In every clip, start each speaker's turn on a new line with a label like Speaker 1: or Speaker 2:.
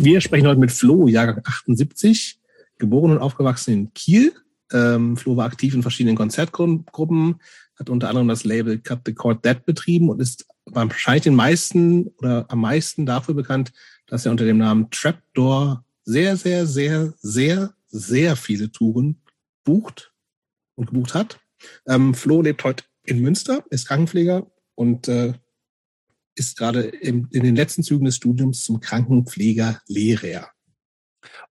Speaker 1: Wir sprechen heute mit Flo, Jahrgang 78, geboren und aufgewachsen in Kiel. Ähm, Flo war aktiv in verschiedenen Konzertgruppen, hat unter anderem das Label Cut the Cord Dead betrieben und ist wahrscheinlich den meisten oder am meisten dafür bekannt, dass er unter dem Namen Trapdoor sehr, sehr, sehr, sehr, sehr viele Touren bucht und gebucht hat. Ähm, Flo lebt heute in Münster, ist Krankenpfleger und äh, ist gerade in den letzten Zügen des Studiums zum Krankenpflegerlehrer.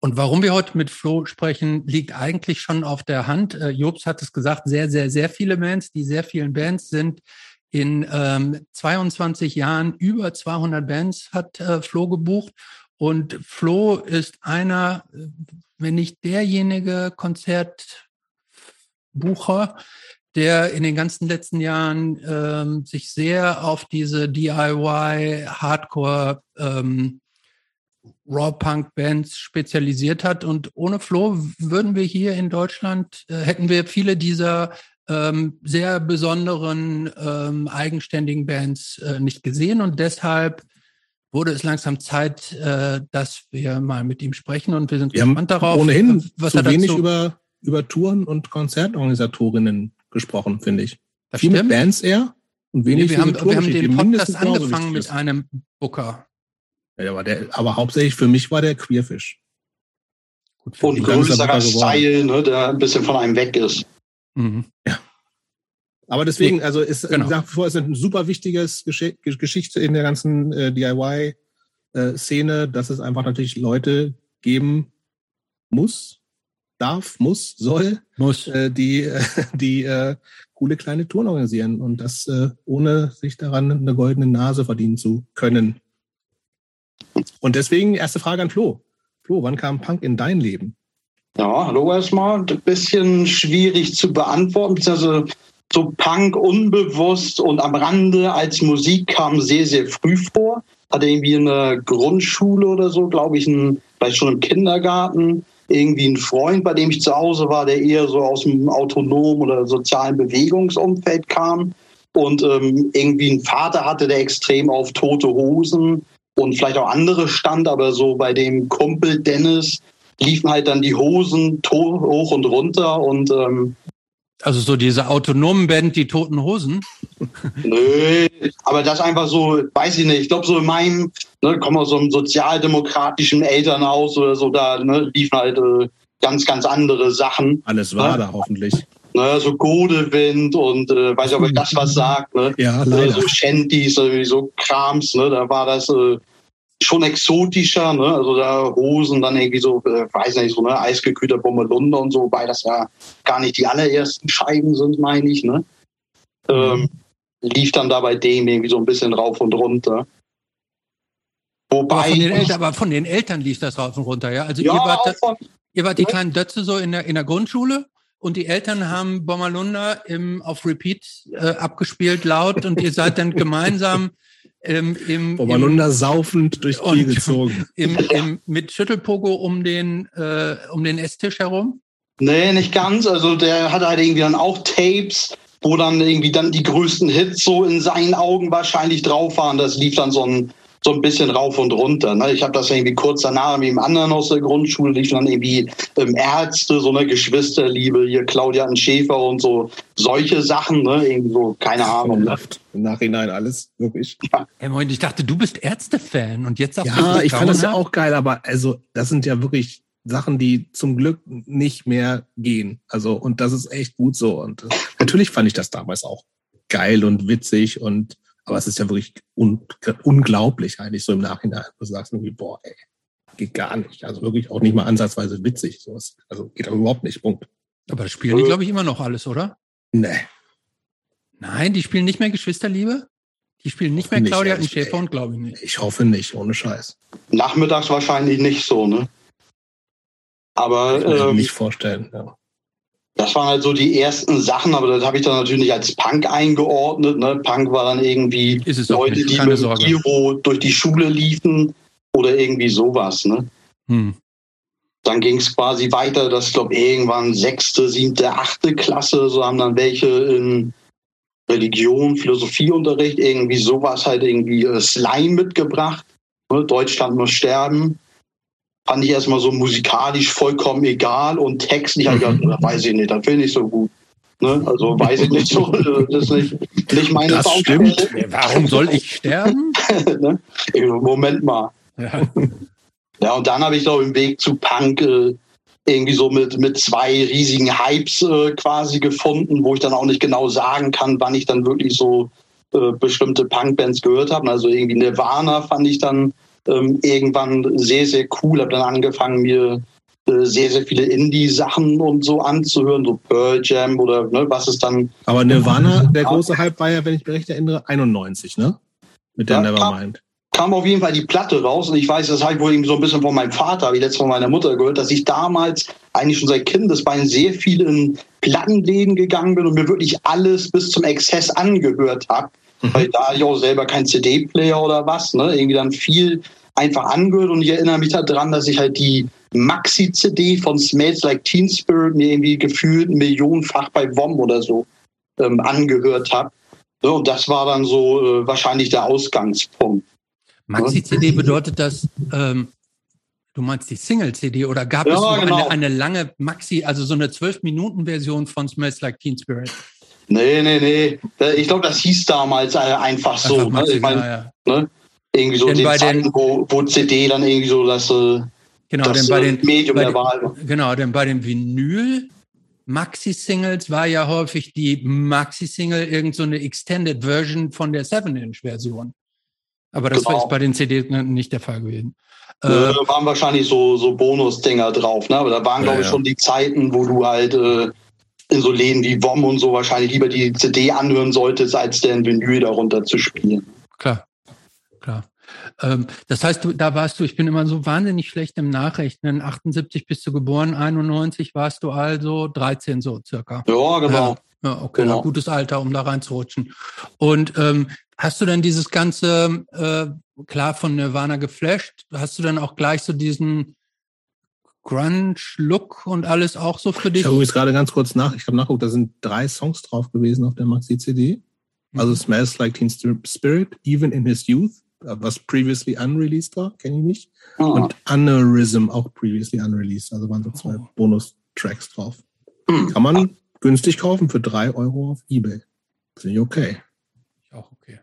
Speaker 2: Und warum wir heute mit Flo sprechen, liegt eigentlich schon auf der Hand. Äh, Jobs hat es gesagt, sehr, sehr, sehr viele Bands. Die sehr vielen Bands sind in ähm, 22 Jahren über 200 Bands hat äh, Flo gebucht. Und Flo ist einer, äh, wenn nicht derjenige Konzertbucher, der in den ganzen letzten Jahren ähm, sich sehr auf diese DIY, Hardcore, ähm, Raw-Punk-Bands spezialisiert hat. Und ohne Flo würden wir hier in Deutschland, äh, hätten wir viele dieser ähm, sehr besonderen, ähm, eigenständigen Bands äh, nicht gesehen. Und deshalb wurde es langsam Zeit, äh, dass wir mal mit ihm sprechen. Und wir sind
Speaker 1: wir gespannt darauf, ohnehin was zu er dazu wenig über, über Touren und Konzertorganisatorinnen gesprochen, finde ich.
Speaker 2: Das Viel stimmt.
Speaker 1: mit Bands eher und wenig
Speaker 2: nee, wir, haben, wir haben den Podcast angefangen mit einem Booker.
Speaker 1: Ja, aber, der, aber hauptsächlich für mich war der Queerfisch.
Speaker 3: Gut, und größerer Style, ne, der ein bisschen von einem weg ist.
Speaker 1: Mhm. Ja. Aber deswegen, also ist genau. nach wie vor ist ein super wichtiges Gesch Geschichte in der ganzen äh, DIY-Szene, äh, dass es einfach natürlich Leute geben muss, darf, muss, soll,
Speaker 2: muss.
Speaker 1: Äh, die, äh, die äh, coole kleine Touren organisieren und das äh, ohne sich daran eine goldene Nase verdienen zu können. Und deswegen erste Frage an Flo. Flo, wann kam Punk in dein Leben?
Speaker 3: Ja, hallo erstmal. Ein bisschen schwierig zu beantworten, also so Punk unbewusst und am Rande als Musik kam sehr, sehr früh vor. Hatte irgendwie eine Grundschule oder so, glaube ich, ein, vielleicht schon im Kindergarten irgendwie ein Freund, bei dem ich zu Hause war, der eher so aus dem autonomen oder sozialen Bewegungsumfeld kam und ähm, irgendwie einen Vater hatte, der extrem auf tote Hosen und vielleicht auch andere stand, aber so bei dem Kumpel Dennis liefen halt dann die Hosen hoch und runter und ähm,
Speaker 2: also so diese autonomen Band, die Toten Hosen?
Speaker 3: Nö, aber das einfach so, weiß ich nicht, ich glaube so in meinem, ne, komme aus so einem sozialdemokratischen Elternhaus oder so, da ne, liefen halt äh, ganz, ganz andere Sachen.
Speaker 1: Alles war ne? da hoffentlich.
Speaker 3: Ne, so Godewind und äh, weiß ich, ob euch das was sagt, ne?
Speaker 1: Ja,
Speaker 3: leider. so Shanties, so Krams, ne? Da war das äh, schon exotischer, ne? Also da Hosen dann irgendwie so, äh, weiß nicht, so ne, eisgekühlter Bommelunder und so, wobei das ja gar nicht die allerersten Scheiben sind, meine ich, ne? Ähm, lief dann da bei dem irgendwie so ein bisschen rauf und runter.
Speaker 2: Wobei. Aber von den, Eltern, aber von den Eltern lief das rauf und runter, ja? Also ja, ihr wart, von, ihr wart die ja. kleinen Dötze so in der, in der Grundschule und die Eltern haben Bommerlunder im, auf Repeat äh, abgespielt laut und ihr seid dann gemeinsam
Speaker 1: ähm, im, im saufend durch Kiel gezogen.
Speaker 2: Im, im, mit Schüttelpogo um den, äh, um den Esstisch herum?
Speaker 3: Nee, nicht ganz. Also der hatte halt irgendwie dann auch Tapes, wo dann irgendwie dann die größten Hits so in seinen Augen wahrscheinlich drauf waren. Das lief dann so ein so ein bisschen rauf und runter. Ne? Ich habe das irgendwie kurz danach mit dem anderen aus der Grundschule, lief dann irgendwie ähm, Ärzte, so eine Geschwisterliebe, hier Claudia und Schäfer und so solche Sachen, ne? Irgendwie so, keine Ahnung.
Speaker 1: Lacht Im Nachhinein alles, wirklich.
Speaker 2: Ja. Hey, Moment, ich dachte, du bist Ärzte-Fan und jetzt
Speaker 1: sagst ja, du, Ja, ich fand das ja auch geil, aber also das sind ja wirklich Sachen, die zum Glück nicht mehr gehen. Also, und das ist echt gut so. Und äh, natürlich fand ich das damals auch geil und witzig und aber es ist ja wirklich un unglaublich eigentlich so im Nachhinein. Du sagst irgendwie, boah, ey, geht gar nicht. Also wirklich auch nicht mal ansatzweise witzig. Sowas. Also geht auch überhaupt nicht. Punkt.
Speaker 2: Aber das spielen die, glaube ich, immer noch alles, oder?
Speaker 1: Nee.
Speaker 2: Nein, die spielen nicht mehr Geschwisterliebe? Die spielen nicht mehr Claudia und Schäfer und glaube ich nicht.
Speaker 1: Ich hoffe nicht, ohne Scheiß.
Speaker 3: Nachmittags wahrscheinlich nicht so, ne? Aber.
Speaker 1: Ich kann ähm, mir nicht vorstellen, ja.
Speaker 3: Das waren halt so die ersten Sachen, aber das habe ich dann natürlich als Punk eingeordnet. Ne? Punk war dann irgendwie Leute, die mit Giro durch die Schule liefen oder irgendwie sowas. Ne? Hm. Dann ging es quasi weiter, dass ich glaube irgendwann sechste, siebte, achte Klasse, so haben dann welche in Religion, Philosophieunterricht, irgendwie sowas halt irgendwie äh, Slime mitgebracht. Ne? Deutschland muss sterben. Fand ich erstmal so musikalisch vollkommen egal und textlich, mhm. gedacht, weiß ich nicht, das finde ich so gut. Ne? Also weiß ich nicht so, das ist nicht, nicht meine
Speaker 2: Das stimmt. Warum soll ich sterben?
Speaker 3: ne? Moment mal. Ja. ja, und dann habe ich doch im Weg zu Punk äh, irgendwie so mit, mit zwei riesigen Hypes äh, quasi gefunden, wo ich dann auch nicht genau sagen kann, wann ich dann wirklich so äh, bestimmte Punkbands gehört habe. Also irgendwie Nirvana fand ich dann ähm, irgendwann sehr, sehr cool. Habe dann angefangen, mir äh, sehr, sehr viele Indie-Sachen und so anzuhören, so Pearl Jam oder ne, was ist dann.
Speaker 1: Aber Nirvana, der große Hype war ja, wenn ich mich recht erinnere, 91, ne? Mit der ja, Nevermind
Speaker 3: kam auf jeden Fall die Platte raus und ich weiß, das habe ich wohl eben so ein bisschen von meinem Vater, wie letztes von meiner Mutter gehört, dass ich damals eigentlich schon seit Kindesbeinen sehr viel in Plattenläden gegangen bin und mir wirklich alles bis zum Exzess angehört habe. Mhm. Weil da ich auch selber kein CD-Player oder was, ne, irgendwie dann viel einfach angehört und ich erinnere mich daran, dass ich halt die Maxi-CD von Smells Like Teen Spirit mir irgendwie gefühlt millionenfach bei WOM oder so ähm, angehört habe. So, und das war dann so äh, wahrscheinlich der Ausgangspunkt.
Speaker 2: Maxi-CD bedeutet das, ähm, du meinst die Single-CD oder gab ja, es so genau. eine, eine, lange Maxi, also so eine 12-Minuten-Version von Smells Like Teen Spirit?
Speaker 3: Nee, nee, nee. Ich glaube, das hieß damals äh, einfach so. Einfach ne? Ich mein, ja, ja. Ne? Irgendwie so den Zeiten, den, wo, wo CD dann irgendwie so das, äh,
Speaker 2: genau, das denn bei äh, den, Medium bei der Wahl war. Genau, denn bei den Vinyl Maxi-Singles war ja häufig die Maxi-Single irgend so eine Extended Version von der 7-Inch-Version. Aber das genau. ist bei den CDs nicht der Fall gewesen.
Speaker 3: Äh, da waren wahrscheinlich so, so Bonus-Dinger drauf, ne? Aber da waren, ja, glaube ich, schon die Zeiten, wo du halt äh, in so Läden wie WOM und so wahrscheinlich lieber die CD anhören solltest, als den Vinyl darunter zu spielen.
Speaker 2: Klar, klar. Ähm, das heißt, du, da warst du, ich bin immer so wahnsinnig schlecht im Nachrechnen. 78 bist du geboren, 91 warst du also 13 so circa.
Speaker 3: Ja, genau. Ja.
Speaker 2: Ja, okay, genau. gutes Alter, um da reinzurutschen. Und ähm, hast du dann dieses ganze, äh, klar von Nirvana geflasht, hast du dann auch gleich so diesen Grunge-Look und alles auch so für dich?
Speaker 1: Ich habe übrigens gerade ganz kurz nach, ich habe nachguckt, da sind drei Songs drauf gewesen auf der Maxi-CD. Also mhm. Smells Like Teen Spirit, Even in His Youth, was previously unreleased war, kenne ich nicht. Oh. Und Aneurysm, auch previously unreleased. Also waren so zwei oh. Bonus-Tracks drauf. Mhm. Kann man günstig kaufen für drei Euro auf Ebay. Finde ich okay.
Speaker 2: Auch okay.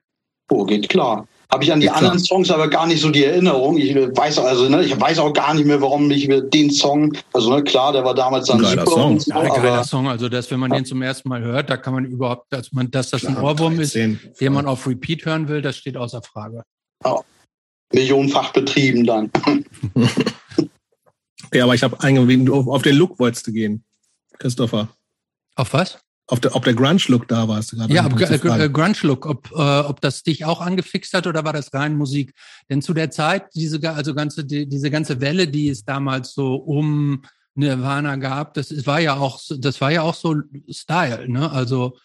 Speaker 3: Oh, geht klar. Habe ich an die geht anderen. Songs aber gar nicht so die Erinnerung. Ich weiß also, ne, ich weiß auch gar nicht mehr, warum ich den Song, also ne, klar, der war damals dann
Speaker 1: geiler super. Song.
Speaker 2: So, ja, ein geiler Song. Also dass, wenn man ja. den zum ersten Mal hört, da kann man überhaupt, dass man, dass das klar, ein Ohrwurm 13, ist, den man auf Repeat hören will, das steht außer Frage.
Speaker 3: Ja. Millionenfach betrieben dann.
Speaker 1: ja, aber ich habe eingewiesen, auf den Look wolltest du gehen, Christopher.
Speaker 2: Auf was?
Speaker 1: Auf der, ob der Grunge-Look da war, hast
Speaker 2: du gerade Ja, ob, äh, Grunge-Look, ob, äh, ob das dich auch angefixt hat oder war das rein Musik? Denn zu der Zeit, diese, also ganze, die, diese ganze Welle, die es damals so um Nirvana gab, das war ja auch, das war ja auch so Style, ne? Also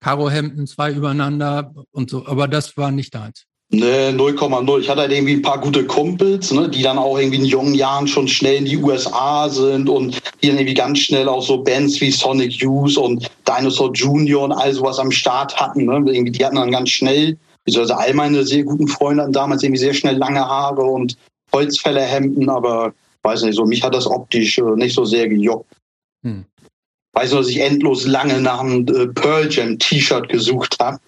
Speaker 2: Karohemden, zwei übereinander und so, aber das war nicht deins.
Speaker 3: Ne, 0,0. Ich hatte halt irgendwie ein paar gute Kumpels, ne, die dann auch irgendwie in jungen Jahren schon schnell in die USA sind und die dann irgendwie ganz schnell auch so Bands wie Sonic Youth und Dinosaur Junior und all sowas am Start hatten. Ne. Irgendwie, die hatten dann ganz schnell, also all meine sehr guten Freunde hatten damals irgendwie sehr schnell lange Haare und Holzfällerhemden, aber weiß nicht, so mich hat das optisch äh, nicht so sehr gejuckt. Hm. Weiß nur, dass ich endlos lange nach einem äh, Pearl Jam T-Shirt gesucht habe.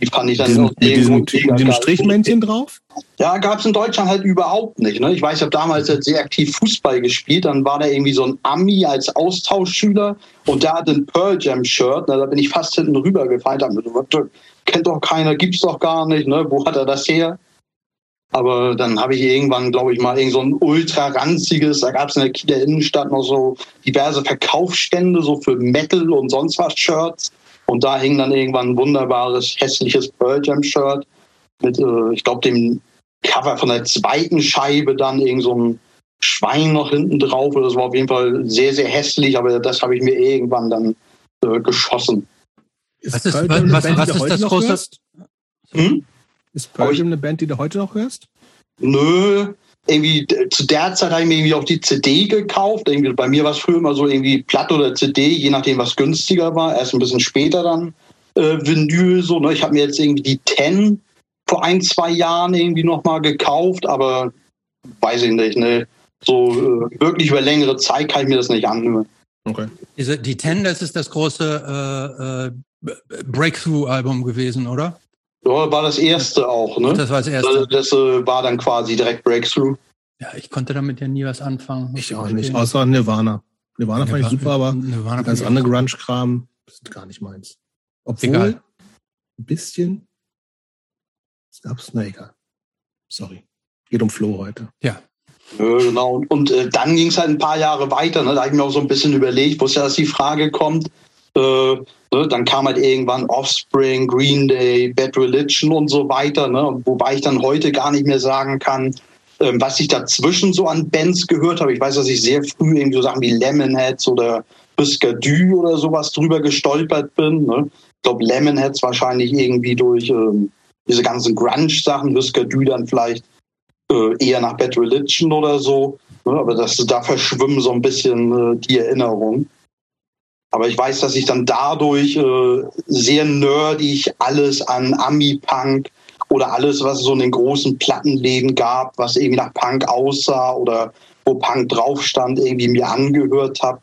Speaker 3: Die fand ich dann
Speaker 1: diesen, mit diesem, diesem Strichmännchen drauf?
Speaker 3: Ja, gab es in Deutschland halt überhaupt nicht. Ne? Ich weiß, ich habe damals halt sehr aktiv Fußball gespielt. Dann war da irgendwie so ein Ami als Austauschschüler und der hatte ein Pearl Jam Shirt. Ne? Da bin ich fast hinten rübergefallen. Da kennt doch keiner, gibt's doch gar nicht. Ne? Wo hat er das her? Aber dann habe ich irgendwann, glaube ich, mal irgend so ein ultra ranziges, da gab es in der Kieler Innenstadt noch so diverse Verkaufsstände, so für Metal und sonst was Shirts. Und da hing dann irgendwann ein wunderbares, hässliches Pearl Jam Shirt mit, äh, ich glaube, dem Cover von der zweiten Scheibe dann irgend so ein Schwein noch hinten drauf. Das war auf jeden Fall sehr, sehr hässlich, aber das habe ich mir irgendwann dann äh, geschossen.
Speaker 2: Ist was ist, was, was, was ist das große?
Speaker 1: Hm? Ist Pearl Jam eine Band, die du heute noch hörst?
Speaker 3: Nö, irgendwie zu der Zeit habe ich mir irgendwie auch die CD gekauft. Irgendwie, bei mir war es früher immer so irgendwie Platte oder CD, je nachdem, was günstiger war. Erst ein bisschen später dann äh, Vinyl. So, ne? Ich habe mir jetzt irgendwie die Ten vor ein, zwei Jahren irgendwie nochmal gekauft, aber weiß ich nicht, ne? so äh, wirklich über längere Zeit kann ich mir das nicht anhören.
Speaker 2: Okay. Diese, die Tenders ist das große äh, äh, Breakthrough-Album gewesen, oder?
Speaker 3: Ja, war das erste auch, ne?
Speaker 2: Das war das erste.
Speaker 3: Das, das äh, war dann quasi direkt Breakthrough.
Speaker 2: Ja, ich konnte damit ja nie was anfangen.
Speaker 1: Ich auch nicht, außer Nirvana. Nirvana, Nirvana fand ich super, aber Nirvana ganz andere Grunge-Kram ist gar nicht meins. Obwohl, egal. ein bisschen, es gab's, na egal. Sorry. Geht um Flo heute.
Speaker 2: Ja.
Speaker 3: Ja, genau. Und, und äh, dann ging es halt ein paar Jahre weiter. Ne? Da habe ich mir auch so ein bisschen überlegt, wusste ja, dass die Frage kommt. Äh, ne? Dann kam halt irgendwann Offspring, Green Day, Bad Religion und so weiter. Ne? Wobei ich dann heute gar nicht mehr sagen kann, äh, was ich dazwischen so an Bands gehört habe. Ich weiß, dass ich sehr früh irgendwie so Sachen wie Lemonheads oder Du oder sowas drüber gestolpert bin. Ne? Ich glaube, Lemonheads wahrscheinlich irgendwie durch ähm, diese ganzen Grunge-Sachen, Du dann vielleicht äh, eher nach Bad Religion oder so. Ne? Aber das, da verschwimmen so ein bisschen äh, die Erinnerungen. Aber ich weiß, dass ich dann dadurch äh, sehr nerdig alles an Ami-Punk oder alles, was es so in den großen Plattenläden gab, was irgendwie nach Punk aussah oder wo Punk drauf stand, irgendwie mir angehört habe.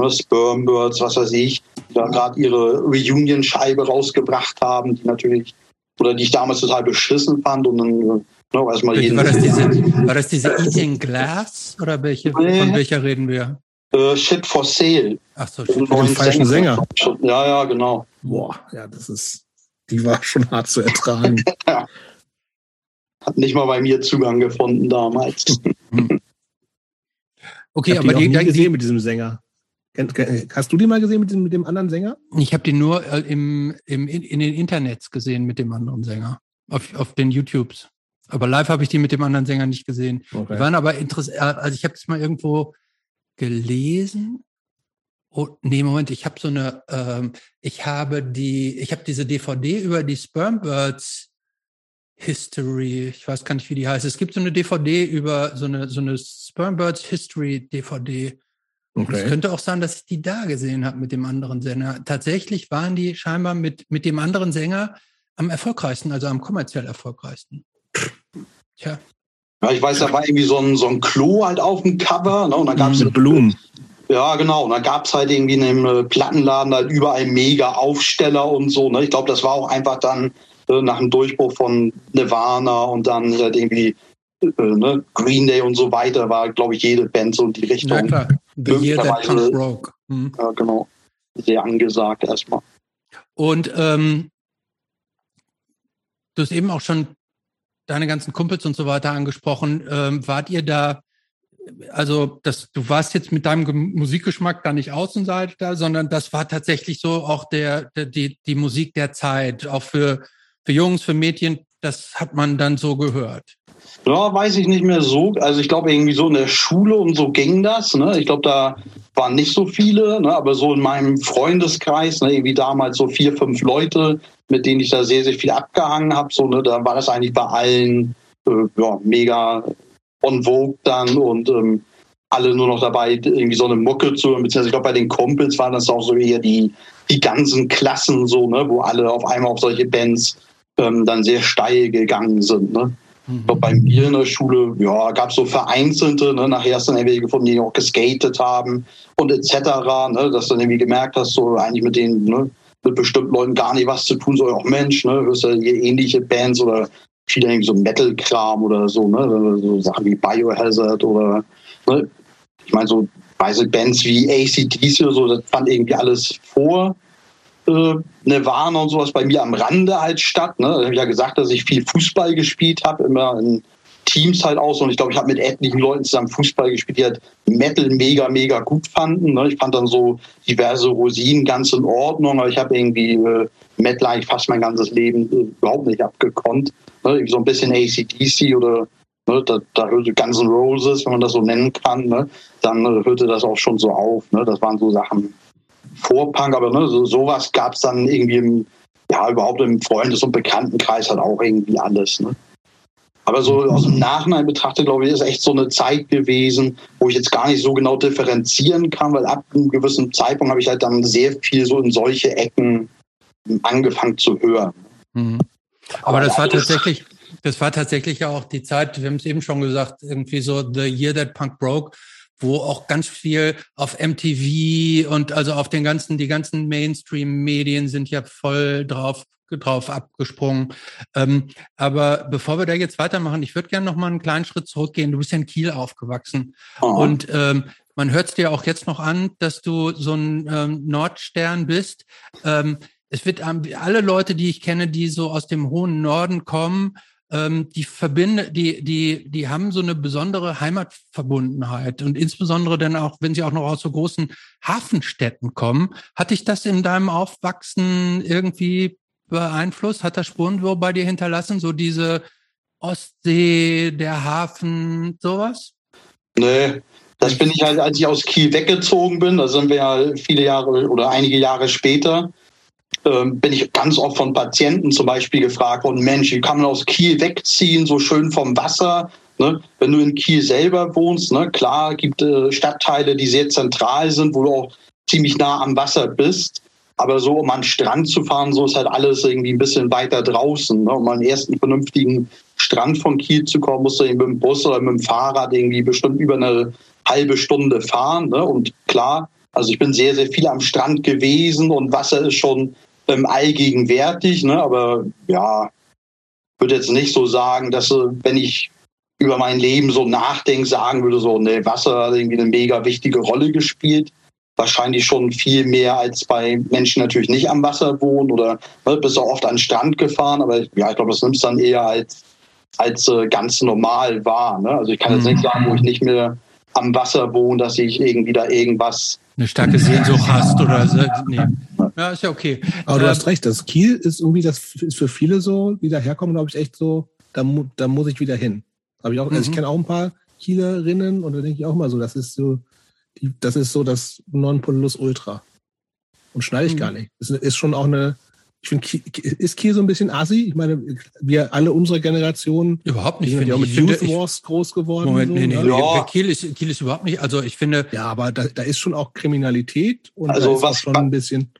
Speaker 3: Ne, Spermbirds, was weiß ich, die da gerade ihre Reunion-Scheibe rausgebracht haben, die natürlich, oder die ich damals total beschissen fand und dann
Speaker 2: No, jeden war, das diese, war das diese Eating Glass oder welche, nee. von welcher reden wir?
Speaker 3: Uh, Shit for Sale.
Speaker 2: Ach so,
Speaker 1: for falschen Sänger.
Speaker 3: Ja, ja, genau.
Speaker 1: Boah, ja, das ist, die war schon hart zu ertragen. ja.
Speaker 3: Hat nicht mal bei mir Zugang gefunden damals.
Speaker 1: Hm. Okay, ich aber die, die, die gesehen mit diesem Sänger. Hast du die mal gesehen mit dem, mit dem anderen Sänger?
Speaker 2: Ich habe die nur äh, im, im, in den Internets gesehen mit dem anderen Sänger. Auf, auf den YouTubes. Aber live habe ich die mit dem anderen Sänger nicht gesehen. Okay. Die waren aber interessant. Äh, also ich habe das mal irgendwo gelesen. Oh, nee, Moment, ich habe so eine, ähm, ich habe die, ich habe diese DVD über die Spermbirds History, ich weiß gar nicht, wie die heißt. Es gibt so eine DVD über so eine, so eine Spermbirds History DVD. Okay. Es könnte auch sein, dass ich die da gesehen habe mit dem anderen Sänger. Tatsächlich waren die scheinbar mit, mit dem anderen Sänger am erfolgreichsten, also am kommerziell erfolgreichsten.
Speaker 3: Tja. Ja, ich weiß, da war irgendwie so ein, so ein Klo halt auf dem Cover. Ne? Und da gab es
Speaker 1: mhm, Blumen.
Speaker 3: Ja, genau. Und da gab es halt irgendwie in einem äh, Plattenladen halt überall mega Aufsteller und so. Ne? Ich glaube, das war auch einfach dann äh, nach dem Durchbruch von Nirvana und dann halt irgendwie äh, ne? Green Day und so weiter war, glaube ich, jede Band so in die Richtung. Ja,
Speaker 2: klar. The Year That Punk Broke.
Speaker 3: Mhm. Ja, genau. Sehr angesagt erstmal.
Speaker 2: Und ähm, du hast eben auch schon deine ganzen Kumpels und so weiter angesprochen. Ähm, wart ihr da, also das, du warst jetzt mit deinem Musikgeschmack da nicht Außenseiter, sondern das war tatsächlich so auch der, der die, die Musik der Zeit, auch für, für Jungs, für Mädchen, das hat man dann so gehört.
Speaker 3: Ja, weiß ich nicht mehr so. Also ich glaube irgendwie so in der Schule und so ging das. Ne? Ich glaube, da waren nicht so viele, ne? aber so in meinem Freundeskreis, ne? irgendwie damals so vier, fünf Leute, mit denen ich da sehr, sehr viel abgehangen habe. So, ne? Da war das eigentlich bei allen äh, ja, mega on vogue dann und ähm, alle nur noch dabei, irgendwie so eine Mucke zu hören. Beziehungsweise ich glaube, bei den Kumpels waren das auch so eher die, die ganzen Klassen, so, ne? wo alle auf einmal auf solche Bands ähm, dann sehr steil gegangen sind. Ne? Glaube, bei mir in der Schule, ja, gab es so Vereinzelte, ne, nachher hast du dann irgendwie gefunden, die auch geskatet haben und etc., ne, dass du dann irgendwie gemerkt hast, so eigentlich mit denen, ne, mit bestimmten Leuten gar nicht was zu tun, so auch Mensch, ne, hörst ja hier ähnliche Bands oder viele irgendwie so Metal-Kram oder so, ne, so Sachen wie Biohazard oder, ne, ich meine, so weiße Bands wie ACDC oder so, das fand irgendwie alles vor äh, Nirvana und sowas bei mir am Rande halt statt. Ne? Ich habe ja gesagt, dass ich viel Fußball gespielt habe, immer in Teams halt aus. Und ich glaube, ich habe mit etlichen Leuten zusammen Fußball gespielt, die halt Metal mega, mega gut fanden. Ne? Ich fand dann so diverse Rosinen ganz in Ordnung, aber ich habe irgendwie äh, Metal eigentlich fast mein ganzes Leben äh, überhaupt nicht abgekonnt. Ne? So ein bisschen ACDC oder Ne, da, da hörte Guns N' Roses, wenn man das so nennen kann, ne, dann äh, hörte das auch schon so auf. Ne, das waren so Sachen, Vorpunk, aber ne, so, sowas gab es dann irgendwie im, ja, überhaupt im Freundes- und Bekanntenkreis halt auch irgendwie alles. Ne? Aber so aus dem Nachhinein betrachtet, glaube ich, ist echt so eine Zeit gewesen, wo ich jetzt gar nicht so genau differenzieren kann, weil ab einem gewissen Zeitpunkt habe ich halt dann sehr viel so in solche Ecken angefangen zu hören.
Speaker 2: Mhm. Aber, Aber das war tatsächlich, Das war tatsächlich ja auch die Zeit, wir haben es eben schon gesagt, irgendwie so The Year That Punk Broke, wo auch ganz viel auf MTV und also auf den ganzen, die ganzen Mainstream-Medien sind ja voll drauf drauf abgesprungen. Ähm, aber bevor wir da jetzt weitermachen, ich würde gerne noch mal einen kleinen Schritt zurückgehen. Du bist ja in Kiel aufgewachsen oh. und ähm, man hört es dir auch jetzt noch an, dass du so ein ähm, Nordstern bist. Ähm, es wird alle Leute, die ich kenne, die so aus dem hohen Norden kommen, ähm, die verbinden, die, die, die haben so eine besondere Heimatverbundenheit und insbesondere dann auch, wenn sie auch noch aus so großen Hafenstädten kommen. Hat dich das in deinem Aufwachsen irgendwie beeinflusst? Hat das Spuren so bei dir hinterlassen? So diese Ostsee, der Hafen, sowas?
Speaker 3: Nee, das bin ich halt, als ich aus Kiel weggezogen bin, da sind wir ja viele Jahre oder einige Jahre später, bin ich ganz oft von Patienten zum Beispiel gefragt worden, Mensch, wie kann man aus Kiel wegziehen, so schön vom Wasser? Ne? Wenn du in Kiel selber wohnst, ne? klar gibt äh, Stadtteile, die sehr zentral sind, wo du auch ziemlich nah am Wasser bist. Aber so, um an den Strand zu fahren, so ist halt alles irgendwie ein bisschen weiter draußen. Ne? Um an den ersten vernünftigen Strand von Kiel zu kommen, musst du mit dem Bus oder mit dem Fahrrad irgendwie bestimmt über eine halbe Stunde fahren. Ne? Und klar, also ich bin sehr, sehr viel am Strand gewesen und Wasser ist schon ähm, allgegenwärtig. Ne? Aber ja, würde jetzt nicht so sagen, dass wenn ich über mein Leben so nachdenke, sagen würde, so, ne, Wasser hat irgendwie eine mega wichtige Rolle gespielt. Wahrscheinlich schon viel mehr als bei Menschen natürlich nicht am Wasser wohnen oder ne, bist auch oft an den Strand gefahren, aber ja, ich glaube, das nimmst dann eher als, als äh, ganz normal wahr. Ne? Also ich kann jetzt nicht mhm. sagen, wo ich nicht mehr am Wasser wohne, dass ich irgendwie da irgendwas
Speaker 2: eine starke Sehnsucht hast oder so. Nee. Ja, ist ja okay.
Speaker 1: Aber du ähm, hast recht, das Kiel ist irgendwie, das ist für viele so, die daherkommen, glaube ich, echt so, da, da muss ich wieder hin. Habe ich auch, also ich mhm. kenne auch ein paar Kielerinnen und da denke ich auch mal so, das ist so, die, das ist so das Nonplusultra. Und schneide ich mhm. gar nicht. Das ist schon auch eine, ich finde, ist Kiel so ein bisschen assi? Ich meine, wir alle unsere Generation.
Speaker 2: Überhaupt nicht.
Speaker 1: Sind ja auch mit Youth Wars groß geworden.
Speaker 2: Moment, so, nee, nee, ne? ja. Kiel ist, Kiel ist überhaupt nicht, also ich finde.
Speaker 1: Ja, aber da, da ist schon auch Kriminalität und
Speaker 3: also
Speaker 1: da ist
Speaker 3: was,
Speaker 1: schon ein bisschen.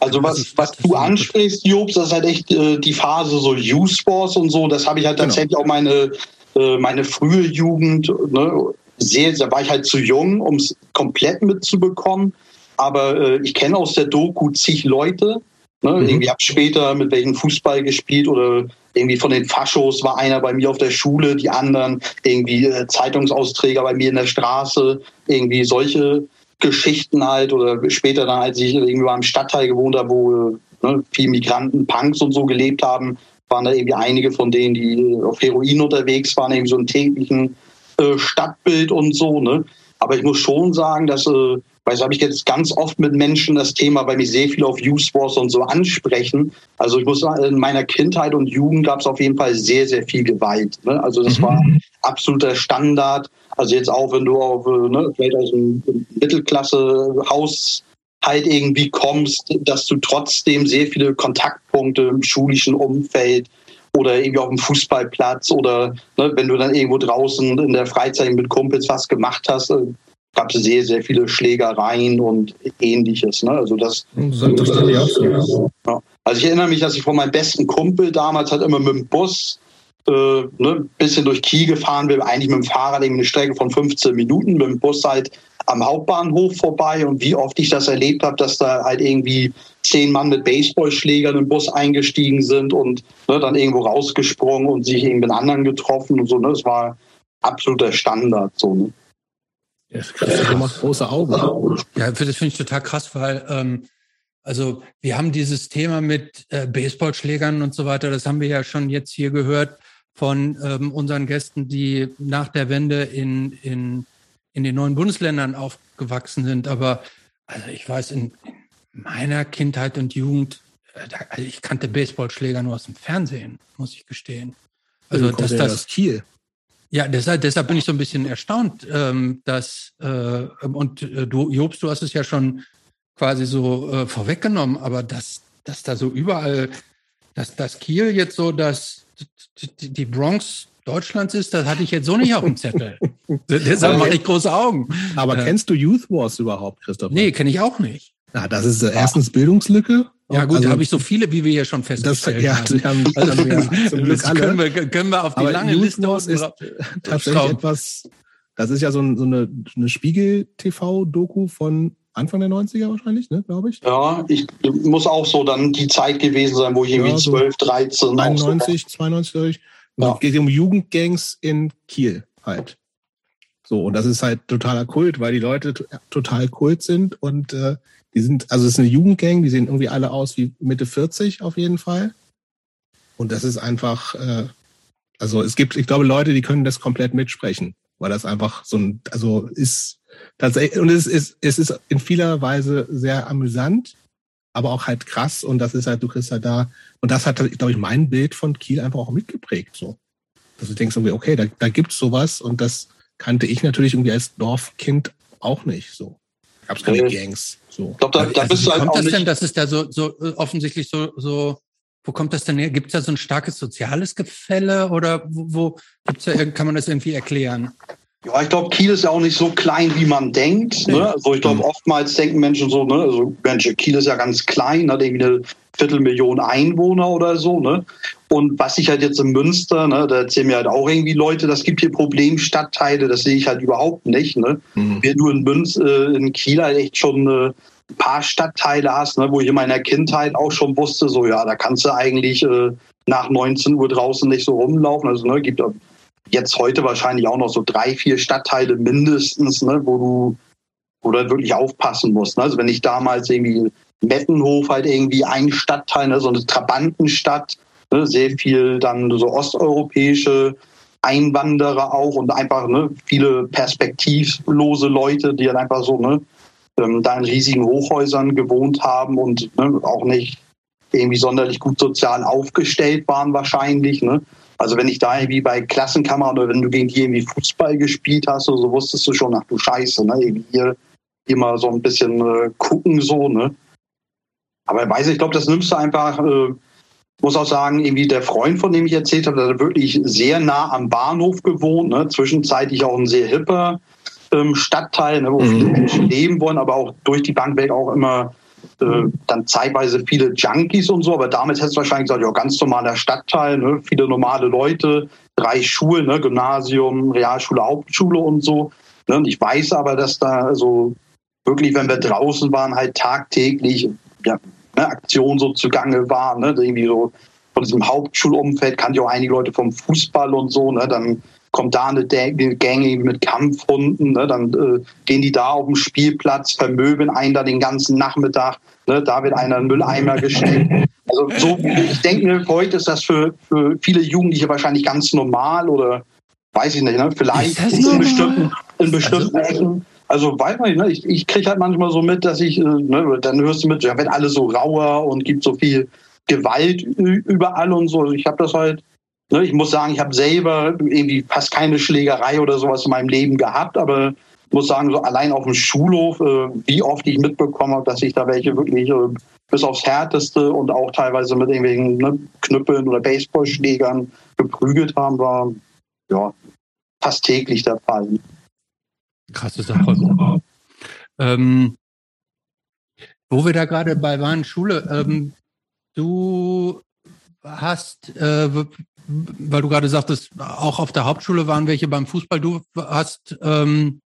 Speaker 3: Also was, was du ansprichst, Jobs, das ist halt echt äh, die Phase so Youth Wars und so. Das habe ich halt genau. tatsächlich auch meine, äh, meine frühe Jugend, ne, sehr, da war ich halt zu jung, um es komplett mitzubekommen. Aber äh, ich kenne aus der Doku zig Leute, Ne? Mhm. Irgendwie habe später mit welchem Fußball gespielt oder irgendwie von den Faschos war einer bei mir auf der Schule, die anderen irgendwie äh, Zeitungsausträger bei mir in der Straße, irgendwie solche Geschichten halt oder später dann, als ich irgendwie im Stadtteil gewohnt habe, wo ne, viele Migranten, Punks und so gelebt haben, waren da irgendwie einige von denen, die auf Heroin unterwegs waren, irgendwie so ein täglichen äh, Stadtbild und so. Ne? Aber ich muss schon sagen, dass äh, weil habe ich jetzt ganz oft mit Menschen das Thema, weil mich sehr viel auf Youth Wars und so ansprechen. Also ich muss sagen, in meiner Kindheit und Jugend gab es auf jeden Fall sehr, sehr viel Gewalt. Ne? Also das mhm. war absoluter Standard. Also jetzt auch, wenn du auf, äh, ne, vielleicht aus einem Mittelklasse-Haus halt irgendwie kommst, dass du trotzdem sehr viele Kontaktpunkte im schulischen Umfeld oder irgendwie auf dem Fußballplatz oder ne, wenn du dann irgendwo draußen in der Freizeit mit Kumpels was gemacht hast, äh, gab es sehr, sehr viele Schlägereien und ähnliches. Ne? Also das, das, das ja. Also ich erinnere mich, dass ich von meinem besten Kumpel damals halt immer mit dem Bus äh, ne, bisschen durch Kiel gefahren bin, eigentlich mit dem Fahrrad eine Strecke von 15 Minuten, mit dem Bus halt am Hauptbahnhof vorbei und wie oft ich das erlebt habe, dass da halt irgendwie zehn Mann mit Baseballschlägern im Bus eingestiegen sind und ne, dann irgendwo rausgesprungen und sich irgendwie mit anderen getroffen und so. Ne? Das war absoluter Standard. So, ne?
Speaker 1: Ja, du machst große Augen.
Speaker 2: Ja, das finde ich total krass, weil ähm, also wir haben dieses Thema mit äh, Baseballschlägern und so weiter, das haben wir ja schon jetzt hier gehört von ähm, unseren Gästen, die nach der Wende in, in, in den neuen Bundesländern aufgewachsen sind. Aber also ich weiß, in, in meiner Kindheit und Jugend, äh, also ich kannte Baseballschläger nur aus dem Fernsehen, muss ich gestehen.
Speaker 1: Also, dass das Kiel.
Speaker 2: Ja, deshalb, deshalb bin ich so ein bisschen erstaunt, ähm, dass äh, und äh, du, Jobst, du hast es ja schon quasi so äh, vorweggenommen, aber dass, dass da so überall, dass das Kiel jetzt so das die Bronx Deutschlands ist, das hatte ich jetzt so nicht auf dem Zettel. Deshalb mache ich große Augen.
Speaker 1: Aber kennst du Youth Wars überhaupt, Christoph?
Speaker 2: Nee, kenne ich auch nicht.
Speaker 1: Ja, das ist äh, erstens Bildungslücke.
Speaker 2: Ja gut, also, da habe ich so viele, wie wir hier schon festgestellt
Speaker 1: das, ja, haben. Also, haben
Speaker 2: ja, zum Glück alle. Können wir, können wir auf die
Speaker 1: Aber
Speaker 2: lange Liste
Speaker 1: ist tatsächlich etwas, das ist ja so, so eine, eine Spiegel-TV-Doku von Anfang der 90er wahrscheinlich, ne, glaube ich.
Speaker 3: Ja, ich muss auch so dann die Zeit gewesen sein, wo ich irgendwie ja, so 12, 13,
Speaker 1: 91, so 92, ja. Es geht um Jugendgangs in Kiel halt. So, und das ist halt totaler Kult, weil die Leute total Kult sind und äh, die sind, also es ist eine Jugendgang, die sehen irgendwie alle aus wie Mitte 40 auf jeden Fall. Und das ist einfach, äh, also es gibt, ich glaube, Leute, die können das komplett mitsprechen, weil das einfach so ein, also ist tatsächlich, und es ist, es ist in vieler Weise sehr amüsant, aber auch halt krass. Und das ist halt, du kriegst halt da, und das hat, glaube ich, mein Bild von Kiel einfach auch mitgeprägt. So. Dass du denkst irgendwie, okay, da, da gibt's sowas und das kannte ich natürlich irgendwie als Dorfkind auch nicht. So. Gab es keine mhm. Gangs. So.
Speaker 2: Ich glaub, da, da also, bist du halt kommt das denn, dass es da so, so äh, offensichtlich so, so wo kommt das denn her? Gibt es da so ein starkes soziales Gefälle oder wo, wo gibt's da, kann man das irgendwie erklären?
Speaker 3: Ja, ich glaube, Kiel ist ja auch nicht so klein, wie man denkt. Ne? Also ich glaube, mhm. oftmals denken Menschen so, ne, also Mensch, Kiel ist ja ganz klein, hat irgendwie eine Viertelmillion Einwohner oder so. Ne? Und was ich halt jetzt in Münster, ne, da erzählen mir halt auch irgendwie Leute, das gibt hier Problemstadtteile, das sehe ich halt überhaupt nicht. Ne? Mhm. Wir nur in Münster, äh, in Kiel halt echt schon äh, ein paar Stadtteile hast, ne, wo ich in meiner Kindheit auch schon wusste, so ja, da kannst du eigentlich äh, nach 19 Uhr draußen nicht so rumlaufen. Also ne, gibt jetzt heute wahrscheinlich auch noch so drei, vier Stadtteile mindestens, ne, wo du wo halt wirklich aufpassen musst. Ne? Also wenn ich damals irgendwie Mettenhof halt irgendwie ein Stadtteil, ne, so eine Trabantenstadt, ne, sehr viel dann so osteuropäische Einwanderer auch und einfach ne, viele perspektivlose Leute, die dann einfach so ne, ähm, da in riesigen Hochhäusern gewohnt haben und ne, auch nicht irgendwie sonderlich gut sozial aufgestellt waren wahrscheinlich. Ne? Also wenn ich da irgendwie bei Klassenkammern oder wenn du gegen die irgendwie Fußball gespielt hast, so wusstest du schon, ach du Scheiße, ne? Irgendwie hier, mal so ein bisschen äh, gucken so, ne? Aber weiß ich, ich glaube, das nimmst du einfach, äh, muss auch sagen, irgendwie der Freund, von dem ich erzählt habe, der hat wirklich sehr nah am Bahnhof gewohnt, ne? zwischenzeitlich auch ein sehr hipper ähm, Stadtteil, ne? wo mhm. viele Menschen leben wollen, aber auch durch die Bank weg auch immer äh, dann zeitweise viele Junkies und so, aber damit hättest du wahrscheinlich gesagt, ja, ganz normaler Stadtteil, ne? viele normale Leute, drei Schulen, ne? Gymnasium, Realschule, Hauptschule und so. Ne? Und ich weiß aber, dass da so wirklich, wenn wir draußen waren, halt tagtäglich ja, ne, Aktionen so zugange waren, ne? irgendwie so von diesem Hauptschulumfeld kannte ich auch einige Leute vom Fußball und so, ne? dann kommt da eine Gang mit Kampfhunden, ne? dann äh, gehen die da auf dem Spielplatz, vermöbeln einen da den ganzen Nachmittag, ne? da wird einer einen Mülleimer gestellt. Also so, ich denke mir, heute ist das für, für viele Jugendliche wahrscheinlich ganz normal oder weiß ich nicht, ne? vielleicht in bestimmten, in bestimmten also, Ecken. Also weiß man nicht, ne? ich, ich kriege halt manchmal so mit, dass ich, äh, ne, dann hörst du mit, ja, wird alles so rauer und gibt so viel Gewalt überall und so. Also ich habe das halt ich muss sagen, ich habe selber irgendwie fast keine Schlägerei oder sowas in meinem Leben gehabt, aber muss sagen, so allein auf dem Schulhof, äh, wie oft ich mitbekommen habe, dass sich da welche wirklich äh, bis aufs Härteste und auch teilweise mit irgendwelchen ne, Knüppeln oder Baseballschlägern geprügelt haben, war ja fast täglich der Fall.
Speaker 2: Krasse Sache. Ähm, wo wir da gerade bei waren, Schule, ähm, du hast, äh, weil du gerade sagtest, auch auf der Hauptschule waren welche beim Fußball. Du hast ähm,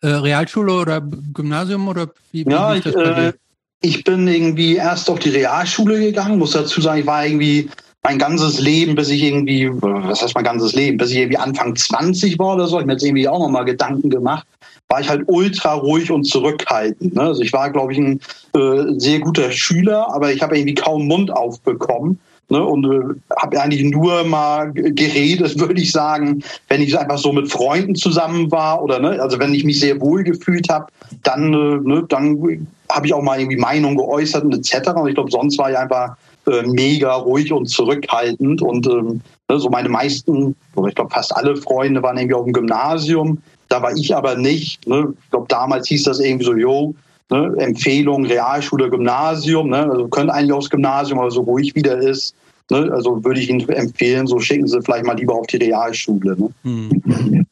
Speaker 2: äh, Realschule oder Gymnasium oder
Speaker 3: wie, wie ja, ich, äh, ich bin irgendwie erst auf die Realschule gegangen, muss dazu sagen, ich war irgendwie mein ganzes Leben, bis ich irgendwie, was heißt mein ganzes Leben, bis ich irgendwie Anfang 20 war oder so, ich mir jetzt irgendwie auch nochmal Gedanken gemacht, war ich halt ultra ruhig und zurückhaltend. Ne? Also ich war, glaube ich, ein äh, sehr guter Schüler, aber ich habe irgendwie kaum Mund aufbekommen. Ne, und äh, habe eigentlich nur mal geredet, würde ich sagen, wenn ich einfach so mit Freunden zusammen war oder ne, also wenn ich mich sehr wohl gefühlt habe, dann, äh, ne, dann habe ich auch mal irgendwie Meinung geäußert und etc. Und ich glaube, sonst war ich einfach äh, mega ruhig und zurückhaltend und ähm, ne, so meine meisten, oder ich glaube fast alle Freunde waren irgendwie auf dem Gymnasium. Da war ich aber nicht. Ne? Ich glaube, damals hieß das irgendwie so, yo, Ne, Empfehlung Realschule, Gymnasium, ne, also können eigentlich aufs Gymnasium, aber so ruhig wieder ist, ne, also würde ich Ihnen empfehlen, so schicken Sie vielleicht mal lieber auf die Realschule. Ne?
Speaker 2: Hm.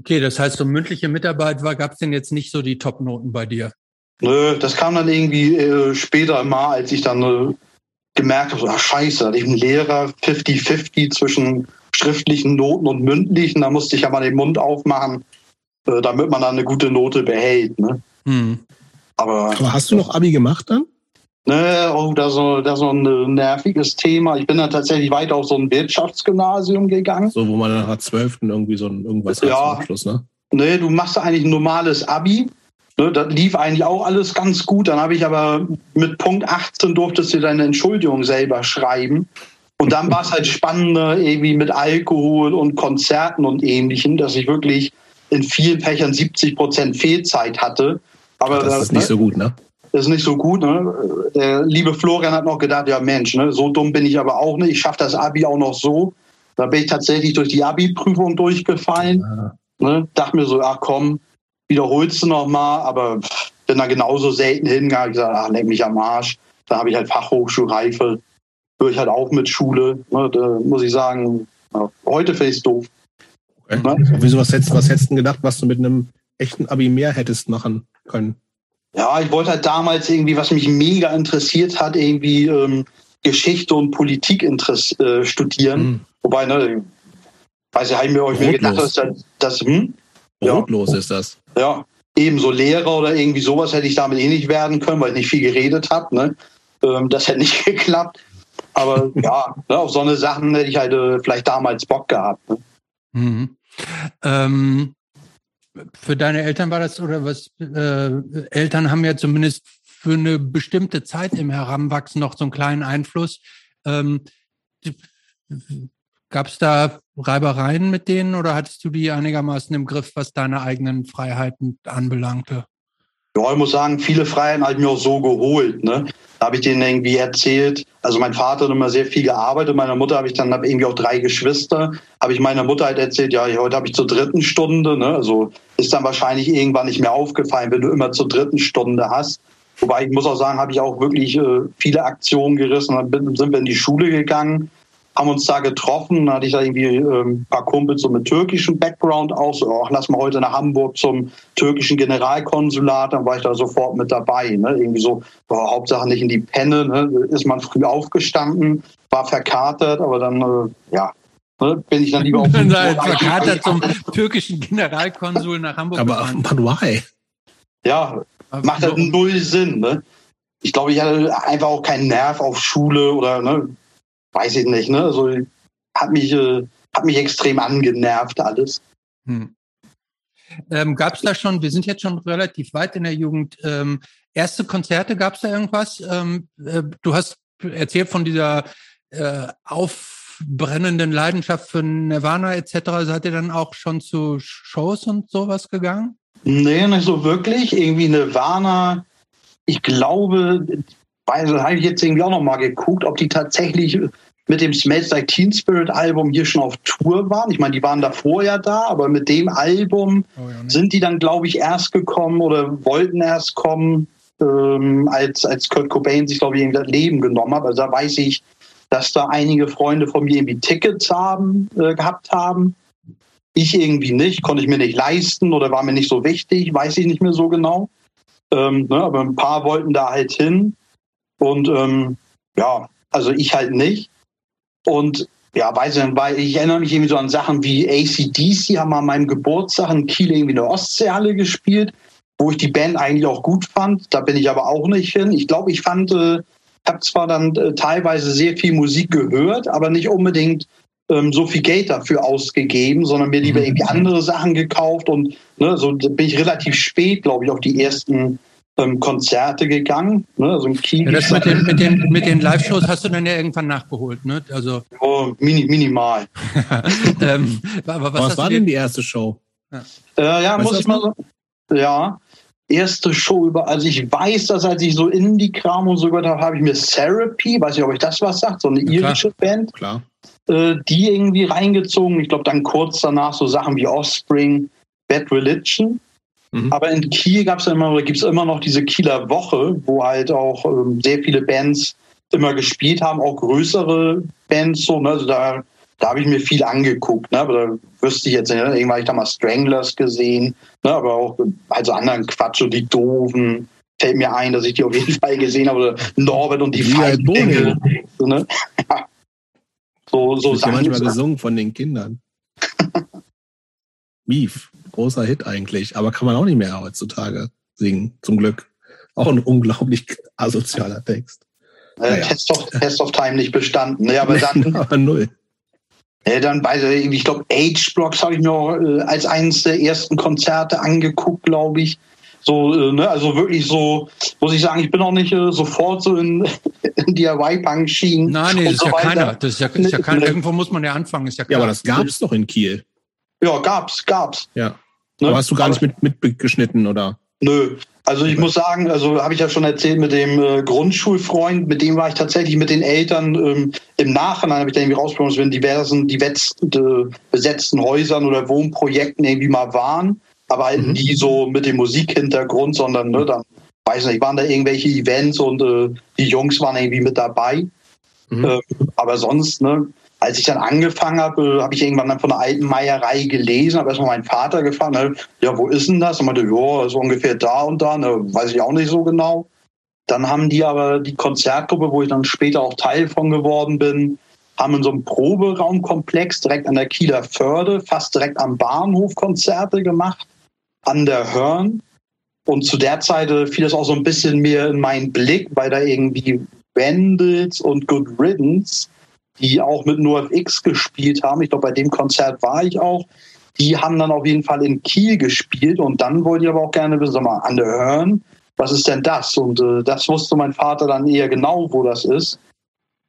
Speaker 2: Okay, das heißt, so mündliche Mitarbeit war, gab es denn jetzt nicht so die Top-Noten bei dir?
Speaker 3: Nö, das kam dann irgendwie äh, später mal, als ich dann äh, gemerkt habe, so, ach scheiße, hatte ich einen Lehrer 50-50 zwischen schriftlichen Noten und mündlichen, da musste ich ja mal den Mund aufmachen, äh, damit man dann eine gute Note behält. Ne? Hm.
Speaker 1: Aber, Aber hast du noch Abi gemacht dann?
Speaker 3: Ne, oh, das ist, so, das ist so ein nerviges Thema. Ich bin dann tatsächlich weiter auf so ein Wirtschaftsgymnasium gegangen.
Speaker 1: So, wo man dann nach 12. irgendwie so ein irgendwas
Speaker 3: ja, hat zum Abschluss, ne? Ne, du machst eigentlich ein normales Abi. Ne, das lief eigentlich auch alles ganz gut. Dann habe ich aber mit Punkt 18 durftest du deine Entschuldigung selber schreiben. Und dann war es halt spannender, irgendwie mit Alkohol und Konzerten und ähnlichem, dass ich wirklich in vielen Fächern 70 Prozent Fehlzeit hatte.
Speaker 1: Aber das ist nicht ne? so gut, ne?
Speaker 3: Das ist nicht so gut. Ne? Der liebe Florian hat noch gedacht, ja Mensch, ne, so dumm bin ich aber auch nicht. Ich schaffe das Abi auch noch so. Da bin ich tatsächlich durch die Abi-Prüfung durchgefallen. Ja. Ne? Dachte mir so, ach komm, wiederholst du noch mal. Aber bin da genauso selten hingegangen. Ich gesagt, ach, leck mich am Arsch. Da habe ich halt Fachhochschulreife. Höre ich halt auch mit Schule. Ne? Da muss ich sagen, heute finde ich doof.
Speaker 1: Okay. Ne? Wieso, was hättest, was hättest du gedacht, was du mit einem echten Abi mehr hättest machen können?
Speaker 3: Ja, ich wollte halt damals irgendwie, was mich mega interessiert hat, irgendwie ähm, Geschichte und Politik äh, studieren. Hm. Wobei, ne, weiß ich, habe mir euch gedacht, dass das, hm?
Speaker 1: Brotlos ja. ist das.
Speaker 3: Ja, ebenso Lehrer oder irgendwie sowas hätte ich damit eh nicht werden können, weil ich nicht viel geredet habe. Ne? Ähm, das hätte nicht geklappt. Aber ja, ne, auf so eine Sachen hätte ich halt äh, vielleicht damals Bock gehabt. Ne?
Speaker 2: Mhm. Ähm, für deine Eltern war das oder was? Äh, Eltern haben ja zumindest für eine bestimmte Zeit im Heranwachsen noch so einen kleinen Einfluss. Ähm, Gab es da Reibereien mit denen oder hattest du die einigermaßen im Griff, was deine eigenen Freiheiten anbelangte?
Speaker 3: Ja, ich muss sagen, viele Freiheiten habe ich mir auch so geholt. Ne? Da habe ich denen irgendwie erzählt. Also mein Vater hat immer sehr viel gearbeitet. Meine Mutter habe ich dann hab irgendwie auch drei Geschwister. Habe ich meiner Mutter halt erzählt, ja, heute habe ich zur dritten Stunde. Ne? Also ist dann wahrscheinlich irgendwann nicht mehr aufgefallen, wenn du immer zur dritten Stunde hast. Wobei ich muss auch sagen, habe ich auch wirklich äh, viele Aktionen gerissen. Dann sind wir in die Schule gegangen haben uns da getroffen, da hatte ich da irgendwie ähm, ein paar Kumpels so mit türkischem Background aus, so, ach, lass mal heute nach Hamburg zum türkischen Generalkonsulat, dann war ich da sofort mit dabei. Ne? Irgendwie so, boah, Hauptsache nicht in die Penne, ne? ist man früh aufgestanden, war verkatert, aber dann, äh, ja, ne? bin ich dann lieber auf
Speaker 2: den Verkatert zum türkischen Generalkonsul nach Hamburg
Speaker 1: Aber gefahren. why?
Speaker 3: Ja, macht halt null Sinn. Ne? Ich glaube, ich hatte einfach auch keinen Nerv auf Schule oder ne, weiß ich nicht, ne? Also hat mich, äh, hat mich extrem angenervt alles. Hm.
Speaker 2: Ähm, gab es da schon, wir sind jetzt schon relativ weit in der Jugend, ähm, erste Konzerte, gab es da irgendwas? Ähm, äh, du hast erzählt von dieser äh, aufbrennenden Leidenschaft für Nirvana etc. Seid ihr dann auch schon zu Shows und sowas gegangen?
Speaker 3: Nee, nicht so wirklich. Irgendwie Nirvana, ich glaube, also habe ich jetzt irgendwie auch noch mal geguckt, ob die tatsächlich mit dem Smells Like Teen Spirit Album hier schon auf Tour waren. Ich meine, die waren davor ja da, aber mit dem Album oh, ja, sind die dann, glaube ich, erst gekommen oder wollten erst kommen, ähm, als, als Kurt Cobain sich, glaube ich, irgendwie das Leben genommen hat. Also da weiß ich, dass da einige Freunde von mir irgendwie Tickets haben, äh, gehabt haben. Ich irgendwie nicht, konnte ich mir nicht leisten oder war mir nicht so wichtig, weiß ich nicht mehr so genau. Ähm, ne, aber ein paar wollten da halt hin. Und ähm, ja, also ich halt nicht. Und ja, weiß nicht, weil ich erinnere mich irgendwie so an Sachen wie ACDC haben an meinem Geburtstag in Kiel irgendwie eine Ostseehalle gespielt, wo ich die Band eigentlich auch gut fand. Da bin ich aber auch nicht hin. Ich glaube, ich fand, äh, habe zwar dann äh, teilweise sehr viel Musik gehört, aber nicht unbedingt ähm, so viel Geld dafür ausgegeben, sondern mir lieber mhm. irgendwie andere Sachen gekauft und ne, so bin ich relativ spät, glaube ich, auf die ersten ähm, Konzerte gegangen. Ne? Also im
Speaker 2: Kiel. Ja, das mit den, mit den, mit den Live-Shows hast du dann ja irgendwann nachgeholt, ne? Also
Speaker 3: oh, mini, minimal.
Speaker 1: ähm, aber was, was war denn die erste Show?
Speaker 3: Ja, äh, ja muss ich mal so. Ja, erste Show über, also ich weiß, dass als ich so Indie-Kram und so gehört habe, habe ich mir Therapy, weiß ich, ob ich das was sagt, so eine ja, irische Band,
Speaker 1: klar.
Speaker 3: Äh, die irgendwie reingezogen. Ich glaube dann kurz danach so Sachen wie Offspring, Bad Religion. Mhm. Aber in Kiel gab es immer oder gibt es immer noch diese Kieler Woche, wo halt auch ähm, sehr viele Bands immer gespielt haben, auch größere Bands so. Ne? Also da da habe ich mir viel angeguckt, ne? aber da wüsste ich jetzt nicht, ne? irgendwann habe ich da mal Stranglers gesehen, ne? aber auch also anderen Quatsch, so die Doofen, fällt mir ein, dass ich die auf jeden Fall gesehen habe, oder Norbert und die Feindlinge. So, ne? ja.
Speaker 1: so, so das ist ja manchmal gesungen von den Kindern. Mief, großer Hit eigentlich, aber kann man auch nicht mehr heutzutage singen, zum Glück. Auch ein unglaublich asozialer Text.
Speaker 3: Äh, naja. Test, of, Test of Time nicht bestanden. Ne? Aber dann.
Speaker 1: aber null.
Speaker 3: Ja, dann bei, ich glaube, Age Blocks habe ich mir auch, äh, als eines der ersten Konzerte angeguckt, glaube ich. So, äh, ne, also wirklich so, muss ich sagen, ich bin auch nicht sofort so in, in DIY-Punk schienen.
Speaker 2: Nein, nee, das ist so ja keiner. Das ist ja, ist ja keiner. Ne. Irgendwo muss man ja anfangen, ist ja
Speaker 1: klar. Ja, aber das gab es doch in Kiel.
Speaker 3: Ja, gab's, gab's.
Speaker 1: Ja. Ne? Aber hast du gar nicht mit, mitgeschnitten, oder?
Speaker 3: Nö. Also ich muss sagen, also habe ich ja schon erzählt mit dem äh, Grundschulfreund, mit dem war ich tatsächlich mit den Eltern ähm, im Nachhinein habe ich dann irgendwie rausbekommen, dass wir in diversen divers, äh, besetzten Häusern oder Wohnprojekten irgendwie mal waren, aber halt mhm. nie so mit dem Musikhintergrund, sondern ne, dann weiß nicht, waren da irgendwelche Events und äh, die Jungs waren irgendwie mit dabei. Mhm. Ähm, aber sonst, ne, als ich dann angefangen habe, habe ich irgendwann dann von einer alten Meierei gelesen, habe erstmal meinen Vater gefragt, ne, ja, wo ist denn das? Und meinte, ja, so ungefähr da und da, ne, weiß ich auch nicht so genau. Dann haben die aber die Konzertgruppe, wo ich dann später auch Teil von geworden bin, haben in so einem Proberaumkomplex direkt an der Kieler Förde, fast direkt am Bahnhof Konzerte gemacht, an der Hörn. Und zu der Zeit äh, fiel das auch so ein bisschen mehr in meinen Blick, weil da irgendwie Vandals und Good Riddance die auch mit NoFX gespielt haben. Ich glaube, bei dem Konzert war ich auch. Die haben dann auf jeden Fall in Kiel gespielt und dann wollte ich aber auch gerne wissen, sag mal, an was ist denn das? Und äh, das wusste mein Vater dann eher genau, wo das ist.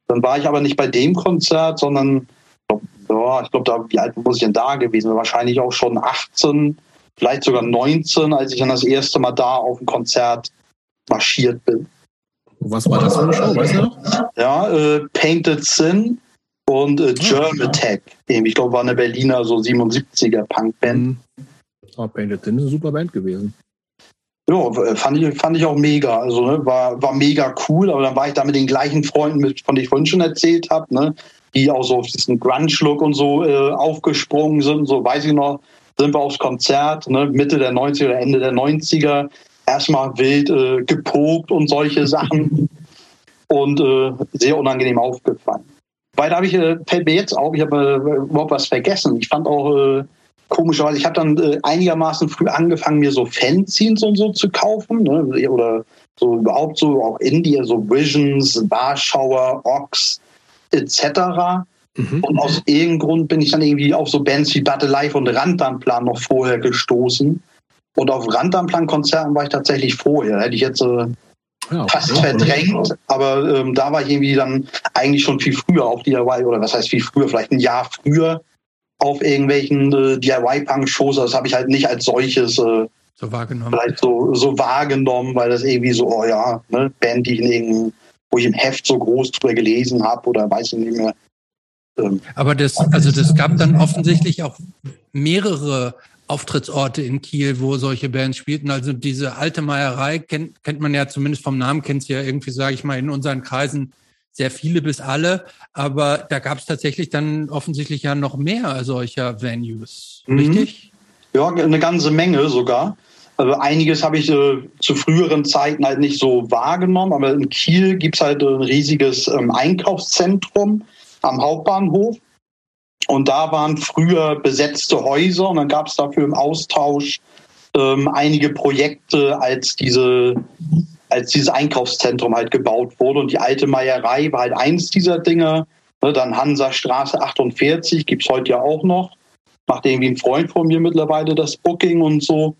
Speaker 3: Dann war ich aber nicht bei dem Konzert, sondern ja, ich glaube, da, wie alt muss ich denn da gewesen? Wahrscheinlich auch schon 18, vielleicht sogar 19, als ich dann das erste Mal da auf ein Konzert marschiert bin.
Speaker 1: Was war das für eine Show, weißt du noch?
Speaker 3: Ja, äh, Painted Sin und äh, Germ Attack. Ich glaube, war eine Berliner so 77er Punkband.
Speaker 1: Oh, Painted Sin ist eine super Band gewesen.
Speaker 3: Ja, fand ich, fand ich auch mega. Also ne, war, war mega cool, aber dann war ich da mit den gleichen Freunden, mit, von denen ich vorhin schon erzählt habe, ne, die auch so auf diesen Grunge-Look und so äh, aufgesprungen sind. So weiß ich noch, sind wir aufs Konzert, ne, Mitte der 90er oder Ende der 90er erstmal wild äh, gepokt und solche Sachen und äh, sehr unangenehm aufgefallen. Weil da habe ich, äh, fällt mir jetzt auf, ich habe äh, überhaupt was vergessen. Ich fand auch äh, komischerweise, ich habe dann äh, einigermaßen früh angefangen, mir so Fanzines und so zu kaufen. Ne? Oder so überhaupt so auch Indie, so Visions, Warschauer, Ox etc. Mhm. Und aus irgendeinem Grund bin ich dann irgendwie auf so Bands wie Battle Life und Randanplan noch vorher gestoßen. Und auf Randamplan-Konzerten war ich tatsächlich vorher. Hätte ich jetzt äh, ja, fast ja, verdrängt, aber ähm, da war ich irgendwie dann eigentlich schon viel früher auf DIY oder was heißt viel früher, vielleicht ein Jahr früher auf irgendwelchen äh, DIY-Punk-Shows. Das habe ich halt nicht als solches äh,
Speaker 2: so wahrgenommen.
Speaker 3: Vielleicht so, so wahrgenommen, weil das irgendwie so, oh ja, ne, Band, die ich in irgendeinem, wo ich im Heft so groß drüber gelesen habe oder weiß ich nicht mehr.
Speaker 2: Ähm, aber das, also das gab dann offensichtlich auch mehrere Auftrittsorte in Kiel, wo solche Bands spielten. Also diese alte Meierei kennt, kennt man ja zumindest vom Namen, kennt sie ja irgendwie, sage ich mal, in unseren Kreisen sehr viele bis alle. Aber da gab es tatsächlich dann offensichtlich ja noch mehr solcher Venues, mhm. richtig?
Speaker 3: Ja, eine ganze Menge sogar. Also einiges habe ich äh, zu früheren Zeiten halt nicht so wahrgenommen, aber in Kiel gibt es halt ein riesiges ähm, Einkaufszentrum am Hauptbahnhof und da waren früher besetzte Häuser und dann gab es dafür im Austausch ähm, einige Projekte, als diese als dieses Einkaufszentrum halt gebaut wurde. Und die alte Meierei war halt eins dieser Dinge. Ne, dann Hansa-Straße 48, gibt es heute ja auch noch. Macht irgendwie ein Freund von mir mittlerweile das Booking und so.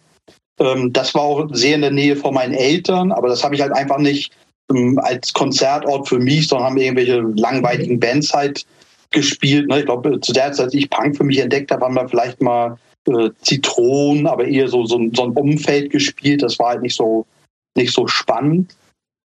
Speaker 3: Ähm, das war auch sehr in der Nähe von meinen Eltern, aber das habe ich halt einfach nicht ähm, als Konzertort für mich, sondern haben irgendwelche langweiligen Bands halt gespielt. Ne? Ich glaube, zu der Zeit, als ich Punk für mich entdeckt habe, haben wir vielleicht mal äh, Zitronen, aber eher so, so, so ein Umfeld gespielt. Das war halt nicht so, nicht so spannend.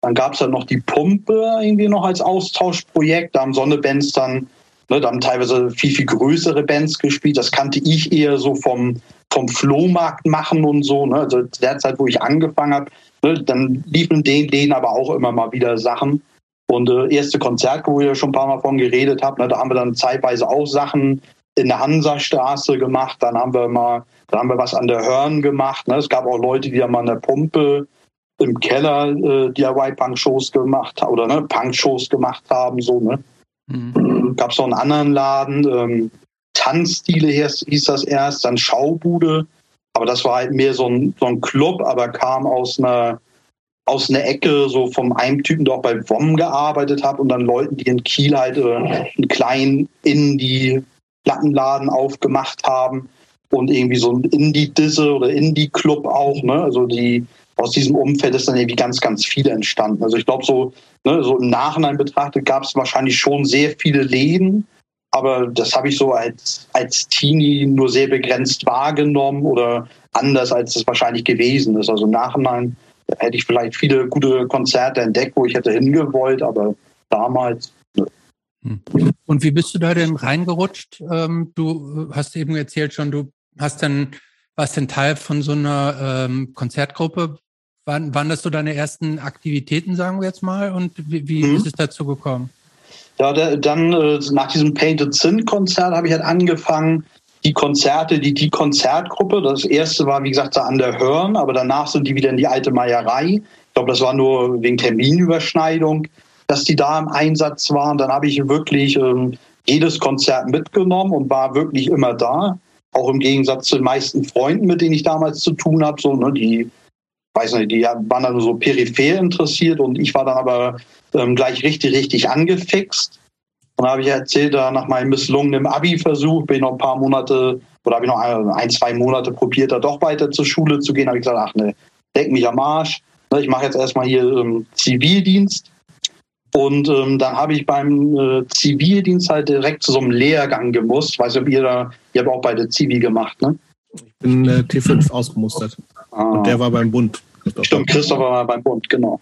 Speaker 3: Dann gab es dann noch die Pumpe irgendwie noch als Austauschprojekt. Da haben Sonnebands dann, ne, da haben teilweise viel, viel größere Bands gespielt. Das kannte ich eher so vom, vom Flohmarkt machen und so. Ne? Also zu der Zeit, wo ich angefangen habe, ne, dann liefen in den Läden aber auch immer mal wieder Sachen. Und äh, erste Konzert, wo ihr schon ein paar Mal von geredet habt, ne, da haben wir dann zeitweise auch Sachen in der Hansastraße gemacht. Dann haben wir mal, da haben wir was an der Hörn gemacht. Ne. Es gab auch Leute, die haben an der Pumpe im Keller äh, DIY-Punk-Shows gemacht oder ne, Punk-Shows gemacht haben. So, ne. Mhm. Gab es noch einen anderen Laden, ähm, Tanzstile hieß, hieß das erst, dann Schaubude. Aber das war halt mehr so ein, so ein Club, aber kam aus einer aus einer Ecke so vom einem Typen, der auch bei WOM gearbeitet hat und dann Leuten, die in Kiel halt äh, einen kleinen Indie-Plattenladen aufgemacht haben und irgendwie so ein Indie-Disse oder Indie-Club auch, ne? Also die aus diesem Umfeld ist dann irgendwie ganz, ganz viele entstanden. Also ich glaube, so, ne, so im Nachhinein betrachtet gab es wahrscheinlich schon sehr viele Läden, aber das habe ich so als, als Teenie nur sehr begrenzt wahrgenommen oder anders, als es wahrscheinlich gewesen ist. Also im Nachhinein hätte ich vielleicht viele gute Konzerte entdeckt, wo ich hätte hingewollt, aber damals. Ne.
Speaker 2: Und wie bist du da denn reingerutscht? Ähm, du hast eben erzählt schon, du hast dann, warst denn Teil von so einer ähm, Konzertgruppe. Wann, waren das so deine ersten Aktivitäten, sagen wir jetzt mal? Und wie, wie mhm. ist es dazu gekommen?
Speaker 3: Ja, dann äh, nach diesem Painted Sin Konzert habe ich halt angefangen, die Konzerte, die die Konzertgruppe, das erste war wie gesagt da an der Hörn, aber danach sind die wieder in die alte Meierei. Ich glaube, das war nur wegen Terminüberschneidung, dass die da im Einsatz waren. Dann habe ich wirklich ähm, jedes Konzert mitgenommen und war wirklich immer da. Auch im Gegensatz zu den meisten Freunden, mit denen ich damals zu tun habe, so, ne, die weiß nicht, die waren dann so peripher interessiert und ich war dann aber ähm, gleich richtig, richtig angefixt. Und da habe ich erzählt, da nach meinem misslungenen Abi-Versuch bin ich noch ein paar Monate oder habe ich noch ein, ein, zwei Monate probiert, da doch weiter zur Schule zu gehen. habe ich gesagt, ach ne, denk mich am Arsch. Ne, ich mache jetzt erstmal hier ähm, Zivildienst. Und ähm, dann habe ich beim äh, Zivildienst halt direkt zu so einem Lehrgang gemusst. Weiß nicht, ob ihr da, ihr habt auch beide Zivi gemacht, ne?
Speaker 1: Ich bin äh, T5 ausgemustert. Ah. Und der war beim Bund.
Speaker 3: Christoph. Stimmt, Christoph war beim Bund, genau.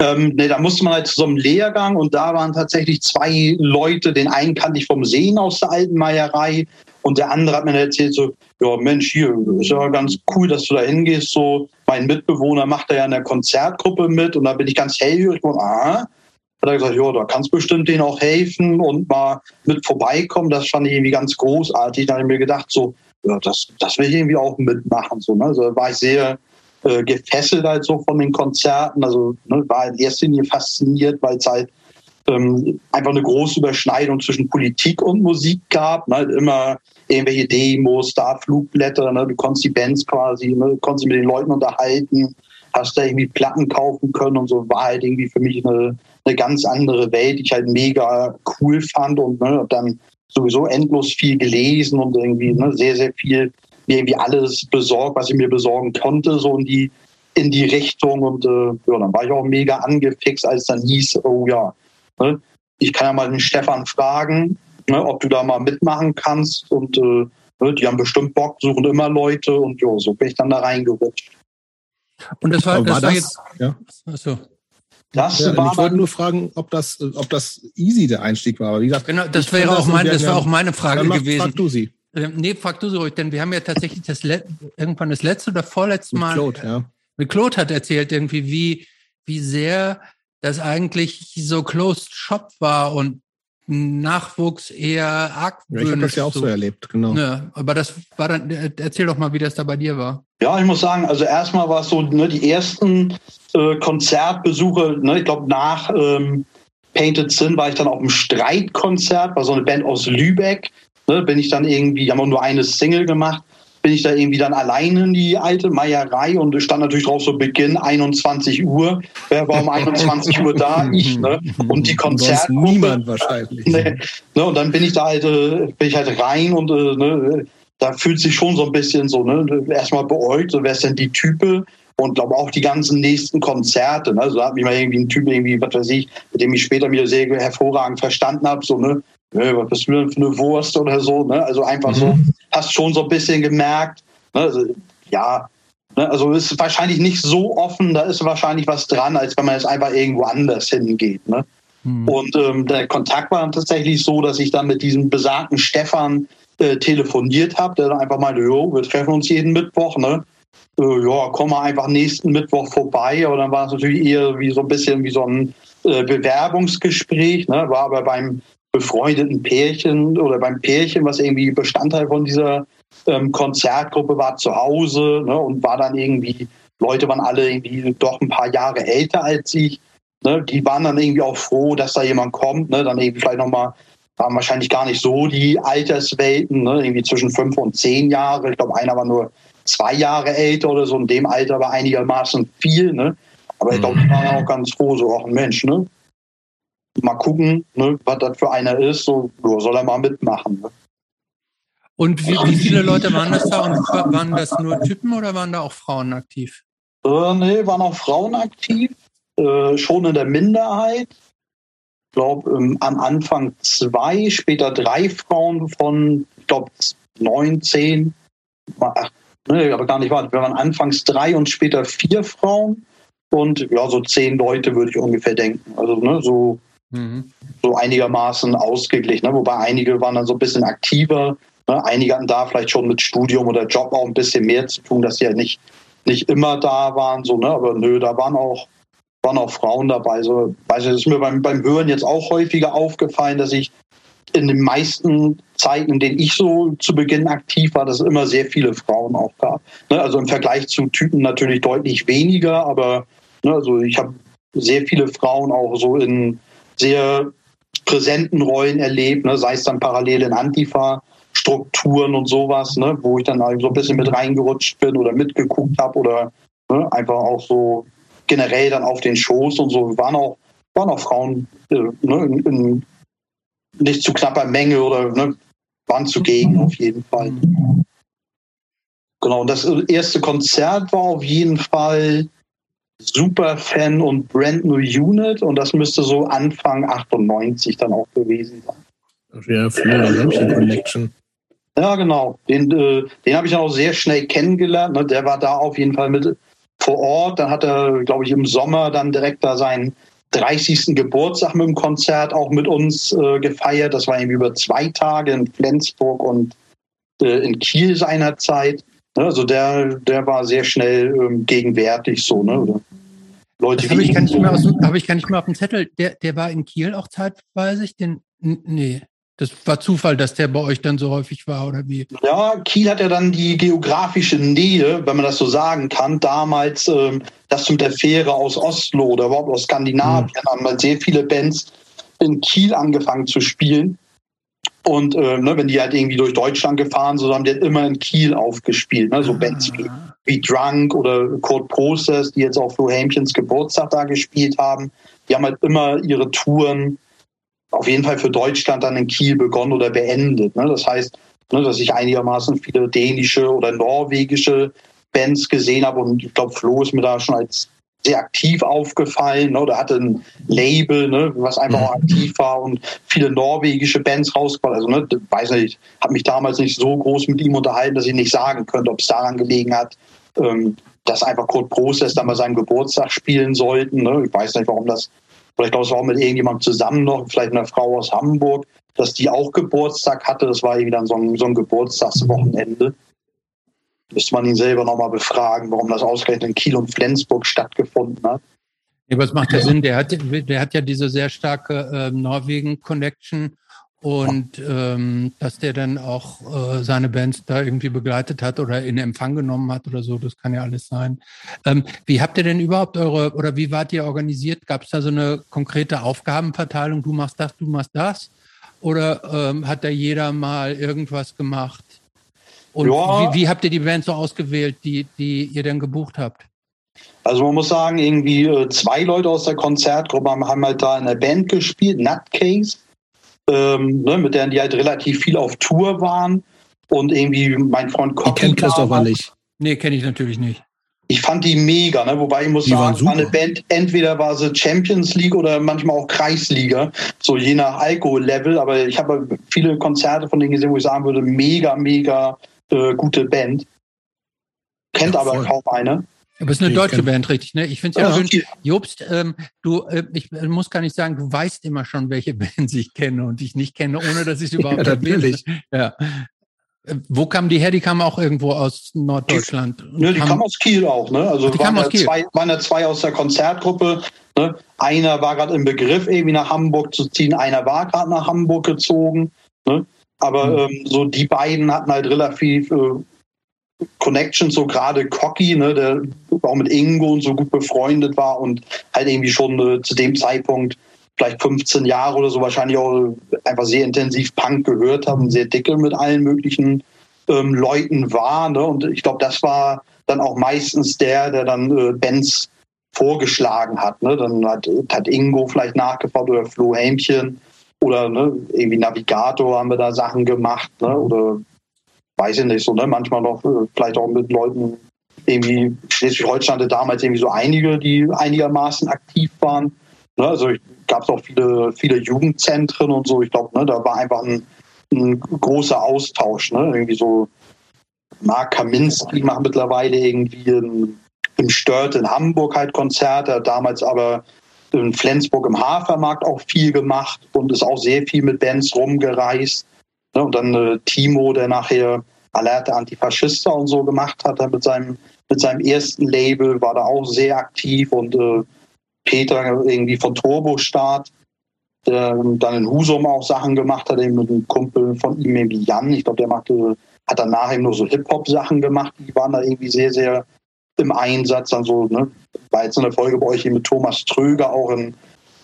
Speaker 3: Ähm, nee, da musste man halt zu so einem Lehrgang und da waren tatsächlich zwei Leute, den einen kannte ich vom Sehen aus der alten Meierei und der andere hat mir erzählt so, ja Mensch, hier ist ja ganz cool, dass du da hingehst. So, mein Mitbewohner macht da ja in der Konzertgruppe mit und da bin ich ganz hellhörig und ah, hat er gesagt, ja, da kannst bestimmt denen auch helfen und mal mit vorbeikommen. Das fand ich irgendwie ganz großartig. Da habe ich mir gedacht, so, ja, das, das will ich irgendwie auch mitmachen. So, ne? Also da war ich sehr äh, gefesselt halt so von den Konzerten. Also ne, war in erster Linie fasziniert, weil es halt ähm, einfach eine große Überschneidung zwischen Politik und Musik gab. Ne? Immer irgendwelche Demos, da Flugblätter, ne? du konntest die Bands quasi, ne? konntest mit den Leuten unterhalten, hast da irgendwie Platten kaufen können und so war halt irgendwie für mich eine, eine ganz andere Welt, die ich halt mega cool fand und ne, dann sowieso endlos viel gelesen und irgendwie ne, sehr, sehr viel mir irgendwie alles besorgt, was ich mir besorgen konnte, so in die, in die Richtung. Und äh, ja, dann war ich auch mega angefixt, als dann hieß, oh ja, ne, ich kann ja mal den Stefan fragen, ne, ob du da mal mitmachen kannst. Und äh, ne, die haben bestimmt Bock, suchen immer Leute und ja, so bin ich dann da reingerutscht.
Speaker 2: Und das war, das war, das, jetzt. Ja.
Speaker 1: Achso. Das ja, war ich wollte nur fragen, ob das, ob das easy der Einstieg war. Aber wie gesagt,
Speaker 2: genau, das wäre auch mein, das war auch meine Frage mach, gewesen. Frag
Speaker 1: du sie.
Speaker 2: Ähm, nee, frag du so ruhig, denn wir haben ja tatsächlich das Let irgendwann das letzte oder vorletzte Mal. Mit Claude, ja. Mit Claude hat erzählt irgendwie, wie, wie sehr das eigentlich so Closed Shop war und Nachwuchs eher argwöhnisch.
Speaker 1: Ja, ich habe das ja auch so, so erlebt, genau.
Speaker 2: Ja, aber das war dann, erzähl doch mal, wie das da bei dir war.
Speaker 3: Ja, ich muss sagen, also erstmal war es so, ne, die ersten äh, Konzertbesuche, ne, ich glaube nach ähm, Painted Sin war ich dann auf einem Streitkonzert, war so eine Band aus Lübeck, Ne, bin ich dann irgendwie, haben wir nur eine Single gemacht, bin ich da irgendwie dann alleine in die alte Meierei und stand natürlich drauf so Beginn 21 Uhr. Wer war um 21 Uhr da? Ich, ne? Und die Konzerte.
Speaker 1: Niemand wahrscheinlich.
Speaker 3: Ne, ne, und dann bin ich da halt, äh, bin ich halt rein und äh, ne, da fühlt sich schon so ein bisschen so, ne, erstmal beäugt, so wer ist denn die Type? Und glaube auch die ganzen nächsten Konzerte. Ne? Also da hat mich mal irgendwie ein Typ, irgendwie, was weiß ich, mit dem ich später wieder sehr hervorragend verstanden habe, so, ne, ne, was bist du denn für eine Wurst oder so, ne? Also einfach mhm. so, hast schon so ein bisschen gemerkt, ne? also, ja, ne? also ist wahrscheinlich nicht so offen, da ist wahrscheinlich was dran, als wenn man jetzt einfach irgendwo anders hingeht, ne? Mhm. Und ähm, der Kontakt war dann tatsächlich so, dass ich dann mit diesem besagten Stefan äh, telefoniert habe, der dann einfach meinte, jo, wir treffen uns jeden Mittwoch, ne? Äh, ja, komm mal einfach nächsten Mittwoch vorbei. Aber dann war es natürlich eher wie so ein bisschen wie so ein äh, Bewerbungsgespräch, ne, war aber beim befreundeten Pärchen oder beim Pärchen, was irgendwie Bestandteil von dieser ähm, Konzertgruppe war, zu Hause ne, und war dann irgendwie, Leute waren alle irgendwie doch ein paar Jahre älter als ich. Ne, die waren dann irgendwie auch froh, dass da jemand kommt, ne, dann irgendwie vielleicht nochmal, waren wahrscheinlich gar nicht so die Alterswelten, ne, irgendwie zwischen fünf und zehn Jahre. Ich glaube, einer war nur zwei Jahre älter oder so, in dem Alter war einigermaßen viel, ne? Aber ich glaube, die waren auch ganz froh, so auch ein Mensch, ne? Mal gucken, ne, was das für einer ist, so soll er mal mitmachen. Ne?
Speaker 2: Und wie, wie, viele Leute waren das da? Und waren das nur Typen oder waren da auch Frauen aktiv?
Speaker 3: Äh, nee, waren auch Frauen aktiv, äh, schon in der Minderheit. Ich glaube, ähm, am Anfang zwei, später drei Frauen von, ich glaube, neun, zehn, ach, aber gar nicht wahr. Wir waren anfangs drei und später vier Frauen und ja, so zehn Leute würde ich ungefähr denken. Also ne, so, mhm. so einigermaßen ausgeglichen. Ne? Wobei einige waren dann so ein bisschen aktiver. Ne? Einige hatten da vielleicht schon mit Studium oder Job auch ein bisschen mehr zu tun, dass sie ja nicht, nicht immer da waren. So, ne? Aber nö, da waren auch, waren auch Frauen dabei. So, weiß ich, das ist mir beim, beim Hören jetzt auch häufiger aufgefallen, dass ich in den meisten Zeiten, in denen ich so zu Beginn aktiv war, dass es immer sehr viele Frauen auch gab. Ne? Also im Vergleich zu Typen natürlich deutlich weniger, aber Ne, also ich habe sehr viele Frauen auch so in sehr präsenten Rollen erlebt, ne, sei es dann parallel in Antifa-Strukturen und sowas, ne, wo ich dann halt so ein bisschen mit reingerutscht bin oder mitgeguckt habe oder ne, einfach auch so generell dann auf den Shows und so. Waren auch, waren auch Frauen äh, ne, in, in, nicht zu knapper Menge oder ne, waren zugegen auf jeden Fall. Genau, das erste Konzert war auf jeden Fall Superfan und Brand New Unit und das müsste so Anfang 98 dann auch gewesen sein.
Speaker 1: Wäre Flora Lämpchen Connection.
Speaker 3: Ja, genau. Den, äh, den habe ich auch sehr schnell kennengelernt. Ne? Der war da auf jeden Fall mit vor Ort. Dann hat er, glaube ich, im Sommer dann direkt da seinen 30. Geburtstag mit dem Konzert auch mit uns äh, gefeiert. Das war irgendwie über zwei Tage in Flensburg und äh, in Kiel seinerzeit. Ne, also der, der war sehr schnell ähm, gegenwärtig so, ne? Oder
Speaker 2: Leute, habe ich, gar nicht mehr aus, hab ich gar nicht mehr auf dem Zettel. Der, der war in Kiel auch zeitweise? Den, nee, das war Zufall, dass der bei euch dann so häufig war, oder wie?
Speaker 3: Ja, Kiel hat ja dann die geografische Nähe, wenn man das so sagen kann. Damals ähm, das mit der Fähre aus Oslo oder überhaupt aus Skandinavien mhm. haben halt sehr viele Bands in Kiel angefangen zu spielen. Und äh, ne, wenn die halt irgendwie durch Deutschland gefahren sind, haben die halt immer in Kiel aufgespielt. Ne? So ah. Bands wie, wie Drunk oder Kurt Process, die jetzt auch Flo Hämchens Geburtstag da gespielt haben. Die haben halt immer ihre Touren auf jeden Fall für Deutschland dann in Kiel begonnen oder beendet. Ne? Das heißt, ne, dass ich einigermaßen viele dänische oder norwegische Bands gesehen habe. Und ich glaube, Flo ist mir da schon als sehr aktiv aufgefallen ne, oder hatte ein Label, ne, was einfach auch aktiv war und viele norwegische Bands rausgebracht. Also, ne, weiß nicht, habe mich damals nicht so groß mit ihm unterhalten, dass ich nicht sagen könnte, ob es daran gelegen hat, ähm, dass einfach Kurt Prozess dann bei seinem Geburtstag spielen sollten. Ne. Ich weiß nicht, warum das, vielleicht glaube, es war auch mit irgendjemandem zusammen noch, vielleicht eine Frau aus Hamburg, dass die auch Geburtstag hatte. Das war irgendwie dann so ein, so ein Geburtstagswochenende. Müsste man ihn selber nochmal befragen, warum das ausgerechnet in Kiel und Flensburg stattgefunden hat.
Speaker 2: Ja, aber es macht ja Sinn, der hat, der hat ja diese sehr starke äh, Norwegen-Connection und ähm, dass der dann auch äh, seine Bands da irgendwie begleitet hat oder in Empfang genommen hat oder so, das kann ja alles sein. Ähm, wie habt ihr denn überhaupt eure, oder wie wart ihr organisiert? Gab es da so eine konkrete Aufgabenverteilung, du machst das, du machst das? Oder ähm, hat da jeder mal irgendwas gemacht? Und ja. wie, wie, habt ihr die Band so ausgewählt, die, die ihr denn gebucht habt?
Speaker 3: Also man muss sagen, irgendwie äh, zwei Leute aus der Konzertgruppe haben halt da in der Band gespielt, Nutcase, ähm, ne, mit deren die halt relativ viel auf Tour waren. Und irgendwie mein Freund
Speaker 1: Cocky. Ich kenne Christopher nicht.
Speaker 2: Nee, kenne ich natürlich nicht.
Speaker 3: Ich fand die mega, ne? wobei ich muss die sagen, meine Band, entweder war sie Champions League oder manchmal auch Kreisliga, so je nach Alkohol-Level. Aber ich habe viele Konzerte von denen gesehen, wo ich sagen würde, mega, mega äh, gute Band. Kennt ja, aber kaum eine.
Speaker 2: Aber es ist eine ich deutsche Band, richtig, ne? Ich finde es ja, ja schön. Jobst, ähm, du, äh, ich muss gar nicht sagen, du weißt immer schon, welche Bands ich kenne und ich nicht kenne, ohne dass ich es überhaupt
Speaker 1: ja, natürlich.
Speaker 2: Ja. Äh, wo kamen die her? Die kamen auch irgendwo aus Norddeutschland.
Speaker 3: Die, ne, die kamen aus Kiel auch, ne? Also Ach, die
Speaker 2: waren,
Speaker 3: ja zwei, waren ja zwei aus der Konzertgruppe. Ne? Einer war gerade im Begriff, irgendwie nach Hamburg zu ziehen, einer war gerade nach Hamburg gezogen. Ne? Aber mhm. ähm, so die beiden hatten halt relativ äh, Connections, so gerade Cocky, ne, der auch mit Ingo und so gut befreundet war und halt irgendwie schon äh, zu dem Zeitpunkt vielleicht 15 Jahre oder so wahrscheinlich auch einfach sehr intensiv Punk gehört haben, sehr dicke mit allen möglichen ähm, Leuten war. Ne? Und ich glaube, das war dann auch meistens der, der dann äh, Bands vorgeschlagen hat. Ne? Dann hat, hat Ingo vielleicht nachgefragt oder Flo Hämchen oder ne, irgendwie Navigator haben wir da Sachen gemacht. Ne? Oder weiß ich nicht so, ne? manchmal noch äh, vielleicht auch mit Leuten irgendwie Schleswig-Holstein hatte damals irgendwie so einige, die einigermaßen aktiv waren. Ne? Also gab es auch viele, viele Jugendzentren und so. Ich glaube, ne, da war einfach ein, ein großer Austausch. Ne? Irgendwie so Mark Kaminski macht mittlerweile irgendwie ein, im Stört in Hamburg halt Konzerte, damals aber in Flensburg im Hafermarkt auch viel gemacht und ist auch sehr viel mit Bands rumgereist. Ne? Und dann äh, Timo, der nachher Alerte Antifaschista und so gemacht hat, mit seinem, mit seinem ersten Label, war da auch sehr aktiv und äh, Peter irgendwie von Turbostart, der dann in Husum auch Sachen gemacht hat, eben mit einem Kumpel von ihm, irgendwie Jan. Ich glaube, der machte, hat danach eben nur so Hip-Hop-Sachen gemacht, die waren da irgendwie sehr, sehr im Einsatz. Dann so, ne, war jetzt eine Folge bei euch hier mit Thomas Tröger auch in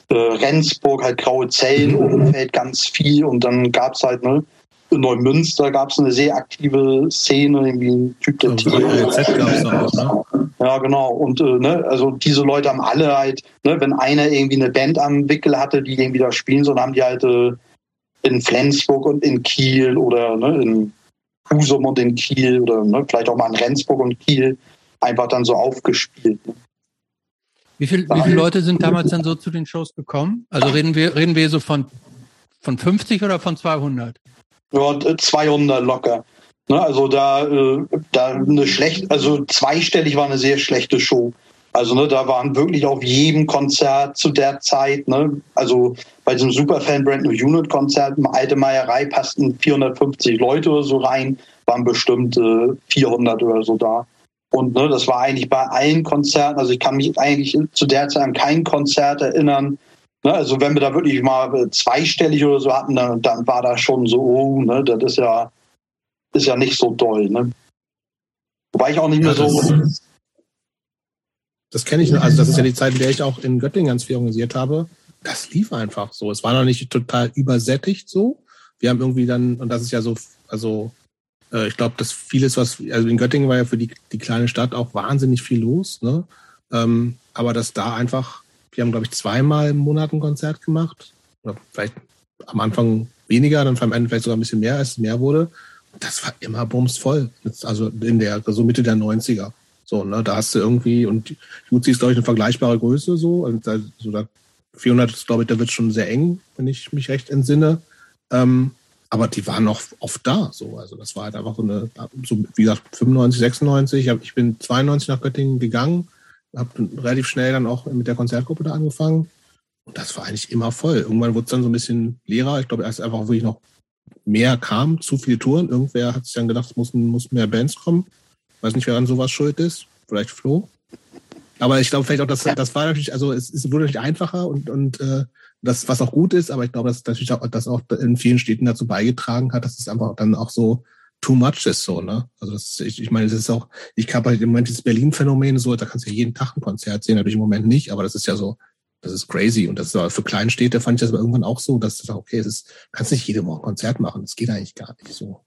Speaker 3: äh, Rendsburg, halt Graue Zellen, Umfeld ganz viel und dann gab es halt, ne, in Neumünster gab es eine sehr aktive Szene, irgendwie ein Typ der so, ne? Ja, genau. Und äh, ne, also diese Leute haben alle halt, ne, wenn einer irgendwie eine Band am Wickel hatte, die irgendwie da spielen, so dann haben die halt äh, in Flensburg und in Kiel oder ne, in Husum und in Kiel oder ne, vielleicht auch mal in Rendsburg und Kiel einfach dann so aufgespielt.
Speaker 2: Wie, viel, wie viele Leute sind damals dann so zu den Shows gekommen? Also reden wir, reden wir so von, von 50 oder von 200?
Speaker 3: Ja, 200 locker. Ne, also da, äh, da eine schlecht, also zweistellig war eine sehr schlechte Show. Also ne, da waren wirklich auf jedem Konzert zu der Zeit, ne, also bei diesem Superfan Brand New Unit Konzert, alte Meierei passten 450 Leute oder so rein, waren bestimmt äh, 400 oder so da. Und ne, das war eigentlich bei allen Konzerten, also ich kann mich eigentlich zu der Zeit an kein Konzert erinnern, Ne, also wenn wir da wirklich mal zweistellig oder so hatten, dann, dann war das schon so, oh, ne, das ist ja, ist ja nicht so doll. Ne? Wobei ich auch nicht mehr ja, so.
Speaker 1: Das, das kenne ich, also das ist ja die Zeit, in der ich auch in Göttingen ganz viel organisiert habe. Das lief einfach so. Es war noch nicht total übersättigt so. Wir haben irgendwie dann, und das ist ja so, also äh, ich glaube, dass vieles, was, also in Göttingen war ja für die, die kleine Stadt auch wahnsinnig viel los, ne? Ähm, aber dass da einfach wir haben, glaube ich, zweimal im Monat ein Konzert gemacht. Oder vielleicht am Anfang weniger, dann am Ende vielleicht sogar ein bisschen mehr, als es mehr wurde. das war immer bumsvoll. Also in der, so Mitte der 90er. So, ne, da hast du irgendwie, und Jutzi ist, glaube ich, eine vergleichbare Größe so. Und da, so da 400 ist, glaube ich, da wird schon sehr eng, wenn ich mich recht entsinne. Ähm, aber die waren noch oft da, so. Also das war halt einfach so eine, so wie gesagt, 95, 96. Ich bin 92 nach Göttingen gegangen habe relativ schnell dann auch mit der Konzertgruppe da angefangen. Und das war eigentlich immer voll. Irgendwann wurde es dann so ein bisschen leerer. Ich glaube, erst einfach wirklich noch mehr kam, zu viele Touren. Irgendwer hat sich dann gedacht, es müssen, muss mehr Bands kommen. Weiß nicht, wer an sowas schuld ist. Vielleicht Flo. Aber ich glaube vielleicht auch, dass das war natürlich, also es, es wurde natürlich einfacher und, und äh, das, was auch gut ist, aber ich glaube, dass natürlich auch, das auch in vielen Städten dazu beigetragen hat, dass es einfach dann auch so too much ist so, ne? Also das, ich, ich meine, das ist auch, ich habe halt im Moment dieses Berlin-Phänomen so, da kannst du ja jeden Tag ein Konzert sehen, natürlich im Moment nicht, aber das ist ja so, das ist crazy. Und das ist für kleine Städte fand ich das aber irgendwann auch so, dass das okay, es ist, du kannst nicht jede Woche ein Konzert machen. Das geht eigentlich gar nicht so.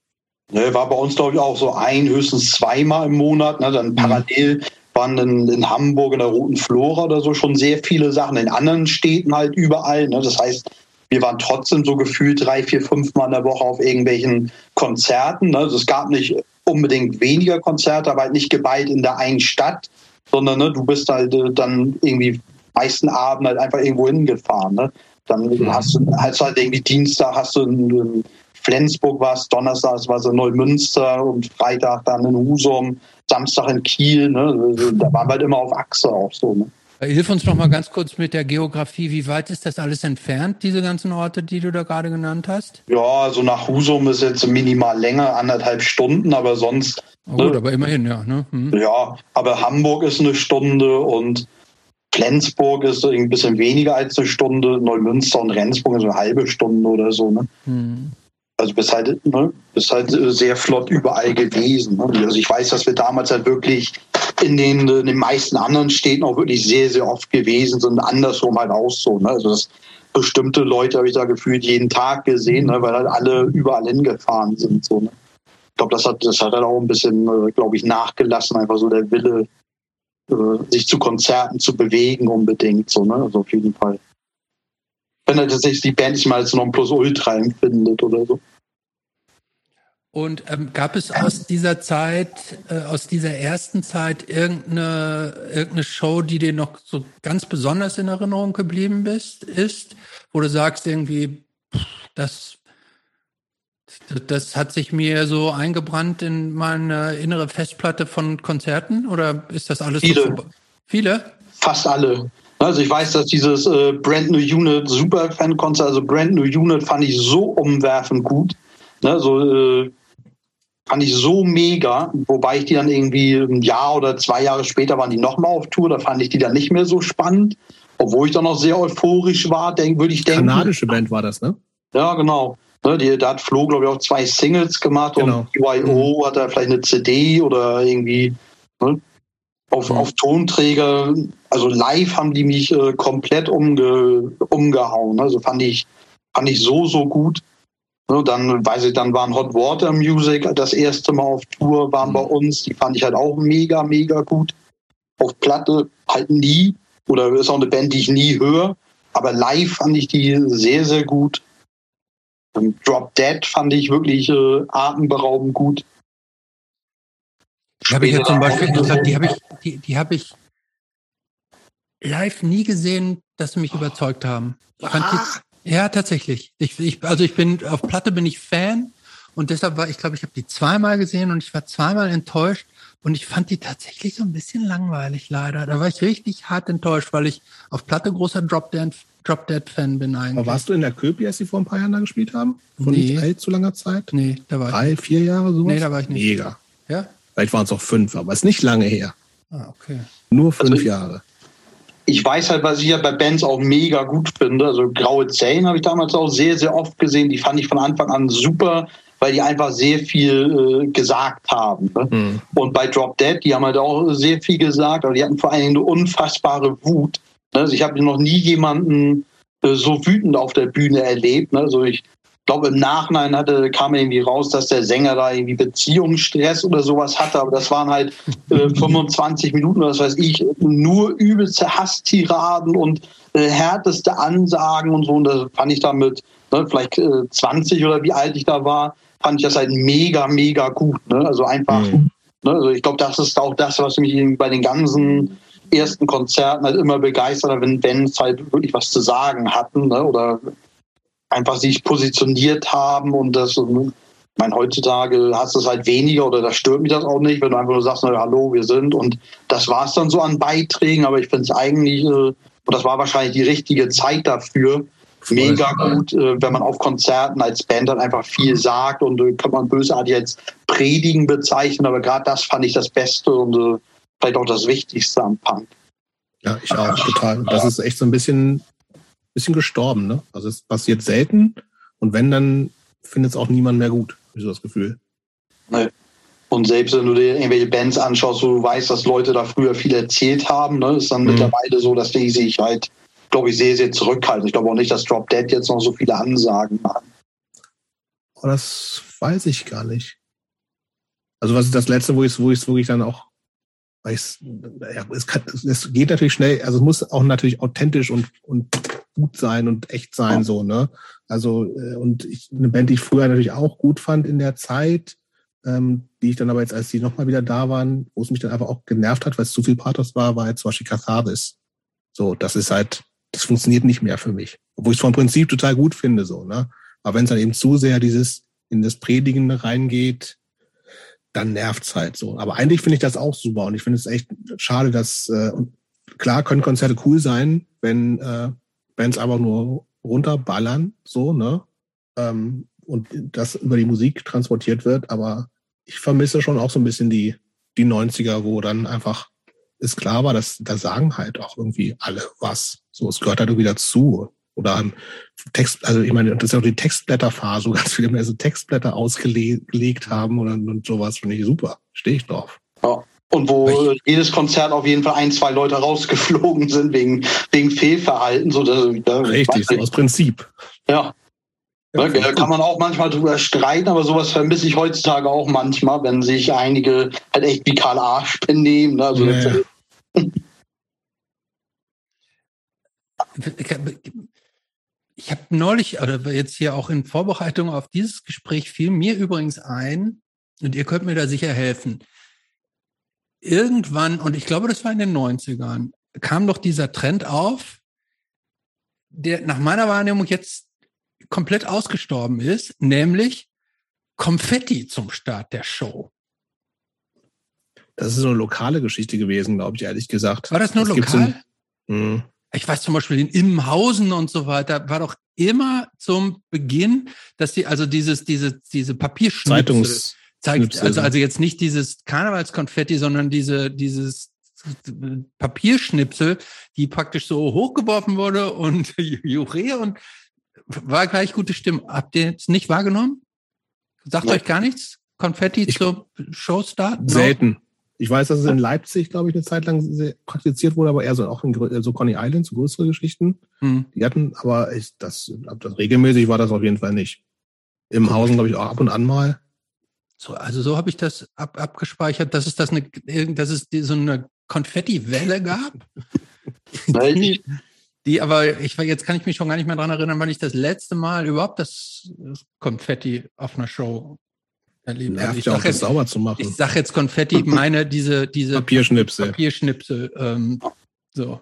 Speaker 3: Ne, war bei uns, glaube ich, auch so ein, höchstens zweimal im Monat, ne? Dann mhm. parallel waren in, in Hamburg in der Roten Flora oder so schon sehr viele Sachen, in anderen Städten halt überall. Ne? Das heißt, wir waren trotzdem so gefühlt drei, vier, fünf Mal in der Woche auf irgendwelchen Konzerten. Ne? Also es gab nicht unbedingt weniger Konzerte, aber halt nicht geballt in der einen Stadt, sondern ne, du bist halt äh, dann irgendwie meisten Abend halt einfach irgendwo hingefahren. Ne? Dann mhm. hast du hast halt irgendwie Dienstag hast du in, in Flensburg was, Donnerstag war es in Neumünster und Freitag dann in Husum, Samstag in Kiel. Ne? Da waren wir halt immer auf Achse auch so. Ne?
Speaker 2: Hilf uns noch mal ganz kurz mit der Geografie. Wie weit ist das alles entfernt, diese ganzen Orte, die du da gerade genannt hast?
Speaker 3: Ja, also nach Husum ist jetzt minimal länger, anderthalb Stunden, aber sonst.
Speaker 2: Oh, gut, ne? aber immerhin, ja. Ne?
Speaker 3: Hm. Ja, aber Hamburg ist eine Stunde und Flensburg ist ein bisschen weniger als eine Stunde, Neumünster und Rendsburg ist eine halbe Stunde oder so. Ne? Hm. Also bist halt, ne, bist halt sehr flott überall gewesen. Ne? Also ich weiß, dass wir damals halt wirklich in den, in den meisten anderen Städten auch wirklich sehr, sehr oft gewesen sind, andersrum halt auch so. Ne? Also das bestimmte Leute habe ich da gefühlt jeden Tag gesehen, ne? weil halt alle überall hingefahren sind. So, ne? Ich glaube, das hat, das hat halt auch ein bisschen, äh, glaube ich, nachgelassen, einfach so der Wille, äh, sich zu Konzerten zu bewegen unbedingt. So, ne? Also auf jeden Fall. Wenn er tatsächlich die Band nicht mal als Nonplusultra empfindet oder so.
Speaker 2: Und ähm, gab es aus dieser Zeit, äh, aus dieser ersten Zeit irgendeine, irgendeine Show, die dir noch so ganz besonders in Erinnerung geblieben bist, ist, wo du sagst irgendwie, das, das hat sich mir so eingebrannt in meine innere Festplatte von Konzerten oder ist das alles
Speaker 3: Viele.
Speaker 2: So Viele?
Speaker 3: Fast alle. Also ich weiß, dass dieses äh, Brand New Unit Super Fan Konzert, also Brand New Unit fand ich so umwerfend gut. Ne, so äh, fand ich so mega, wobei ich die dann irgendwie ein Jahr oder zwei Jahre später waren die nochmal auf Tour, da fand ich die dann nicht mehr so spannend, obwohl ich dann noch sehr euphorisch war, denk, würde ich denken.
Speaker 1: Kanadische Band war das, ne?
Speaker 3: Ja, genau. Ne, die, da hat Flo, glaube ich, auch zwei Singles gemacht genau. und UIO mhm. hat da vielleicht eine CD oder irgendwie ne, auf, mhm. auf Tonträger. Also live haben die mich äh, komplett umge, umgehauen. Also fand ich, fand ich so, so gut. Ne, dann weiß ich, dann waren Hot Water Music das erste Mal auf Tour, waren mhm. bei uns. Die fand ich halt auch mega, mega gut. Auf Platte halt nie. Oder ist auch eine Band, die ich nie höre. Aber live fand ich die sehr, sehr gut. Und Drop Dead fand ich wirklich äh, atemberaubend gut.
Speaker 2: Die habe ich ja zum Beispiel, die habe ich, die, die habe ich live nie gesehen, dass sie mich überzeugt haben. Ich fand die, ja, tatsächlich. Ich, ich, also ich bin auf Platte bin ich Fan und deshalb war ich glaube, ich habe die zweimal gesehen und ich war zweimal enttäuscht und ich fand die tatsächlich so ein bisschen langweilig leider. Da war ich richtig hart enttäuscht, weil ich auf Platte großer Drop Dead, Drop Dead Fan bin eigentlich.
Speaker 1: Aber warst du in der Köpi, als sie vor ein paar Jahren da gespielt haben? Vor
Speaker 2: nee.
Speaker 1: nicht allzu langer Zeit?
Speaker 2: Nee, da war
Speaker 1: Drei,
Speaker 2: ich nicht.
Speaker 1: vier Jahre sowas?
Speaker 2: Nee, da war ich nicht.
Speaker 1: Mega.
Speaker 2: Ja?
Speaker 1: Vielleicht waren es auch fünf, aber es ist nicht lange her.
Speaker 2: Ah, okay.
Speaker 1: Nur fünf also, Jahre
Speaker 3: ich weiß halt, was ich ja bei Bands auch mega gut finde. Also Graue Zellen habe ich damals auch sehr, sehr oft gesehen. Die fand ich von Anfang an super, weil die einfach sehr viel äh, gesagt haben. Ne? Mhm. Und bei Drop Dead, die haben halt auch sehr viel gesagt, aber die hatten vor allem eine unfassbare Wut. Ne? Also ich habe noch nie jemanden äh, so wütend auf der Bühne erlebt. Ne? Also ich glaube, im Nachhinein hatte, kam irgendwie raus, dass der Sänger da irgendwie Beziehungsstress oder sowas hatte, aber das waren halt äh, 25 Minuten oder was weiß ich, nur übelste Hasstiraden und äh, härteste Ansagen und so. Und das fand ich damit, ne, vielleicht äh, 20 oder wie alt ich da war, fand ich das halt mega, mega gut. Ne? Also einfach, mhm. ne? also ich glaube, das ist auch das, was mich bei den ganzen ersten Konzerten halt immer begeistert hat, wenn Bands halt wirklich was zu sagen hatten ne? oder einfach sich positioniert haben und das, ich meine, heutzutage hast du es halt weniger oder das stört mich das auch nicht, wenn du einfach nur sagst, na, hallo, wir sind und das war es dann so an Beiträgen, aber ich finde es eigentlich, äh, und das war wahrscheinlich die richtige Zeit dafür, mega gut, äh, wenn man auf Konzerten als Band dann einfach viel sagt und äh, kann man bösartig als Predigen bezeichnen, aber gerade das fand ich das Beste und vielleicht auch das Wichtigste am Punk.
Speaker 1: Ja, ich auch, total. Das ist echt so ein bisschen bisschen gestorben. Ne? Also es passiert selten und wenn, dann findet es auch niemand mehr gut, habe ich so das Gefühl.
Speaker 3: Nee. Und selbst wenn du dir irgendwelche Bands anschaust, wo du weißt, dass Leute da früher viel erzählt haben, ne, ist dann mhm. mittlerweile so, dass die sich halt, glaube ich, sehr, sehr zurückhalten. Ich glaube auch nicht, dass Drop Dead jetzt noch so viele Ansagen machen.
Speaker 1: Oh, das weiß ich gar nicht. Also was ist das letzte, wo ich es wo wirklich dann auch weil ja, es, kann, es geht natürlich schnell, also es muss auch natürlich authentisch und, und gut sein und echt sein, so, ne? Also, äh, und ich, eine Band, die ich früher natürlich auch gut fand in der Zeit, ähm, die ich dann aber jetzt, als die nochmal wieder da waren, wo es mich dann einfach auch genervt hat, weil es zu viel Pathos war, war jetzt zum Beispiel Catharis. So, das ist halt, das funktioniert nicht mehr für mich. Obwohl ich es vom Prinzip total gut finde, so, ne? Aber wenn es dann eben zu sehr dieses in das Predigen reingeht, dann nervt's halt so. Aber eigentlich finde ich das auch super und ich finde es echt schade, dass äh, klar können Konzerte cool sein, wenn äh, Bands einfach nur runterballern, so, ne? Ähm, und das über die Musik transportiert wird, aber ich vermisse schon auch so ein bisschen die, die 90er, wo dann einfach es klar war, dass da sagen halt auch irgendwie alle was. So, es gehört halt irgendwie dazu. Oder Text, also ich meine, das ist ja auch die Textblätterphase, wo ganz viele mehr so Textblätter ausgelegt haben oder und sowas, finde ich super. Stehe ich drauf.
Speaker 3: Ja. Und wo ich, jedes Konzert auf jeden Fall ein, zwei Leute rausgeflogen sind wegen, wegen Fehlverhalten. So,
Speaker 1: dass, da, Richtig, so aus Prinzip.
Speaker 3: Ja. Ja, da kann man auch manchmal drüber streiten, aber sowas vermisse ich heutzutage auch manchmal, wenn sich einige halt echt wie Karl Arsch benehmen. Ne? Also ja.
Speaker 2: Ich habe neulich, oder jetzt hier auch in Vorbereitung auf dieses Gespräch, fiel mir übrigens ein, und ihr könnt mir da sicher helfen. Irgendwann, und ich glaube, das war in den 90ern, kam doch dieser Trend auf, der nach meiner Wahrnehmung jetzt komplett ausgestorben ist, nämlich Konfetti zum Start der Show.
Speaker 1: Das ist so eine lokale Geschichte gewesen, glaube ich, ehrlich gesagt.
Speaker 2: War das nur das lokal? In, ich weiß zum Beispiel in Immenhausen und so weiter, war doch immer zum Beginn, dass die, also dieses, diese, diese Papierschnipsel zeigt, also, also jetzt nicht dieses Karnevalskonfetti, sondern diese, dieses Papierschnipsel, die praktisch so hochgeworfen wurde und Juche und war gleich gute Stimme. Habt ihr jetzt nicht wahrgenommen? Sagt Nein. euch gar nichts? Konfetti ich, zur Showstart?
Speaker 1: Selten. Ich weiß, dass es in Leipzig, glaube ich, eine Zeit lang praktiziert wurde, aber eher so auch in so Coney Island, so größere Geschichten. Hm. Die hatten, aber ich, das, das regelmäßig war das auf jeden Fall nicht. Im Hausen, glaube ich, auch ab und an mal.
Speaker 2: So, also so habe ich das ab, abgespeichert, dass es das eine, dass es die, so eine Konfetti-Welle gab. die, die, aber ich jetzt kann ich mich schon gar nicht mehr daran erinnern, wann ich das letzte Mal überhaupt das, das Konfetti auf einer Show
Speaker 1: erlebt habe. Ich sage jetzt, sauber zu machen.
Speaker 2: Ich sage jetzt Konfetti, meine diese diese
Speaker 1: Papierschnipsel.
Speaker 2: Papierschnipsel. Ähm, so.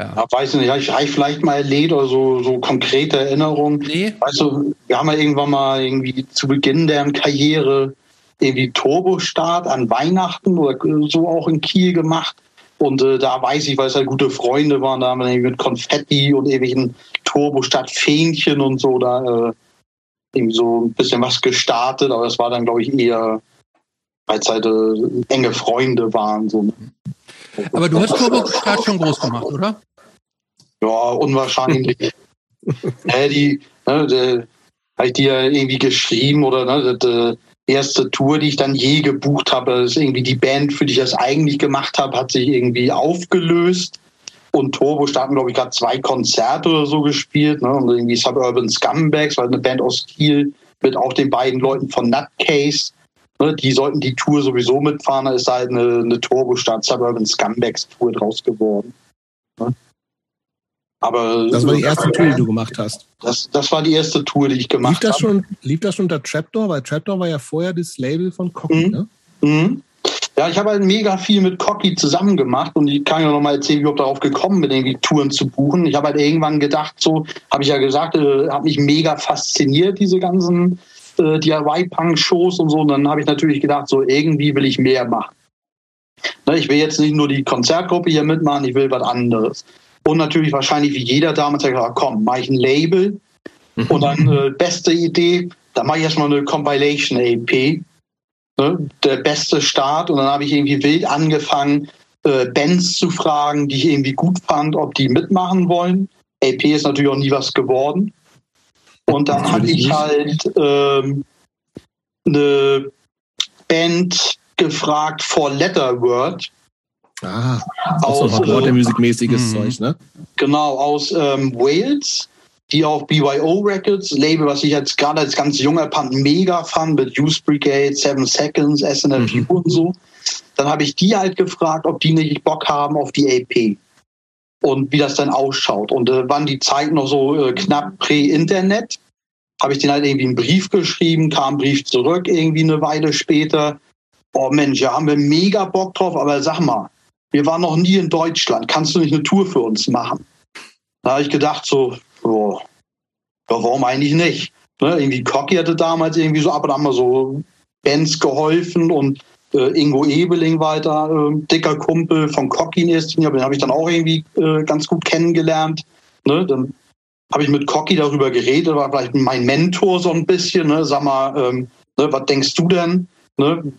Speaker 3: Ja. ja. weiß nicht, habe ich, ich vielleicht mal erlebt oder so, so konkrete Erinnerungen. Nee. Weißt du, wir haben ja irgendwann mal irgendwie zu Beginn deren Karriere irgendwie Turbostart an Weihnachten oder so auch in Kiel gemacht. Und äh, da weiß ich, weil es halt gute Freunde waren, da haben wir mit Konfetti und ewigen Turbostart Fähnchen und so da äh, irgendwie so ein bisschen was gestartet, aber das war dann, glaube ich, eher, als halt äh, enge Freunde waren. So. Ne?
Speaker 2: Aber du hast Turbo-Start schon groß gemacht, oder?
Speaker 3: Ja, unwahrscheinlich. ja, die, ne, der, habe ich dir irgendwie geschrieben oder ne, die erste Tour, die ich dann je gebucht habe, ist irgendwie die Band, für die ich das eigentlich gemacht habe, hat sich irgendwie aufgelöst und Turbo starten, glaube ich, gerade zwei Konzerte oder so gespielt. Ne? Und irgendwie Suburban Scumbags, weil eine Band aus Kiel mit auch den beiden Leuten von Nutcase. Ne? Die sollten die Tour sowieso mitfahren. Da ist halt eine, eine Turbo-Stadt Suburban Scumbags Tour draus geworden. Ne?
Speaker 1: Aber das war die erste Tour, die du gemacht hast.
Speaker 3: Das, das war die erste Tour, die ich gemacht
Speaker 1: lief das habe. Schon, lief das schon unter Trapdoor? Weil Trapdoor war ja vorher das Label von Cocky, mhm. ne? Mhm.
Speaker 3: Ja, ich habe halt mega viel mit Cocky zusammen gemacht und ich kann ja noch mal erzählen, wie ich überhaupt darauf gekommen bin, irgendwie Touren zu buchen. Ich habe halt irgendwann gedacht, so habe ich ja gesagt, äh, hat mich mega fasziniert, diese ganzen äh, DIY-Punk-Shows und so. Und dann habe ich natürlich gedacht, so irgendwie will ich mehr machen. Ne, ich will jetzt nicht nur die Konzertgruppe hier mitmachen, ich will was anderes. Und natürlich wahrscheinlich wie jeder damals gesagt, komm, mache ich ein Label. Mhm. Und dann äh, beste Idee, da mache ich erstmal eine Compilation-AP ne, der beste Start. Und dann habe ich irgendwie wild angefangen, äh, Bands zu fragen, die ich irgendwie gut fand, ob die mitmachen wollen. AP ist natürlich auch nie was geworden. Und dann hatte ich halt ähm, eine Band gefragt for Letterword.
Speaker 1: Ah, aus, so äh, musikmäßiges äh, Zeug, ne?
Speaker 3: Genau, aus ähm, Wales die auf BYO Records, Label, was ich jetzt gerade als ganz junger Punk mega fand, mit Youth Brigade, Seven Seconds, SNFU mhm. und so. Dann habe ich die halt gefragt, ob die nicht Bock haben auf die AP und wie das dann ausschaut. Und äh, wann die Zeit noch so äh, knapp prä-Internet, habe ich den halt irgendwie einen Brief geschrieben, kam ein Brief zurück irgendwie eine Weile später. Oh Mensch, ja, haben wir mega Bock drauf, aber sag mal, wir waren noch nie in Deutschland, kannst du nicht eine Tour für uns machen? Da habe ich gedacht, so, ja, ja warum eigentlich nicht? Ne, irgendwie Cocky hatte damals irgendwie so ab und an mal so Bands geholfen und äh, Ingo Ebeling weiter, äh, dicker Kumpel von Cocky in erster Linie, den habe ich dann auch irgendwie äh, ganz gut kennengelernt. Ne? Dann habe ich mit Cocky darüber geredet, war vielleicht mein Mentor so ein bisschen. Ne? Sag mal, ähm, ne, was denkst du denn? Ne?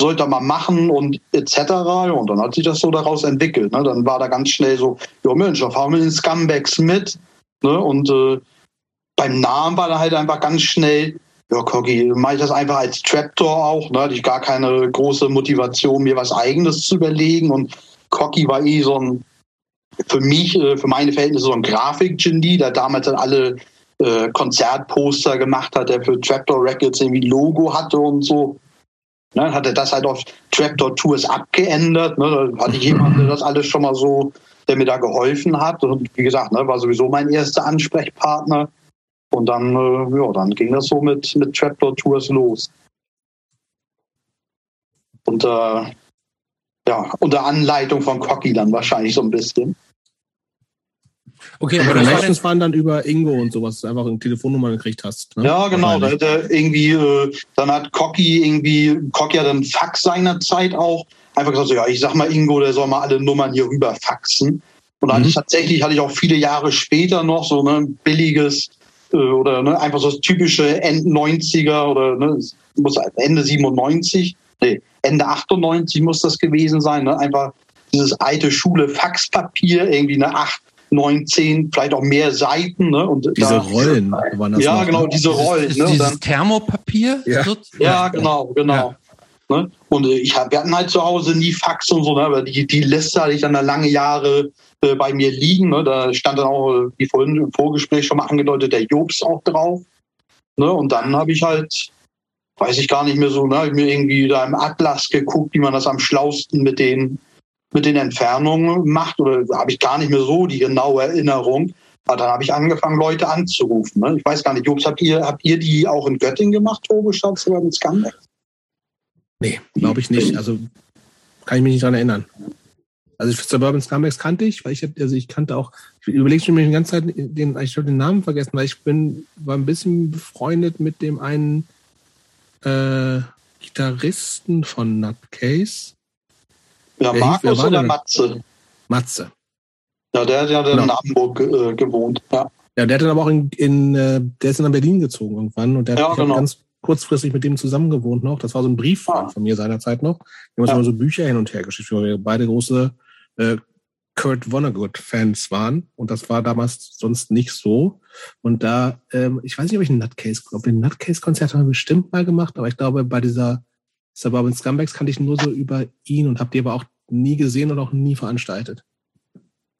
Speaker 3: Sollte er mal machen und etc. Und dann hat sich das so daraus entwickelt. Ne? Dann war da ganz schnell so, ja Mensch, da fahren wir den Scumbags mit. Ne? Und äh, beim Namen war da halt einfach ganz schnell, ja, Coggy, mache ich das einfach als Trapdoor auch. Ne? Hatte ich gar keine große Motivation, mir was Eigenes zu überlegen. Und Cocky war eh so ein, für mich, äh, für meine Verhältnisse so ein Grafik-Genie, der damals dann alle äh, Konzertposter gemacht hat, der für Trapdoor Records irgendwie Logo hatte und so. Ne, hatte das halt auf Trapdoor Tours abgeändert. Ne, da hatte ich jemanden, der das alles schon mal so, der mir da geholfen hat. Und wie gesagt, ne, war sowieso mein erster Ansprechpartner. Und dann, äh, ja, dann ging das so mit, mit Trapdoor Tours los. Und äh, ja, unter Anleitung von Cocky dann wahrscheinlich so ein bisschen.
Speaker 1: Okay, aber Connections waren dann über Ingo und sowas, einfach eine Telefonnummer gekriegt hast.
Speaker 3: Ne? Ja, genau. Da, da irgendwie, äh, dann hat Cocky irgendwie, Cocky hat einen Fax seiner Zeit auch einfach gesagt, so, ja, ich sag mal Ingo, der soll mal alle Nummern hier rüber faxen. Und dann mhm. tatsächlich hatte ich auch viele Jahre später noch so ne, billiges äh, oder ne, einfach so das typische End 90er oder ne, muss Ende 97, nee, Ende 98 muss das gewesen sein, ne? Einfach dieses alte Schule Faxpapier, irgendwie eine 8 19, vielleicht auch mehr Seiten. Ne? Und
Speaker 1: diese da, Rollen
Speaker 3: waren das. Ja, noch, genau, ne? diese Rollen.
Speaker 2: Dieses, ne? dieses dann, Thermopapier?
Speaker 3: Ja, ja genau, genau. Ja. Ne? Und äh, ich hab, wir hatten halt zu Hause nie Fax und so, ne? aber die, die Liste hatte ich dann da lange Jahre äh, bei mir liegen. Ne? Da stand dann auch, wie vorhin im Vorgespräch schon mal angedeutet, der Jobs auch drauf. Ne? Und dann habe ich halt, weiß ich gar nicht mehr so, ne? ich mir irgendwie da im Atlas geguckt, wie man das am schlausten mit den mit den Entfernungen macht oder habe ich gar nicht mehr so die genaue Erinnerung. Aber dann habe ich angefangen, Leute anzurufen. Ne? Ich weiß gar nicht, Jobs, habt ihr, habt ihr die auch in Göttingen gemacht, Turbo statt oder mit Scandex?
Speaker 1: Nee, glaube ich nicht. Also kann ich mich nicht dran erinnern. Also Suburban Scumbags kannte ich, weil ich also ich kannte auch, ich überlege schon die ganze Zeit, den, ich habe den Namen vergessen, weil ich bin, war ein bisschen befreundet mit dem einen äh, Gitarristen von Nutcase.
Speaker 3: Ja, wer Markus oder Matze?
Speaker 1: Matze.
Speaker 3: Ja, der hat ja genau. in Hamburg äh, gewohnt. Ja.
Speaker 1: ja, der hat dann aber auch in, in äh, der ist dann nach Berlin gezogen irgendwann und der
Speaker 3: ja,
Speaker 1: hat
Speaker 3: genau.
Speaker 1: ganz kurzfristig mit dem zusammen gewohnt noch. Das war so ein Brief ah. von mir seinerzeit noch. Wir haben uns ja. immer so Bücher hin und her geschickt, weil wir beide große äh, Kurt Vonnegut-Fans waren. Und das war damals sonst nicht so. Und da, ähm, ich weiß nicht, ob ich ein Nutcase, ob wir ein Nutcase-Konzert haben wir bestimmt mal gemacht, aber ich glaube, bei dieser Suburban Scumbags kannte ich nur so über ihn und habt ihr aber auch nie gesehen und auch nie veranstaltet.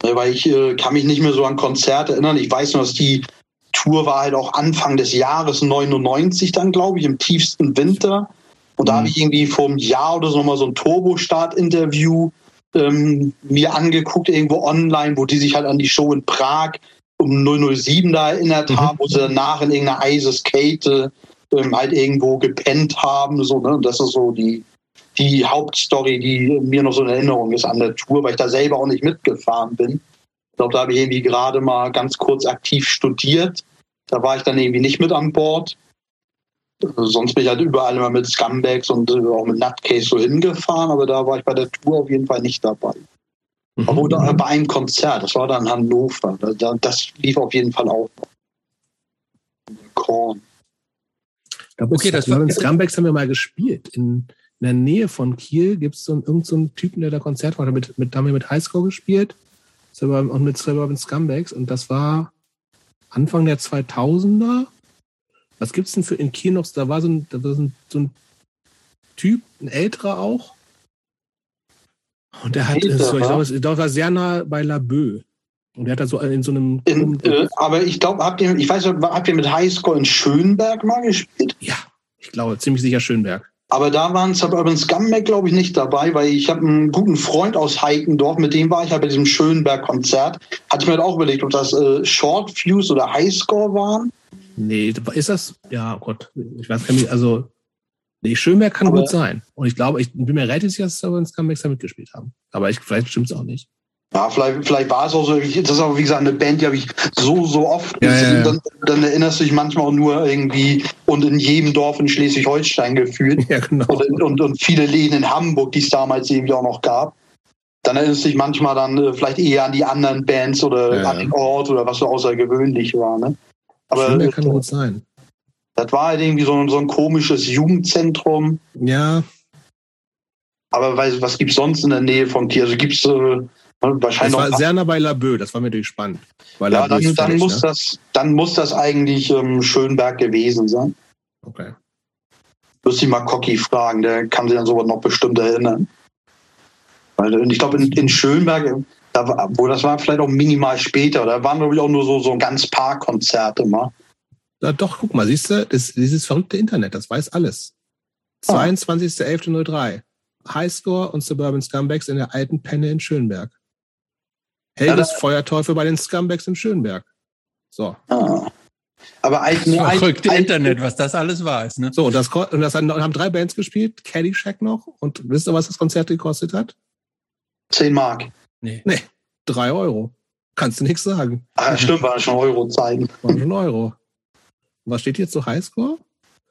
Speaker 3: Weil ich äh, kann mich nicht mehr so an Konzerte erinnern. Ich weiß nur, dass die Tour war halt auch Anfang des Jahres 99 dann, glaube ich, im tiefsten Winter. Und da habe mhm. ich irgendwie vor einem Jahr oder so mal so ein Turbo-Start-Interview ähm, mir angeguckt, irgendwo online, wo die sich halt an die Show in Prag um 007 da erinnert mhm. haben, wo sie danach in irgendeiner Eiskate ähm, halt irgendwo gepennt haben. So, ne? Und das ist so die, die Hauptstory, die mir noch so in Erinnerung ist an der Tour, weil ich da selber auch nicht mitgefahren bin. Ich glaube, da habe ich irgendwie gerade mal ganz kurz aktiv studiert. Da war ich dann irgendwie nicht mit an Bord. Sonst bin ich halt überall immer mit Scumbags und äh, auch mit Nutcase so hingefahren, aber da war ich bei der Tour auf jeden Fall nicht dabei. Mhm. Aber da, bei einem Konzert, das war dann Hannover. Das, das lief auf jeden Fall auch.
Speaker 1: Korn. Okay, das war, Scumbags haben wir mal gespielt in in der Nähe von Kiel gibt es so einen, irgendeinen so Typen, der da Konzert macht. Mit, mit, da haben wir mit Highscore gespielt und mit Suburban Scumbags. Und das war Anfang der 2000er. Was gibt es denn für in Kiel noch? Da war so ein, da war so ein, so ein Typ, ein älterer auch. Und der hat, Älter, so, ich glaube, es war sehr nah bei Labö. Und der hat da so in so einem.
Speaker 3: In, äh, aber ich glaube, habt ihr, ich weiß nicht, habt ihr mit Highscore in Schönberg mal gespielt?
Speaker 1: Ja, ich glaube, ziemlich sicher Schönberg.
Speaker 3: Aber da waren Suburban Scumbag, glaube ich, nicht dabei, weil ich habe einen guten Freund aus Heikendorf, mit dem war ich halt bei diesem Schönberg-Konzert. Hatte ich mir halt auch überlegt, ob das äh, Short Fuse oder Highscore waren.
Speaker 1: Nee, ist das, ja, oh Gott, ich weiß gar nicht, also, nee, Schönberg kann Aber, gut sein. Und ich glaube, ich bin mir relativ sicher, dass Suburban Scumbags da mitgespielt haben. Aber ich, vielleicht stimmt es auch nicht.
Speaker 3: Ja, vielleicht, vielleicht war es auch so. Das ist aber, wie gesagt, eine Band, die habe ich so, so oft
Speaker 1: ja, gesehen. Ja, ja.
Speaker 3: Dann, dann, erinnerst du dich manchmal auch nur irgendwie und in jedem Dorf in Schleswig-Holstein gefühlt.
Speaker 1: Ja, genau.
Speaker 3: Und, und, und, viele Läden in Hamburg, die es damals irgendwie auch noch gab. Dann erinnerst du dich manchmal dann äh, vielleicht eher an die anderen Bands oder an den Ort oder was so außergewöhnlich war. Ne?
Speaker 1: Aber Schön, kann gut sein.
Speaker 3: Das war halt irgendwie so, so ein komisches Jugendzentrum.
Speaker 1: Ja.
Speaker 3: Aber was gibt's sonst in der Nähe von Kiel? Also gibt's äh, wahrscheinlich
Speaker 1: Das war sehr nah bei Laboe, das war mir natürlich spannend. Weil
Speaker 3: Ja,
Speaker 1: Laboe
Speaker 3: dann, dann,
Speaker 1: fertig,
Speaker 3: muss
Speaker 1: ne?
Speaker 3: das, dann muss das eigentlich ähm, Schönberg gewesen sein.
Speaker 1: Okay.
Speaker 3: Müsste ich mal Cocky fragen, der kann sich an sowas noch bestimmt erinnern. Weil ich glaube, in, in Schönberg, da war, wo das war vielleicht auch minimal später, da waren, glaube ich, auch nur so, so ganz paar Konzerte mal.
Speaker 1: Na doch, guck mal, siehst du, das, dieses verrückte Internet, das weiß alles.
Speaker 3: Ah.
Speaker 1: 22.11.03. Highscore und Suburban Scumbags in der alten Penne in Schönberg. Helges
Speaker 3: Ja, da-
Speaker 1: Feuerteufel bei den Scumbags in Schönberg. So.
Speaker 3: Ah. Aber alt, nee, alt,
Speaker 2: Verrückte
Speaker 3: alt,
Speaker 2: Internet, was das alles weiß, ne?
Speaker 1: So, und das, und das haben drei Bands gespielt, Caddyshack noch. Und wisst ihr, was das Konzert gekostet hat?
Speaker 3: 10 Mark.
Speaker 2: Nee.
Speaker 1: Drei Euro. Kannst du nichts sagen.
Speaker 3: Ah, stimmt, war schon Euro-Zeiten.
Speaker 1: War schon Euro. Und was steht hier zu Highscore?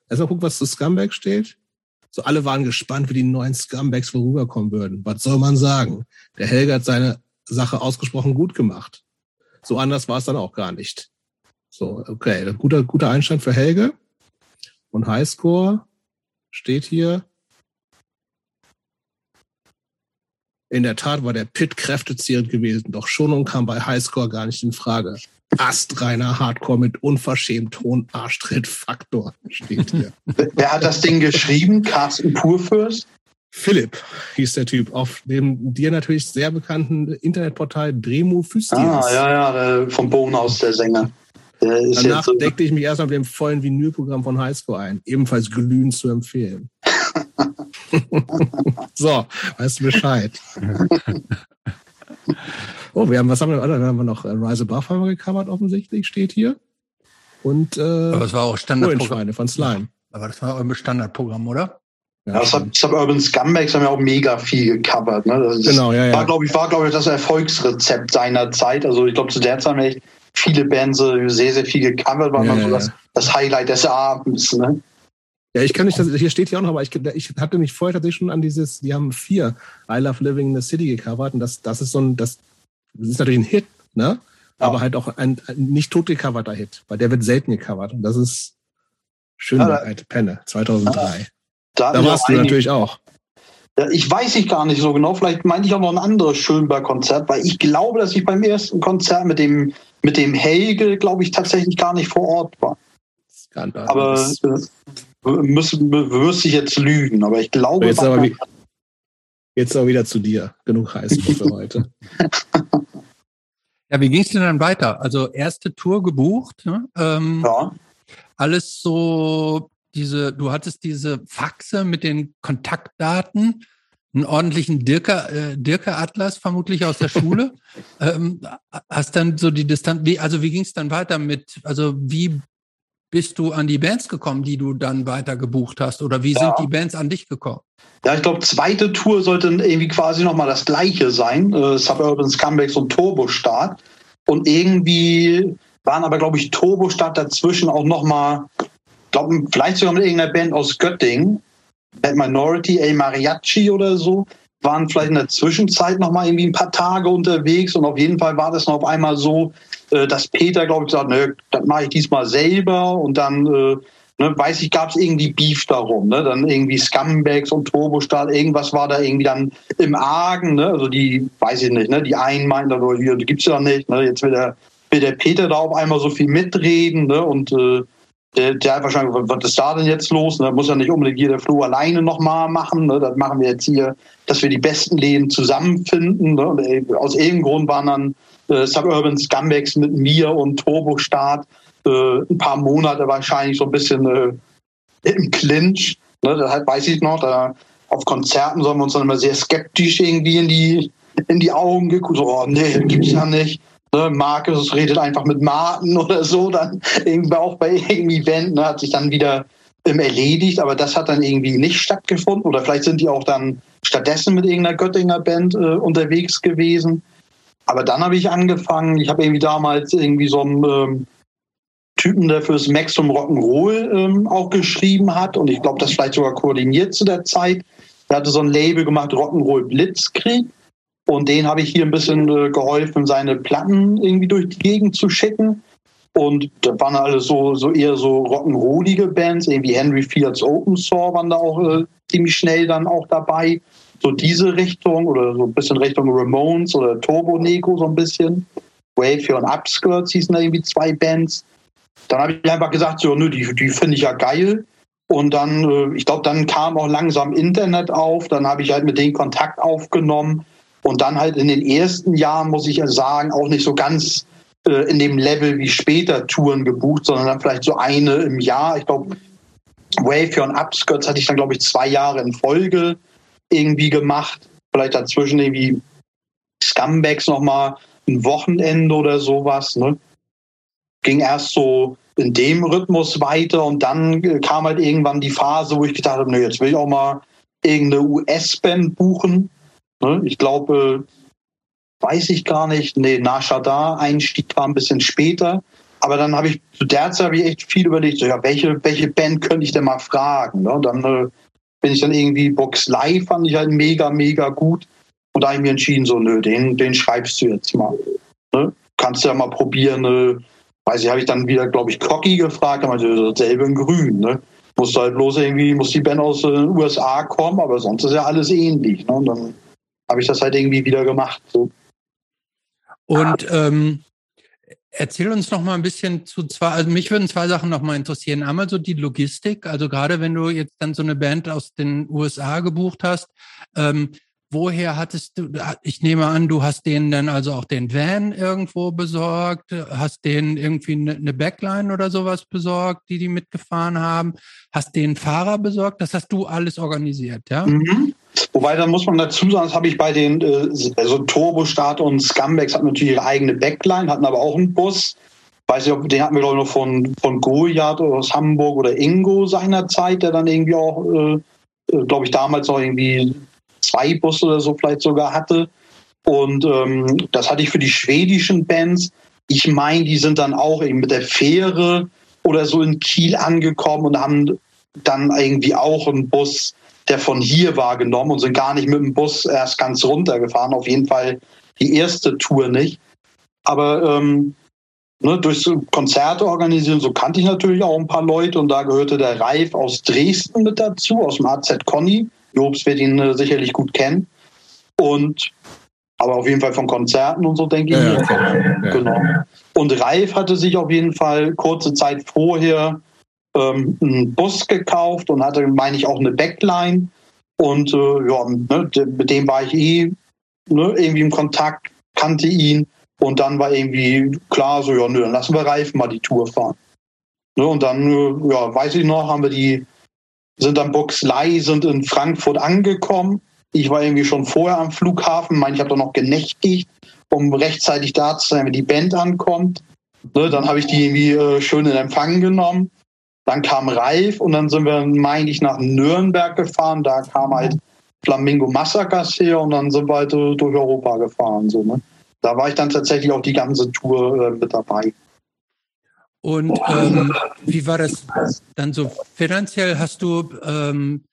Speaker 1: Erstmal gucken, was zu Scumbag steht. So, alle waren gespannt, wie die neuen Scumbags vorüberkommen würden. Was soll man sagen? Der Helge hat seine Sache ausgesprochen gut gemacht. So anders war es dann auch gar nicht. So, okay, guter, guter Einstand für Helge. Und Highscore steht hier. In der Tat war der Pit kräftezehrend gewesen, doch Schonung kam bei Highscore gar nicht in Frage. Astreiner Hardcore mit unverschämt hohen Arschtrittfaktor steht hier.
Speaker 3: Wer- hat das Ding geschrieben? Carsten Purfürst?
Speaker 1: Philipp hieß der Typ auf dem dir natürlich sehr bekannten Internetportal Dremu Phystius.
Speaker 3: Ah, ja, ja, vom Bogen aus der Sänger. Der ist
Speaker 1: Danach
Speaker 3: jetzt, äh,
Speaker 1: deckte ich mich erst mit dem vollen Vinylprogramm von Highscore ein. Ebenfalls glühend zu empfehlen. so, weißt du Bescheid. oh, wir haben, was haben wir, wir haben noch äh, Rise Above haben wir gecovert, offensichtlich, steht hier. Und
Speaker 2: Aber
Speaker 1: äh,
Speaker 2: es war auch Standardprogramm.
Speaker 1: Von Slime.
Speaker 2: Aber das war euer Standardprogramm, oder?
Speaker 3: Ja, Sub, Suburban Scumbags haben ja auch mega viel gecovert. Ne? Das
Speaker 1: Genau, ja,
Speaker 3: war,
Speaker 1: ja.
Speaker 3: glaube ich, war, glaube ich, das Erfolgsrezept seiner Zeit. Also ich glaube, zu der Zeit haben echt viele Bands äh, sehr, sehr viel gecovert, war
Speaker 1: Ja,
Speaker 3: man so
Speaker 1: ja,
Speaker 3: das, das Highlight des Abends. Ne?
Speaker 1: Ja, ich kann nicht, das, hier steht ja auch noch, aber ich, ich hatte mich vorher tatsächlich schon an dieses, die haben vier I Love Living in the City gecovert und das, das ist so ein, das, das ist natürlich ein Hit, ne? Aber halt auch ein, ein nicht tot gecoverter Hit, weil der wird selten gecovert und das ist schön,
Speaker 3: Ja,
Speaker 1: Penne, 2003.
Speaker 3: Da,
Speaker 1: Da warst du
Speaker 3: einige-
Speaker 1: natürlich auch.
Speaker 3: Ich weiß ich gar nicht so genau. Vielleicht meinte ich auch noch ein anderes Schönberg-Konzert, weil ich glaube, dass ich beim ersten Konzert mit dem, mit dem Helge, glaube ich, tatsächlich gar nicht vor Ort war.
Speaker 1: Skandal.
Speaker 3: Aber äh, müsste, müsste ich jetzt lügen. Aber ich glaube,
Speaker 1: jetzt aber, wie, jetzt aber wieder zu dir. Genug Highscore für heute.
Speaker 2: Ja, wie ging es denn dann weiter? Also erste Tour gebucht, ne? ähm,
Speaker 3: ja,
Speaker 2: alles so diese, du hattest diese Faxe mit den Kontaktdaten, einen ordentlichen Dirke, äh, Dirke Atlas vermutlich aus der Schule. ähm, hast dann so die Distanz, wie, also wie ging es dann weiter mit, also wie bist du an die Bands gekommen, die du dann weiter gebucht hast? Oder wie
Speaker 3: Ja.
Speaker 2: sind die Bands an dich gekommen?
Speaker 3: ja, ich glaube, zweite Tour sollte irgendwie quasi nochmal das gleiche sein. Äh, Suburban Scumbags und Turbostart. Und irgendwie waren aber, glaube ich, Turbostart dazwischen auch nochmal, glaube vielleicht sogar mit irgendeiner Band aus Göttingen, Band Minority, El Mariachi oder so, waren vielleicht in der Zwischenzeit nochmal irgendwie ein paar Tage unterwegs. Und auf jeden Fall war das noch auf einmal so, äh, dass Peter, glaube ich, gesagt, ne, das mache ich diesmal selber. Und dann, äh, ne, weiß ich, gab es irgendwie Beef darum. Ne? Dann irgendwie Scumbags und Turbostart, irgendwas war da irgendwie dann im Argen. Ne? Also die, weiß ich nicht, ne? die einen meinten, hier, die gibt's ja nicht. Ne? Jetzt will der, will der Peter da auf einmal so viel mitreden. Ne? Und äh, der, der hat wahrscheinlich, was ist da denn jetzt los? Ne? Muss ja nicht unbedingt hier der Flo alleine nochmal machen. Ne? Das machen wir jetzt hier, dass wir die besten Läden zusammenfinden. Ne? Und äh, aus irgendeinem Grund waren dann äh, Suburban Scumbags mit mir und Turbostart äh, ein paar Monate wahrscheinlich so ein bisschen äh, im Clinch. Ne? Das weiß ich noch, da auf Konzerten sollen wir uns dann immer sehr skeptisch irgendwie in die, in die Augen geguckt. So, oh, nee, gibt's ja nicht. Ne, Markus redet einfach mit Martin oder so, dann irgendwie auch bei irgendeinem Event, ne, hat sich dann wieder ähm, erledigt, aber das hat dann irgendwie nicht stattgefunden. Oder vielleicht sind die auch dann stattdessen mit irgendeiner Göttinger Band äh, unterwegs gewesen. Aber dann habe ich angefangen, ich habe irgendwie damals irgendwie so einen ähm, Typen, der fürs Maximum Rock'n'Roll ähm, auch geschrieben hat und ich glaube, das vielleicht sogar koordiniert zu der Zeit. Der hatte so ein Label gemacht, Rock'n'Roll Blitzkrieg. Und den habe ich hier ein bisschen äh, geholfen, seine Platten irgendwie durch die Gegend zu schicken. Und da waren alle so, so eher so rock'n'rollige Bands, irgendwie Henry Fields Open Soul waren da auch äh, ziemlich schnell dann auch dabei. So diese Richtung oder so ein bisschen Richtung Ramones oder Turbo Negro so ein bisschen. Wave und Upskirts hießen da irgendwie zwei Bands. Dann habe ich einfach gesagt, so, nö, die, die finde ich ja geil. Und dann, äh, ich glaube, dann kam auch langsam Internet auf. Dann habe ich halt mit denen Kontakt aufgenommen. Und dann halt in den ersten Jahren, muss ich sagen, auch nicht so ganz äh, in dem Level wie später Touren gebucht, sondern dann vielleicht so eine im Jahr. Ich glaube, Wave und Upskirts hatte ich dann, glaube ich, zwei Jahre in Folge irgendwie gemacht. Vielleicht dazwischen irgendwie Scumbags nochmal ein Wochenende oder sowas. Ne? Ging erst so in dem Rhythmus weiter und dann äh, kam halt irgendwann die Phase, wo ich gedacht habe, ne, jetzt will ich auch mal irgendeine US-Band buchen. Ne? Ich glaube, weiß ich gar nicht. Nee, Nashadar Einstieg war ein bisschen später. Aber dann habe ich zu der Zeit habe ich echt viel überlegt, so, ja, welche, welche Band könnte ich denn mal fragen? Ne? Dann äh, bin ich dann irgendwie Box Live, fand ich halt mega, mega gut. Und da habe ich mir entschieden, so, nö, den, den schreibst du jetzt mal. Ne? Kannst du ja mal probieren. Ne? Weiß ich, habe ich dann wieder, glaube ich, Cocky gefragt, da meinte dasselbe in Grün. Ne? Muss halt bloß irgendwie, muss die Band aus den USA kommen, aber sonst ist ja alles ähnlich. Ne? Und dann habe ich das halt irgendwie wieder gemacht. So.
Speaker 2: Und ähm, erzähl uns noch mal ein bisschen zu zwei, also mich würden zwei Sachen noch mal interessieren. Einmal so die Logistik, also gerade wenn du jetzt dann so eine Band aus den USA gebucht hast, ähm, woher hattest du, ich nehme an, du hast denen dann also auch den Van irgendwo besorgt, hast denen irgendwie eine ne Backline oder sowas besorgt, die die mitgefahren haben, hast denen Fahrer besorgt, das hast du alles organisiert, ja? Mhm.
Speaker 3: Wobei, da muss man dazu sagen, das habe ich bei den, äh, also Turbostart und Scumbags hatten natürlich ihre eigene Backline, hatten aber auch einen Bus. Weiß nicht, ob den hatten wir glaube ich noch von, von Goliath aus Hamburg oder Ingo seinerzeit, der dann irgendwie auch, äh, äh glaube ich, damals noch irgendwie zwei Busse oder so vielleicht sogar hatte. Und ähm, das hatte ich für die schwedischen Bands. Ich meine, die sind dann auch eben mit der Fähre oder so in Kiel angekommen und haben dann irgendwie auch einen Bus der von hier war, genommen und sind gar nicht mit dem Bus erst ganz runtergefahren. Auf jeden Fall die erste Tour nicht. Aber ähm, ne, durch so Konzerte organisieren, so kannte ich natürlich auch ein paar Leute und da gehörte der Reif aus Dresden mit dazu, aus dem AZ Conny. Jobs wird ihn äh, sicherlich gut kennen. Und aber auf jeden Fall von Konzerten und so, denke ich. Ja, okay. Genau. Und Reif hatte sich auf jeden Fall kurze Zeit vorher ähm, einen Bus gekauft und hatte, meine ich, auch eine Backline. Und äh, ja, ne, mit dem war ich eh ne, irgendwie im Kontakt, kannte ihn. Und dann war irgendwie klar, so, ja, nö, dann lassen wir Reifen mal die Tour fahren. Ne, und dann, äh, ja, weiß ich noch, haben wir die, sind dann Boxlei, sind in Frankfurt angekommen. Ich war irgendwie schon vorher am Flughafen, meine ich, habe da noch genächtigt, um rechtzeitig da zu sein, wenn die Band ankommt. Ne, dann habe ich die irgendwie äh, schön in Empfang genommen. Dann kam Reif und dann sind wir, meine ich, nach Nürnberg gefahren. Da kam halt Flamingo Massacres her und dann sind wir halt durch Europa gefahren. So, ne? Da war ich dann tatsächlich auch die ganze Tour äh, mit dabei.
Speaker 2: Und ähm, wie war das dann so finanziell? Hast du, ähm,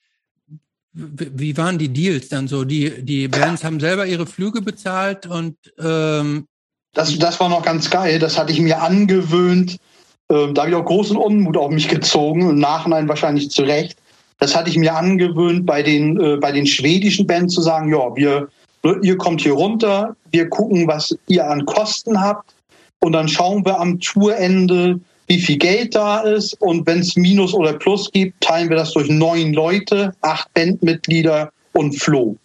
Speaker 2: wie waren die Deals dann so? Die, die Bands haben selber ihre Flüge bezahlt und ähm
Speaker 3: das, das war noch ganz geil. Das hatte ich mir angewöhnt, ähm, da habe ich auch großen Unmut auf mich gezogen, im Nachhinein wahrscheinlich zu Recht. Das hatte ich mir angewöhnt, bei den, äh, bei den schwedischen Bands zu sagen, ja, wir, ihr kommt hier runter, wir gucken, was ihr an Kosten habt und dann schauen wir am Tourende, wie viel Geld da ist und wenn es Minus oder Plus gibt, teilen wir das durch neun Leute, acht Bandmitglieder und Flo.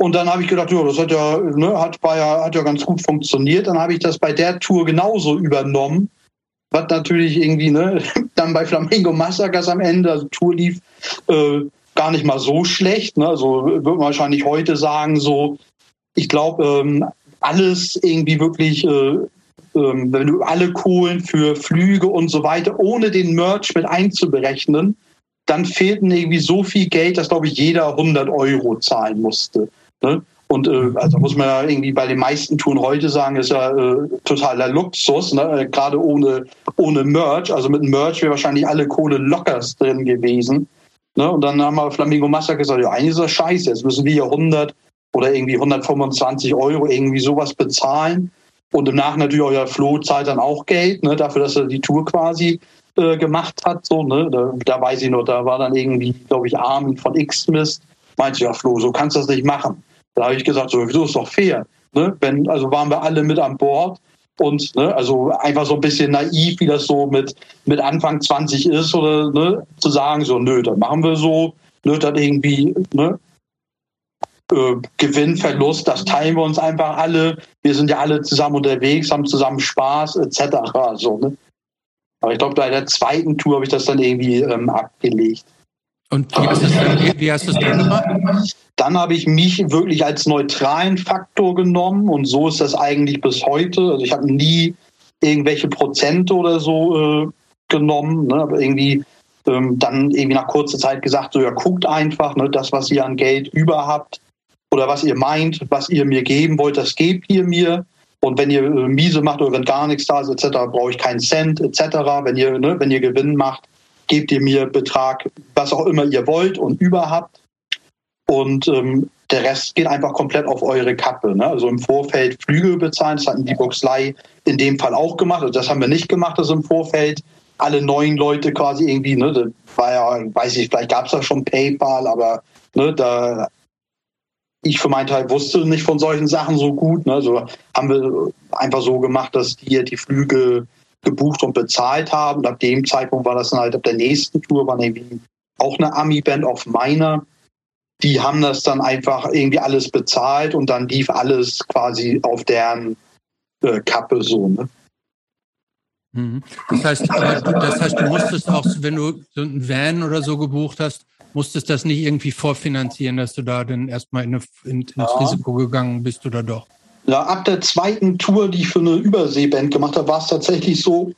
Speaker 3: Und dann habe ich gedacht, ja, das hat ja, ne, hat, war ja, hat ja ganz gut funktioniert. Dann habe ich das bei der Tour genauso übernommen was natürlich irgendwie, ne, dann bei Flamingo Massacres am Ende, also Tour lief äh, gar nicht mal so schlecht. Ne? Also würde man wahrscheinlich heute sagen, so, ich glaube, ähm, alles irgendwie wirklich, äh, äh, wenn du alle Kohlen für Flüge und so weiter, ohne den Merch mit einzuberechnen, dann fehlten irgendwie so viel Geld, dass, glaube ich, jeder 100 Euro zahlen musste. Ne? Und äh, also muss man ja irgendwie bei den meisten Touren heute sagen, ist ja äh, totaler Luxus, ne? gerade ohne, ohne Merch. Also mit Merch wäre wahrscheinlich alle Kohle lockers drin gewesen. Ne? Und dann haben wir Flamingo Massacre gesagt, ja, eigentlich ist das scheiße. Jetzt müssen wir hier 100 oder irgendwie 125 Euro irgendwie sowas bezahlen. Und im Nachhinein natürlich euer Flo zahlt dann auch Geld, ne, dafür, dass er die Tour quasi äh, gemacht hat. So, ne? Da, da, weiß ich noch, da war dann irgendwie, glaube ich, Armin von X-Mist, meinte ja, Flo, so kannst du das nicht machen. Da habe ich gesagt, so, wieso ist doch fair? Ne? Wenn, also waren wir alle mit an Bord und ne, also einfach so ein bisschen naiv, wie das so mit, mit Anfang 20 ist, oder ne, zu sagen, so, nö, dann machen wir so, nö, dann irgendwie, ne, äh, Gewinn, Verlust, das teilen wir uns einfach alle. Wir sind ja alle zusammen unterwegs, haben zusammen Spaß, etc. So, ne? Aber ich glaube, bei der zweiten Tour habe ich das dann irgendwie ähm, abgelegt.
Speaker 2: Und wie hast, dann, wie hast du es dann gemacht?
Speaker 3: Dann habe ich mich wirklich als neutralen Faktor genommen und so ist das eigentlich bis heute. Also ich habe nie irgendwelche Prozente oder so äh, genommen, ne? aber irgendwie ähm, dann irgendwie nach kurzer Zeit gesagt, so ja, guckt einfach, ne, das, was ihr an Geld über habt oder was ihr meint, was ihr mir geben wollt, das gebt ihr mir. Und wenn ihr äh, miese macht oder wenn gar nichts da ist, etc., brauche ich keinen Cent, etc. Wenn ihr, ne, wenn ihr Gewinn macht, gebt ihr mir Betrag, was auch immer ihr wollt und überhaupt. Und ähm, der Rest geht einfach komplett auf eure Kappe. Ne? Also im Vorfeld Flüge bezahlen, das hatten die Boxlei in dem Fall auch gemacht. Also das haben wir nicht gemacht, das im Vorfeld. Alle neuen Leute quasi irgendwie, ne, das war ja, weiß ich, vielleicht gab es da schon PayPal, aber ne, da ich für meinen Teil wusste nicht von solchen Sachen so gut. Ne? Also haben wir einfach so gemacht, dass die die Flüge gebucht und bezahlt haben. Und ab dem Zeitpunkt war das dann halt ab der nächsten Tour, war irgendwie auch eine Ami-Band auf meiner. Die haben das dann einfach irgendwie alles bezahlt und dann lief alles quasi auf deren äh, Kappe so. Ne?
Speaker 2: Mhm. Das heißt, das heißt, du musstest auch, wenn du so einen Van oder so gebucht hast, musstest das nicht irgendwie vorfinanzieren, dass du da dann erstmal in, in, ins ja. Risiko gegangen bist oder doch?
Speaker 3: Ja, ab der zweiten Tour, die ich für eine Überseeband gemacht habe, war es tatsächlich so,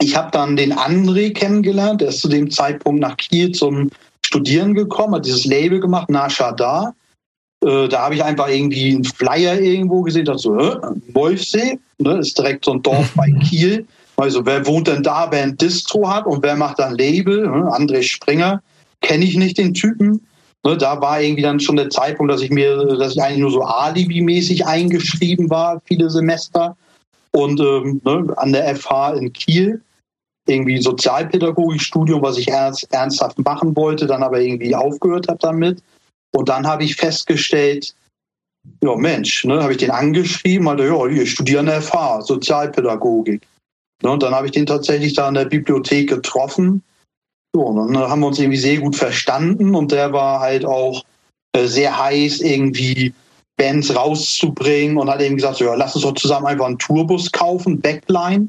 Speaker 3: ich habe dann den André kennengelernt, der ist zu dem Zeitpunkt nach Kiel zum Studieren gekommen, hat dieses Label gemacht, Nasha Da. Äh, da habe ich einfach irgendwie einen Flyer irgendwo gesehen, dachte so, äh, Wolfsee, ne, ist direkt so ein Dorf bei Kiel. Also wer wohnt denn da, wer ein Distro hat und wer macht dann Label? Ne? André Springer kenne ich nicht den Typen. Ne, da war irgendwie dann schon der Zeitpunkt, dass ich mir, dass ich eigentlich nur so Alibi-mäßig eingeschrieben war, viele Semester. Und ähm, ne, an der FH in Kiel irgendwie Sozialpädagogikstudium, was ich ernst, ernsthaft machen wollte, dann aber irgendwie aufgehört habe damit. Und dann habe ich festgestellt, ja Mensch, ne, habe ich den angeschrieben, meinte, ja, ich studiere an der FH, Sozialpädagogik. Ne, und dann habe ich den tatsächlich da in der Bibliothek getroffen so, und dann haben wir uns irgendwie sehr gut verstanden und der war halt auch äh, sehr heiß, irgendwie Bands rauszubringen und hat eben gesagt, so, ja, lass uns doch zusammen einfach einen Tourbus kaufen, Backline.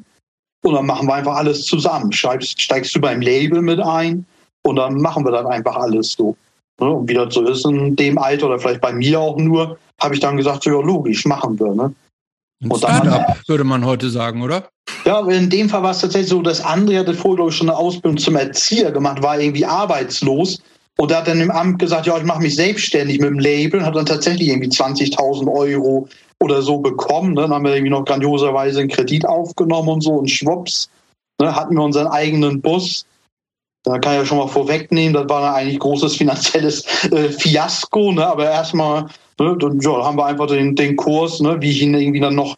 Speaker 3: Und dann machen wir einfach alles zusammen. Steigst, steigst du beim Label mit ein und dann machen wir das einfach alles so. Ne? Und wie das so ist in dem Alter oder vielleicht bei mir auch nur, habe ich dann gesagt, so, ja, logisch, machen wir. Ne?
Speaker 2: Ein Startup, würde man heute sagen, oder?
Speaker 3: Ja, in dem Fall war es tatsächlich so, dass André hatte vorher, glaube ich, schon eine Ausbildung zum Erzieher gemacht, war irgendwie arbeitslos und hat dann im Amt gesagt, ja, ich mache mich selbstständig mit dem Label und hat dann tatsächlich irgendwie 20.000 Euro oder so bekommen. Ne? Dann haben wir irgendwie noch grandioserweise einen Kredit aufgenommen und so und schwupps, ne, hatten wir unseren eigenen Bus. Da kann ich ja schon mal vorwegnehmen, das war eigentlich großes finanzielles äh, Fiasko, ne? aber erstmal ne, ja, haben wir einfach den, den Kurs, ne, wie ich ihn irgendwie dann noch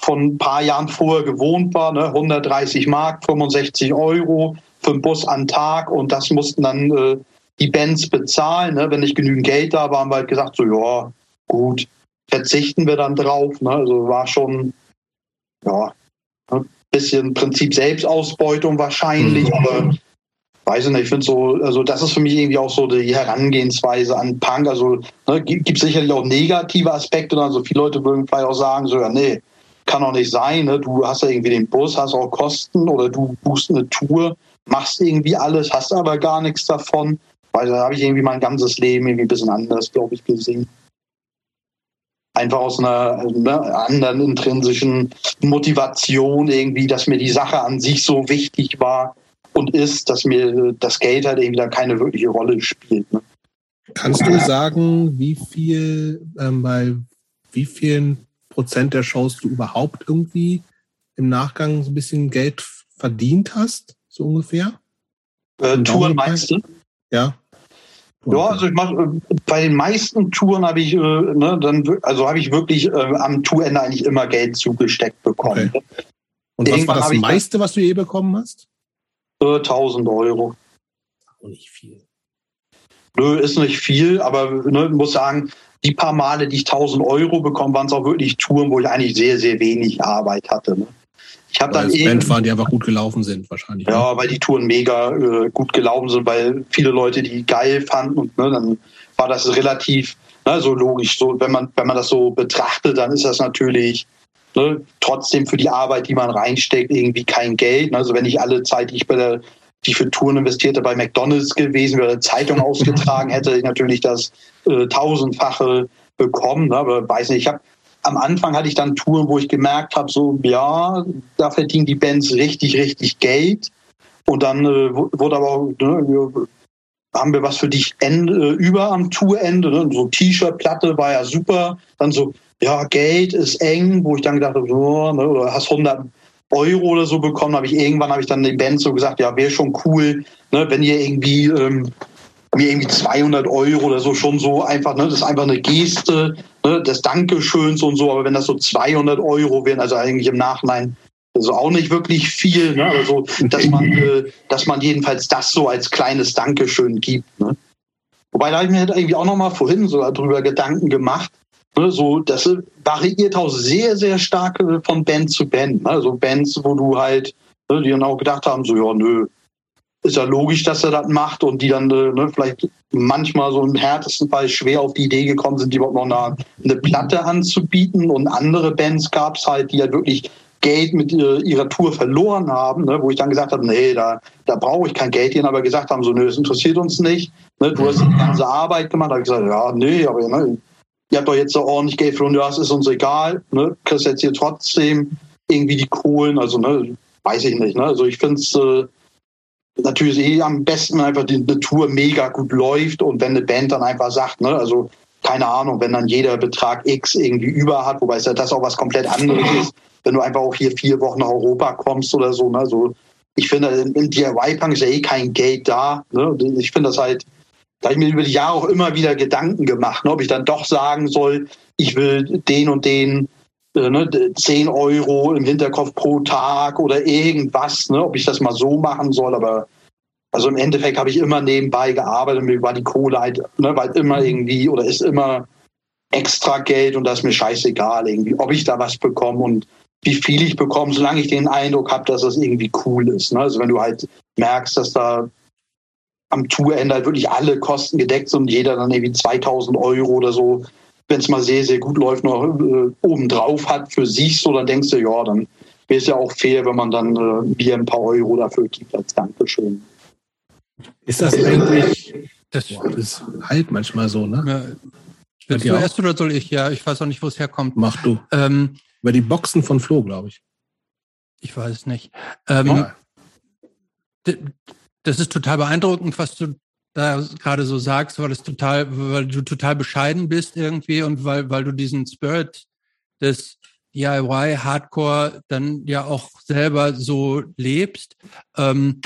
Speaker 3: von ein paar Jahren vorher gewohnt war, ne? 130 Mark, 65 Euro für einen Bus an Tag und das mussten dann äh, die Bands bezahlen. Ne? Wenn nicht genügend Geld da war, haben wir halt gesagt, so ja, gut, verzichten wir dann drauf. Ne? Also war schon ja, ein ne? bisschen Prinzip Selbstausbeutung wahrscheinlich, mhm. aber weiß ich nicht, ich finde so, also das ist für mich irgendwie auch so die Herangehensweise an Punk. Also ne, gibt sicherlich auch negative Aspekte. Also viele Leute würden vielleicht auch sagen, so ja, nee, kann doch nicht sein. Ne? Du hast ja irgendwie den Bus, hast auch Kosten oder du buchst eine Tour, machst irgendwie alles, hast aber gar nichts davon. Weil da habe ich irgendwie mein ganzes Leben irgendwie ein bisschen anders, glaube ich, gesehen. Einfach aus einer ne, anderen intrinsischen Motivation irgendwie, dass mir die Sache an sich so wichtig war und ist, dass mir das Geld halt irgendwie da keine wirkliche Rolle spielt. Ne?
Speaker 1: Kannst du sagen, wie viel ähm, bei wie vielen Prozent der Shows du überhaupt irgendwie im Nachgang so ein bisschen Geld verdient hast, so ungefähr?
Speaker 3: Äh, Touren meinst du?
Speaker 1: Ja.
Speaker 3: Ja, also ich mach, äh, bei den meisten Touren habe ich, äh, ne, dann, also habe ich wirklich äh, am Tourende eigentlich immer Geld zugesteckt bekommen. Okay.
Speaker 1: Und was war das meiste, was du je bekommen hast?
Speaker 3: Äh, 1000 Euro.
Speaker 1: Auch nicht viel.
Speaker 3: Nö, ist nicht viel, aber ne, muss sagen, die paar Male, die ich 1000 Euro bekommen, waren es auch wirklich Touren, wo ich eigentlich sehr, sehr wenig Arbeit hatte. Ne?
Speaker 1: Ich habe dann Band waren, die einfach gut gelaufen sind, wahrscheinlich.
Speaker 3: Ja, ne? weil die Touren mega äh, gut gelaufen sind, weil viele Leute die geil fanden und ne, dann war das relativ ne, so logisch. So, wenn man wenn man das so betrachtet, dann ist das natürlich ne, trotzdem für die Arbeit, die man reinsteckt, irgendwie kein Geld. Also wenn ich alle Zeit, die ich bei der die für Touren investierte bei McDonalds gewesen wäre, Zeitung ausgetragen hätte, ich natürlich das äh, tausendfache bekommen. Ne? Aber weiß nicht, ich habe am Anfang hatte ich dann Touren, wo ich gemerkt habe, so ja, da verdienen die Bands richtig, richtig Geld. Und dann äh, wurde aber auch, ne, haben wir was für dich Ende, äh, über am Tourende. Ne? So T-Shirt-Platte war ja super. Dann so, ja, Geld ist eng, wo ich dann gedacht habe, so, ne, oder hast 100 Euro oder so bekommen, habe ich irgendwann habe ich dann den Bands so gesagt, ja, wäre schon cool, ne, wenn ihr irgendwie ähm, mir irgendwie 200 Euro oder so schon so einfach, ne, das ist einfach eine Geste ne, des Dankeschöns und so, aber wenn das so 200 Euro wären, also eigentlich im Nachhinein also auch nicht wirklich viel, ne? also dass man, äh, dass man jedenfalls das so als kleines Dankeschön gibt. Ne? Wobei da habe ich mir irgendwie auch noch mal vorhin so darüber Gedanken gemacht. Ne? So, das variiert auch sehr, sehr stark äh, von Band zu Band. Ne? Also Bands, wo du halt, ne, die dann auch gedacht haben, so ja, nö, ist ja logisch, dass er das macht und die dann äh, ne, vielleicht manchmal so im härtesten Fall schwer auf die Idee gekommen sind, die überhaupt noch eine, eine Platte anzubieten. Und andere Bands gab es halt, die halt wirklich Geld mit äh, ihrer Tour verloren haben, ne, wo ich dann gesagt habe, nee, da, da brauche ich kein Geld, die aber gesagt haben, so, nö, das interessiert uns nicht. Ne, du hast die ganze Arbeit gemacht. Da habe ich gesagt, ja, nee, aber ne, ihr habt doch jetzt so ordentlich Geld verloren, ja, das ist uns egal. Ne, kriegst jetzt hier trotzdem irgendwie die Kohlen, also ne, weiß ich nicht. Ne, also ich finde es äh, natürlich eh am besten einfach die, die Tour mega gut läuft und wenn eine Band dann einfach sagt, ne, also keine Ahnung, wenn dann jeder Betrag X irgendwie über hat, wobei es ja das auch was komplett anderes ist, wenn du einfach auch hier vier Wochen nach Europa kommst oder so. Ne? Also ich finde, in DIY-Punk ist ja eh kein Geld da. Ne? Ich finde das halt, da habe ich mir über die Jahre auch immer wieder Gedanken gemacht, ne? ob ich dann doch sagen soll, ich will den und den äh, ne, 10 Euro im Hinterkopf pro Tag oder irgendwas, ne, ob ich das mal so machen soll, aber also im Endeffekt habe ich immer nebenbei gearbeitet, mir war die Kohle halt, ne, weil immer irgendwie oder ist immer extra Geld und das ist mir scheißegal irgendwie, ob ich da was bekomme und wie viel ich bekomme, solange ich den Eindruck habe, dass das irgendwie cool ist. Ne? Also wenn du halt merkst, dass da am Tourende halt wirklich alle Kosten gedeckt sind und jeder dann irgendwie 2000 Euro oder so wenn es mal sehr, sehr gut läuft, noch äh, obendrauf hat für sich, so dann denkst du, ja, dann wäre es ja auch fair, wenn man dann äh, mir ein paar Euro dafür gibt als Dankeschön.
Speaker 1: Ist das eigentlich, das, boah, das ist halt manchmal so, ne? Ja.
Speaker 2: Willst du erst oder soll ich? Ja, ich weiß auch nicht, wo es herkommt.
Speaker 1: Mach du. Ähm, Über die Boxen von Flo, glaube ich.
Speaker 2: Ich weiß es nicht. Ähm, ja. Das ist total beeindruckend, was du da gerade so sagst, weil es total, weil du total bescheiden bist irgendwie und weil, weil du diesen Spirit des DIY Hardcore dann ja auch selber so lebst. Ähm,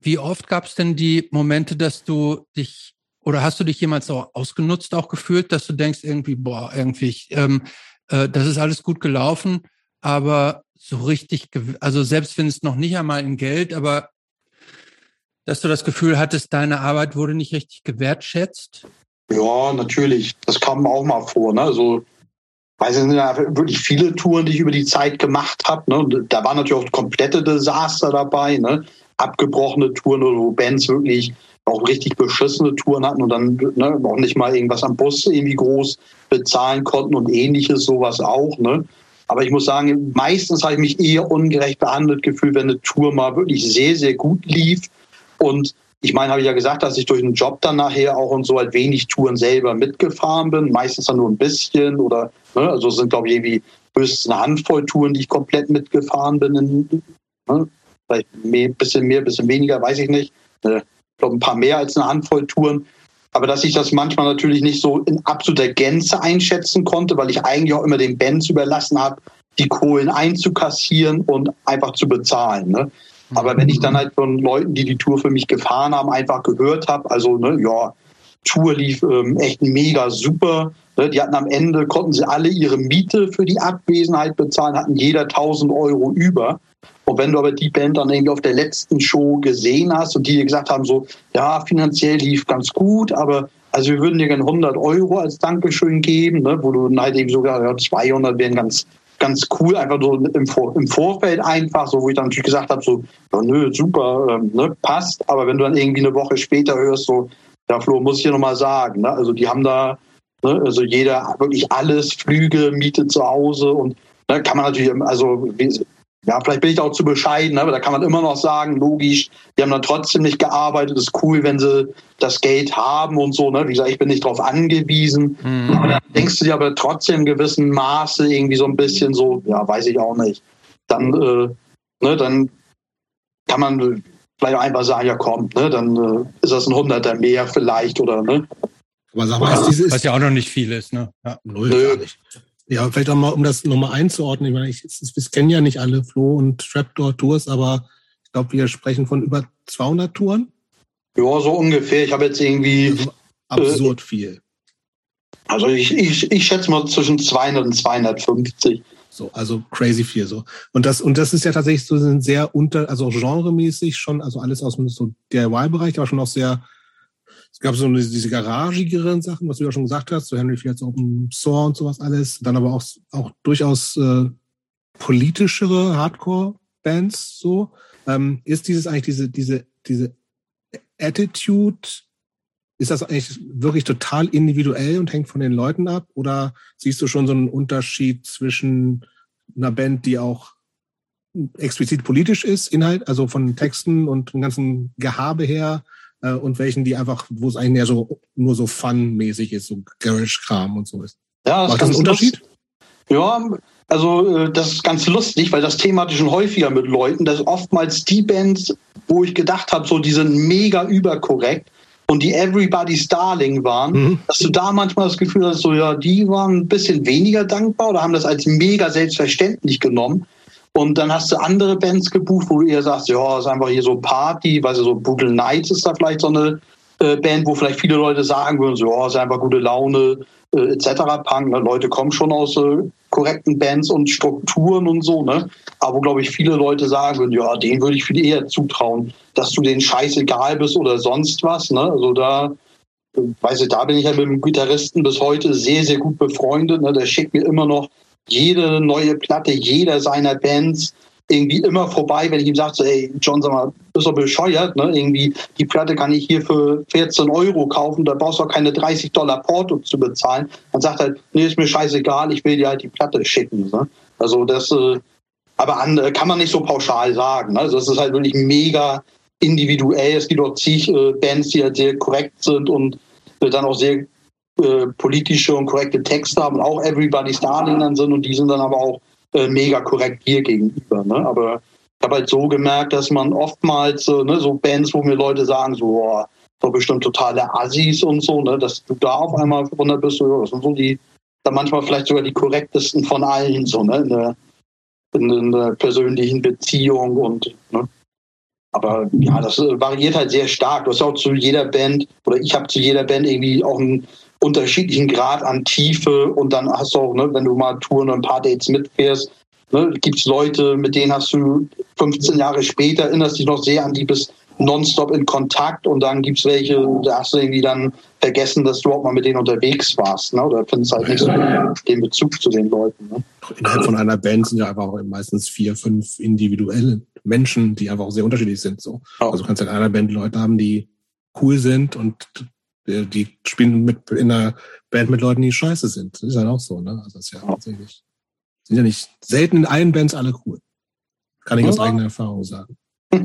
Speaker 2: wie oft gab es denn die Momente, dass du dich oder hast du dich jemals auch ausgenutzt auch gefühlt, dass du denkst irgendwie, boah, irgendwie, ähm, äh, das ist alles gut gelaufen, aber so richtig, also selbst wenn es noch nicht einmal in Geld, aber dass du das Gefühl hattest, deine Arbeit wurde nicht richtig gewertschätzt?
Speaker 3: Ja, natürlich. Das kam auch mal vor. Ne? Also, weiß ich sind ja wirklich viele Touren, die ich über die Zeit gemacht habe. Ne? Da waren natürlich auch komplette Desaster dabei. Ne? Abgebrochene Touren oder wo Bands wirklich auch richtig beschissene Touren hatten und dann ne, auch nicht mal irgendwas am Bus irgendwie groß bezahlen konnten und ähnliches, sowas auch. Ne? Aber ich muss sagen, meistens habe ich mich eher ungerecht behandelt gefühlt, wenn eine Tour mal wirklich sehr, sehr gut lief und ich meine, habe ich ja gesagt, dass ich durch den Job dann nachher auch und so halt wenig Touren selber mitgefahren bin, meistens dann nur ein bisschen oder, ne, also sind glaube ich irgendwie höchstens eine Handvoll Touren, die ich komplett mitgefahren bin. In, ne, vielleicht ein bisschen mehr, bisschen weniger, weiß ich nicht. Ne, ich glaube ein paar mehr als eine Handvoll Touren. Aber dass ich das manchmal natürlich nicht so in absoluter Gänze einschätzen konnte, weil ich eigentlich auch immer den Bands überlassen habe, die Kohlen einzukassieren und einfach zu bezahlen. Ne? Aber wenn ich dann halt von Leuten, die die Tour für mich gefahren haben, einfach gehört habe, also ne, ja, Tour lief ähm, echt mega super. Ne, die hatten am Ende, konnten sie alle ihre Miete für die Abwesenheit bezahlen, hatten jeder 1000 Euro über. Und wenn du aber die Band dann irgendwie auf der letzten Show gesehen hast und die gesagt haben so, ja, finanziell lief ganz gut, aber also wir würden dir gerne 100 Euro als Dankeschön geben, ne, wo du dann halt eben sogar ja, 200 wären ganz ganz cool, einfach so im, Vor im Vorfeld einfach, so wo ich dann natürlich gesagt habe, so, ja, nö, super, ähm, ne, passt. Aber wenn du dann irgendwie eine Woche später hörst, so, ja, Flo, muss ich dir nochmal sagen, ne, also die haben da, ne, also jeder wirklich alles, Flüge, Miete zu Hause und ne, kann man natürlich, also ja, vielleicht bin ich da auch zu bescheiden, aber da kann man immer noch sagen, logisch, die haben dann trotzdem nicht gearbeitet. Ist cool, wenn sie das Geld haben und so. Ne? Wie gesagt, ich bin nicht darauf angewiesen. Mhm. Aber dann denkst du dir aber trotzdem in gewissem Maße irgendwie so ein bisschen so, ja, weiß ich auch nicht. Dann, äh, ne, dann kann man vielleicht auch einfach sagen, ja komm, ne, dann äh, ist das ein Hunderter mehr vielleicht oder ne.
Speaker 2: Aber sag mal, ist dieses, was ja auch noch nicht viel ist, ne?
Speaker 1: Ja. Null, Nö. gar nicht. Ja, vielleicht auch mal, um das nochmal einzuordnen. Ich meine, ich, ich kennen ja nicht alle Flo und Trapdoor Tours, aber ich glaube, wir sprechen von über 200 Touren.
Speaker 3: Ja, so ungefähr. Ich habe jetzt irgendwie.
Speaker 1: Also absurd äh, viel.
Speaker 3: Also ich, ich, ich schätze mal zwischen 200 und 250.
Speaker 1: So, also crazy viel so. Und das, und das ist ja tatsächlich so sehr unter, also genremäßig schon, also alles aus dem so DIY-Bereich, aber schon auch sehr es gab so diese garagigeren Sachen, was du ja schon gesagt hast, so Henry Fields Open Saw und sowas alles. Dann aber auch, auch durchaus äh, politischere Hardcore-Bands so. Ähm, ist dieses eigentlich diese, diese, diese Attitude, ist das eigentlich wirklich total individuell und hängt von den Leuten ab? Oder siehst du schon so einen Unterschied zwischen einer Band, die auch explizit politisch ist, Inhalt, also von Texten und dem ganzen Gehabe her, äh, und welchen, die einfach, wo es eigentlich eher so nur so fun-mäßig ist, so Garage-Kram und so ist.
Speaker 3: Ja, das Macht das einen Unterschied? Ja, also äh, das ist ganz lustig, weil das Thema hatte ich schon häufiger mit Leuten, dass oftmals die Bands, wo ich gedacht habe, so die sind mega überkorrekt und die Everybody's Darling waren, mhm. dass du da manchmal das Gefühl hast, so ja, die waren ein bisschen weniger dankbar oder haben das als mega selbstverständlich genommen. Und dann hast du andere Bands gebucht, wo du eher sagst, ja, ist einfach hier so Party, weil so Brutal Nights ist da vielleicht so eine äh, Band, wo vielleicht viele Leute sagen würden, so, ja, ist einfach gute Laune, äh, etc. Punk. Ne? Leute kommen schon aus äh, korrekten Bands und Strukturen und so, ne? Aber wo, glaube ich, viele Leute sagen würden, ja, denen würde ich viel eher zutrauen, dass du denen scheißegal bist oder sonst was, ne? Also da, weiß ich, da bin ich ja mit dem Gitarristen bis heute sehr, sehr gut befreundet, ne? Der schickt mir immer noch jede neue Platte jeder seiner Bands irgendwie immer vorbei, wenn ich ihm sage, so, ey, John, sag mal, bist du bescheuert, ne? Irgendwie, die Platte kann ich hier für 14 Euro kaufen, da brauchst du auch keine 30 Dollar Porto zu bezahlen. Dann sagt er, nee, ist mir scheißegal, ich will dir halt die Platte schicken. Ne? Also das, äh, aber an, kann man nicht so pauschal sagen. Ne? Also das ist halt wirklich mega individuell. Es gibt auch zig äh, Bands, die halt sehr korrekt sind und äh, dann auch sehr äh, politische und korrekte Texte haben, auch Everybody's Darling dann sind und die sind dann aber auch äh, mega korrekt hier gegenüber. Ne? Aber ich habe halt so gemerkt, dass man oftmals äh, ne, so Bands, wo mir Leute sagen, so, oh, doch bestimmt totale Assis und so, ne, dass du da auf einmal verwundert bist, so, das sind so die, dann manchmal vielleicht sogar die korrektesten von allen, so, ne, in der, in, in der persönlichen Beziehung und, ne. Aber ja, das äh, variiert halt sehr stark. Du hast auch zu jeder Band, oder ich habe zu jeder Band irgendwie auch ein unterschiedlichen Grad an Tiefe und dann hast du auch, ne, wenn du mal Touren und ein paar Dates mitfährst, ne, gibt es Leute, mit denen hast du 15 Jahre später, erinnerst dich noch sehr an die, bist nonstop in Kontakt und dann gibt es welche, da hast du irgendwie dann vergessen, dass du auch mal mit denen unterwegs warst, ne? oder findest halt nicht so den Bezug zu den Leuten. Ne?
Speaker 1: Innerhalb von einer Band sind ja einfach auch meistens vier, fünf individuelle Menschen, die einfach auch sehr unterschiedlich sind. So. Also du kannst in einer Band Leute haben, die cool sind und die spielen mit in einer Band mit Leuten, die scheiße sind. Das ist halt auch so, ne? Also das ist ja tatsächlich. Sind ja nicht selten in allen Bands alle cool. Kann ich aus eigener Erfahrung sagen.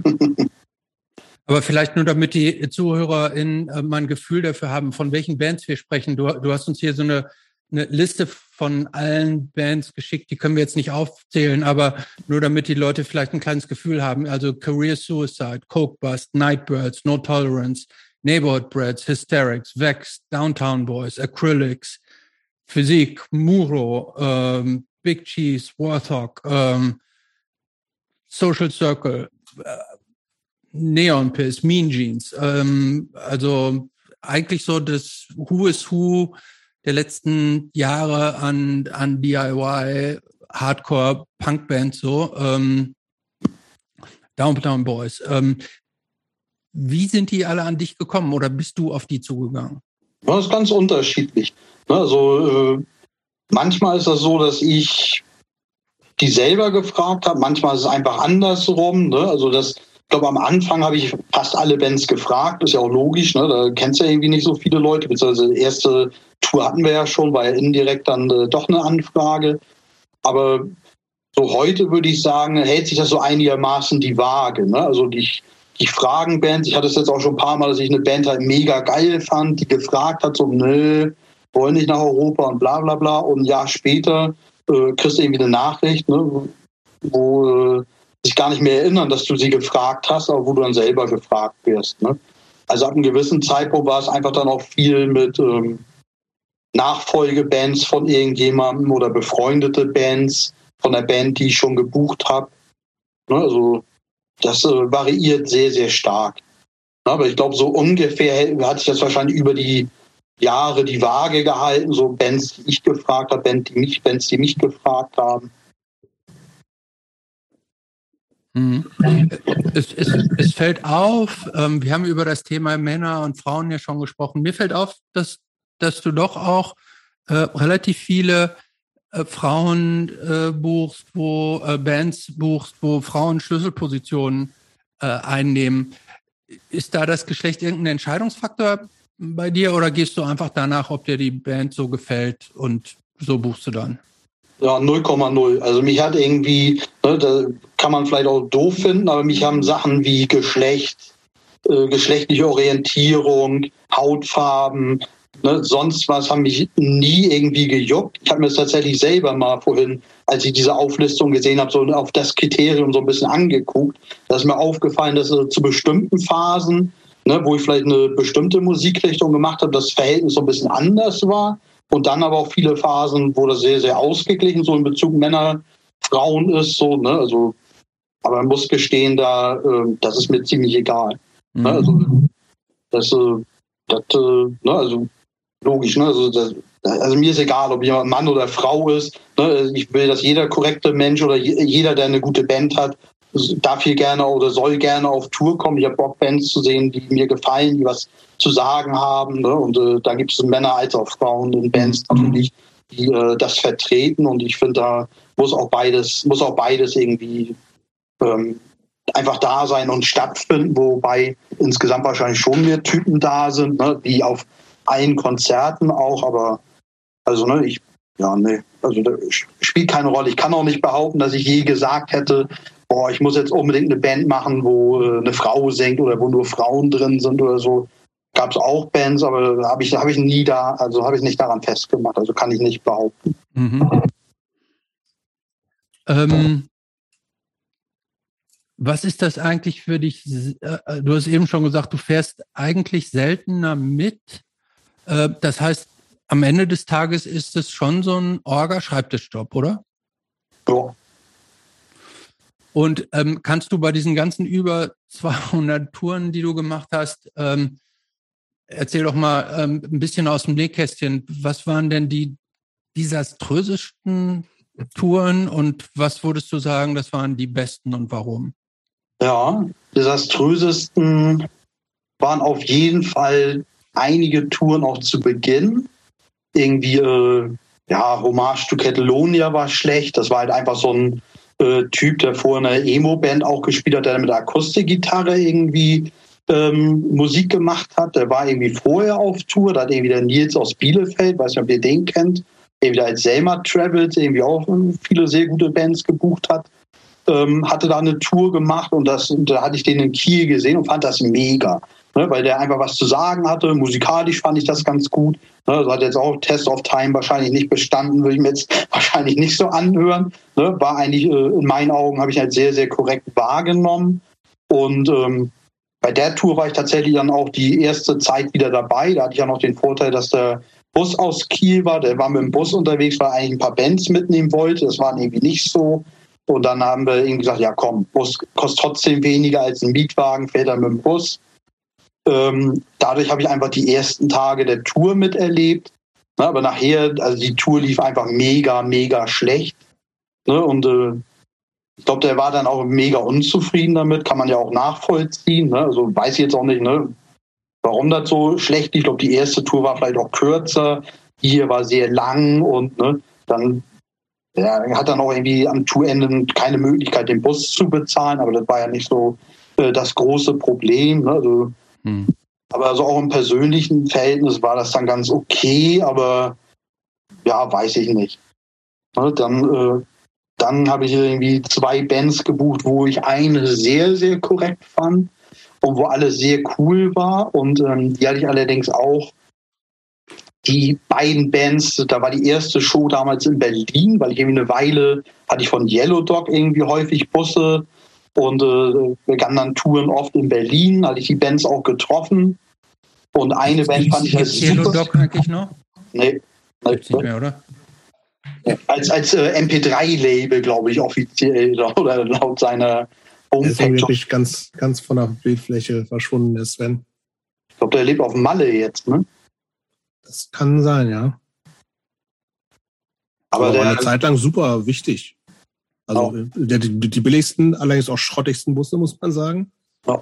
Speaker 2: Aber vielleicht nur, damit die ZuhörerInnen äh, mal ein Gefühl dafür haben, von welchen Bands wir sprechen. Du, du hast uns hier so eine, eine Liste von allen Bands geschickt, die können wir jetzt nicht aufzählen, aber nur damit die Leute vielleicht ein kleines Gefühl haben. Also Career Suicide, Coke Bust, Nightbirds, No Tolerance, Neighborhood Breads, Hysterics, Vex, Downtown Boys, Acrylics, Physik, Muro, ähm, Big Cheese, Warthog, ähm, Social Circle, Neon Piss, Mean Jeans. Ähm, also eigentlich so das Who is Who der letzten Jahre an, an DIY, Hardcore, Punkbands so. Ähm, Down Down Boys. Ähm, wie sind die alle an dich gekommen oder bist du auf die zugegangen?
Speaker 3: Das ist ganz unterschiedlich. Ne, also äh, manchmal ist das so, dass ich die selber gefragt habe, manchmal ist es einfach andersrum. Ne? Also das, ich glaube, am Anfang habe ich fast alle Bands gefragt, ist ja auch logisch, ne? da kennst du ja irgendwie nicht so viele Leute, beziehungsweise die erste Tour hatten wir ja schon, war ja indirekt dann äh, doch eine Anfrage. Aber so heute würde ich sagen, hält sich das so einigermaßen die Waage. Also die, die fragen Bands, ich hatte es jetzt auch schon ein paar Mal, dass ich eine Band halt mega geil fand, die gefragt hat, so, nö, wollen nicht nach Europa und bla bla bla. Und ein Jahr später äh, kriegst du irgendwie eine Nachricht, ne, wo äh, sich gar nicht mehr erinnern, dass du sie gefragt hast, aber wo du dann selber gefragt wirst. Ne? Also ab einem gewissen Zeitpunkt war es einfach dann auch viel mit ähm, Nachfolgebands von irgendjemandem oder befreundete Bands von der Band, die ich schon gebucht habe. Ne, also das äh, variiert sehr, sehr stark. Aber ich glaube, so ungefähr hat sich das wahrscheinlich über die Jahre die Waage gehalten, so Bands, die ich gefragt habe, Bands, die mich, Bands, die mich gefragt haben.
Speaker 2: Mhm. Es, es, es, fällt auf, ähm, wir haben über das Thema Männer und Frauen ja schon gesprochen. Mir fällt auf, dass, dass du doch auch äh, relativ viele äh, Frauen äh, buchst, wo äh, Bands buchst, wo Frauen Schlüsselpositionen äh, einnehmen. Ist da das Geschlecht irgendein Entscheidungsfaktor bei dir oder gehst du einfach danach, ob dir die Band so gefällt und so buchst du dann?
Speaker 3: Ja, 0,0. Also mich hat irgendwie, ne, da kann man vielleicht auch doof finden, aber mich haben Sachen wie Geschlecht, äh, geschlechtliche Orientierung, Hautfarben, ne, sonst was haben mich nie irgendwie gejuckt. Ich habe mir das tatsächlich selber mal vorhin, als ich diese Auflistung gesehen habe, so auf das Kriterium so ein bisschen angeguckt. Da ist mir aufgefallen, dass äh, zu bestimmten Phasen ne, wo ich vielleicht eine bestimmte Musikrichtung gemacht habe, das Verhältnis so ein bisschen anders war. Und dann aber auch viele Phasen, wo das sehr, sehr ausgeglichen so in Bezug Männer, Frauen ist, so, ne, also, aber man muss gestehen, da, äh, das ist mir ziemlich egal. Ne, mhm. Ne, also, das, äh, das, äh, ne, also, logisch, ne, also, das, also mir ist egal, ob jemand Mann oder Frau ist. Ne? Ich will, dass jeder korrekte Mensch oder jeder, der eine gute Band hat, darf hier gerne oder soll gerne auf Tour kommen. Ich habe Bock, Bands zu sehen, die mir gefallen, die was zu sagen haben. Ne? Und äh, da gibt es Männer als auch Frauen in Bands mhm. natürlich, die äh, das vertreten. Und ich finde, da muss auch beides, muss auch beides irgendwie ähm, einfach da sein und stattfinden, wobei insgesamt wahrscheinlich schon mehr Typen da sind, ne? die auf allen Konzerten auch, aber also ne, ich ja, nee, also das spielt keine Rolle. Ich kann auch nicht behaupten, dass ich je gesagt hätte, boah, ich muss jetzt unbedingt eine Band machen, wo äh, eine Frau singt oder wo nur Frauen drin sind oder so. Gab es auch Bands, aber habe ich, hab ich nie da, also habe ich nicht daran festgemacht. Also kann ich nicht behaupten. Mhm.
Speaker 2: Ähm, was ist das eigentlich für dich? Äh, du hast eben schon gesagt, du fährst eigentlich seltener mit. Äh, das heißt, am Ende des Tages ist es schon so ein Orga-Schreibtischjob, oder?
Speaker 3: Ja.
Speaker 2: Und ähm, kannst du bei diesen ganzen über 200 Touren, die du gemacht hast, ähm, erzähl doch mal ähm, ein bisschen aus dem Nähkästchen. Was waren denn die desaströsesten Touren und was würdest du sagen, das waren die besten und warum?
Speaker 3: Ja, desaströsesten waren auf jeden Fall einige Touren auch zu Beginn. Irgendwie, äh, ja, Hommage to Catalonia war schlecht. Das war halt einfach so ein äh, Typ, der vor einer Emo-Band auch gespielt hat, der mit der Akustikgitarre irgendwie ähm, Musik gemacht hat. Der war irgendwie vorher auf Tour. Da hat irgendwie der Nils aus Bielefeld, weiß nicht, ob ihr den kennt, der wieder als Selma Travels irgendwie auch viele sehr gute Bands gebucht hat. Ähm, hatte da eine Tour gemacht und das, da hatte ich den in Kiel gesehen und fand das mega ne, weil der einfach was zu sagen hatte. Musikalisch fand ich das ganz gut. Ne, also hat jetzt auch Test of Time wahrscheinlich nicht bestanden, würde ich mir jetzt wahrscheinlich nicht so anhören. Ne, war eigentlich äh, in meinen Augen, habe ich halt sehr, sehr korrekt wahrgenommen. Und ähm, bei der Tour war ich tatsächlich dann auch die erste Zeit wieder dabei. Da hatte ich ja noch den Vorteil, dass der Bus aus Kiel war. Der war mit dem Bus unterwegs, weil er eigentlich ein paar Bands mitnehmen wollte. Das war irgendwie nicht so. Und dann haben wir irgendwie gesagt, ja komm, Bus kostet trotzdem weniger als ein Mietwagen, fährt er mit dem Bus. Ähm, dadurch habe ich einfach die ersten Tage der Tour miterlebt. Ne, aber nachher, also die Tour lief einfach mega, mega schlecht. Ne, und äh, ich glaube, der war dann auch mega unzufrieden damit, kann man ja auch nachvollziehen. Ne? Also weiß ich jetzt auch nicht, ne, warum das so schlecht. Ich glaube, die erste Tour war vielleicht auch kürzer, die hier war sehr lang und ne, dann ja, hat dann auch irgendwie am Tourende keine Möglichkeit, den Bus zu bezahlen, aber das war ja nicht so äh, das große Problem. Ne? Also, hm. Aber also auch im persönlichen Verhältnis war das dann ganz okay, aber ja, weiß ich nicht. Ne? Dann, äh, dann habe ich irgendwie zwei Bands gebucht, wo ich eine sehr, sehr korrekt fand und wo alles sehr cool war. Und ähm, die hatte ich allerdings auch die beiden Bands, da war die erste Show damals in Berlin, weil ich irgendwie eine Weile hatte ich von Yellow Dog irgendwie häufig Busse und äh, begann dann Touren oft in Berlin, hatte ich die Bands auch getroffen. Und eine Band fand ich als
Speaker 2: Yellow Dog eigentlich noch?
Speaker 3: Nee.
Speaker 2: Gibt's nicht mehr, oder?
Speaker 3: Als, als äh, MP3-Label, glaube ich, offiziell, oder laut seiner
Speaker 1: Homepage. Der ist wirklich ganz, ganz von der Bildfläche verschwunden, ist Sven.
Speaker 3: Ich glaube, der lebt auf Malle jetzt, ne?
Speaker 1: Das kann sein, ja. Aber, Aber der, eine Zeit lang super wichtig. Also oh. die, die, billigsten, allerdings auch schrottigsten Busse, muss man sagen. Oh.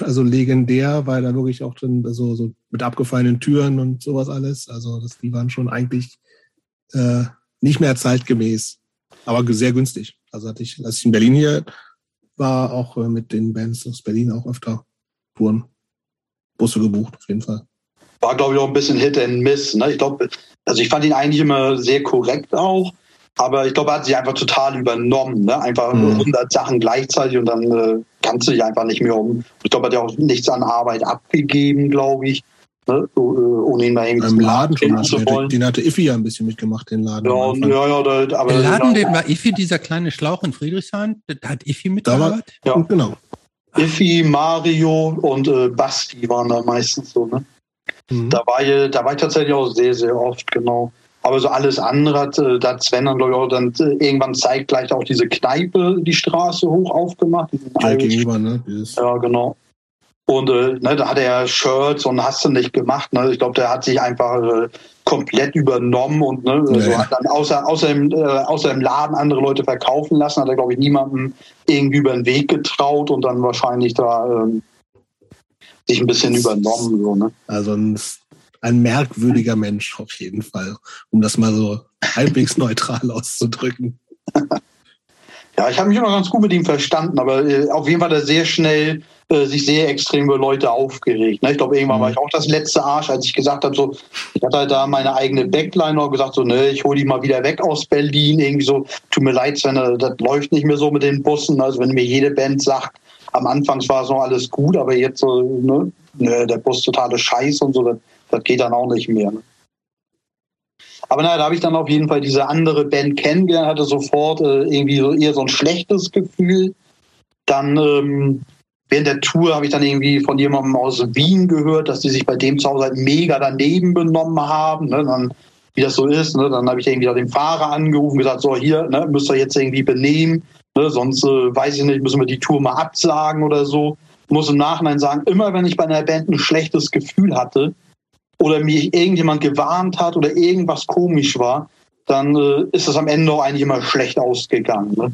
Speaker 1: Also legendär, weil da wirklich auch drin so, so mit abgefallenen Türen und sowas alles. Also das, die waren schon eigentlich äh, nicht mehr zeitgemäß, aber sehr günstig. Also hatte ich, als ich in Berlin hier war, auch äh, mit den Bands aus Berlin auch öfter Touren, Busse gebucht, auf jeden Fall
Speaker 3: war, glaube ich, auch ein bisschen Hit and Miss. Ne? Ich glaube, also ich fand ihn eigentlich immer sehr korrekt auch, aber ich glaube, er hat sich einfach total übernommen. Ne? Einfach mhm. 100 Sachen gleichzeitig und dann äh, kannst du dich einfach nicht mehr um. Ich glaube, er hat ja auch nichts an Arbeit abgegeben, glaube ich. Ne? So, äh, ohne ihn mal irgendwie
Speaker 1: Im Laden schon zu wollen. Den hatte Iffi ja ein bisschen mitgemacht, den Laden.
Speaker 3: Ja, und, ja, ja, da,
Speaker 2: aber der Laden, den war Iffi, dieser kleine Schlauch in Friedrichshain, da hat Iffi mitgearbeitet?
Speaker 3: Ja, genau. Iffi, Mario und äh, Basti waren da meistens so, ne? Mhm. Da, war ich, da war ich tatsächlich auch sehr, sehr oft, genau. Aber so alles andere hat, äh, da hat Sven dann, glaube ich, dann äh, irgendwann zeitgleich auch diese Kneipe die Straße hoch aufgemacht.
Speaker 1: Ja, gegenüber, ne?
Speaker 3: Dieses ja, genau. Und äh, ne, da hat er Shirts und hast du nicht gemacht. Ne? Ich glaube, der hat sich einfach äh, komplett übernommen und ne, ja, also hat dann außer, außer, im, äh, außer im Laden andere Leute verkaufen lassen, hat er, glaube ich, niemandem irgendwie über den Weg getraut und dann wahrscheinlich da ähm, sich ein bisschen übernommen. So, ne?
Speaker 1: Also ein, ein merkwürdiger Mensch auf jeden Fall, um das mal so halbwegs neutral auszudrücken.
Speaker 3: Ja, ich habe mich immer ganz gut mit ihm verstanden, aber äh, auf jeden Fall hat er sehr schnell äh, sich sehr extrem über Leute aufgeregt. Ne? Ich glaube, irgendwann mhm. war ich auch das letzte Arsch, als ich gesagt habe, so, ich hatte halt da meine eigene Backline und gesagt, so, ne, ich hole die mal wieder weg aus Berlin. Irgendwie so, tut mir leid, Sven, das läuft nicht mehr so mit den Bussen. Also wenn mir jede Band sagt, am Anfang war es noch alles gut, aber jetzt so, ne, ne der Bus totale Scheiß und so, das, das geht dann auch nicht mehr. Ne? Aber naja, da habe ich dann auf jeden Fall diese andere Band kennengelernt, hatte sofort äh, irgendwie so eher so ein schlechtes Gefühl. Dann ähm, während der Tour habe ich dann irgendwie von jemandem aus Wien gehört, dass die sich bei dem zu Hause halt mega daneben benommen haben. Ne? Dann, wie das so ist, ne? dann habe ich irgendwie den Fahrer angerufen gesagt, so hier, ne, müsst ihr jetzt irgendwie benehmen. Ne, sonst äh, weiß ich nicht, müssen wir die Tour mal absagen oder so. Muss im Nachhinein sagen, immer wenn ich bei einer Band ein schlechtes Gefühl hatte oder mich irgendjemand gewarnt hat oder irgendwas komisch war, dann äh, ist es am Ende auch eigentlich immer schlecht ausgegangen. Ne?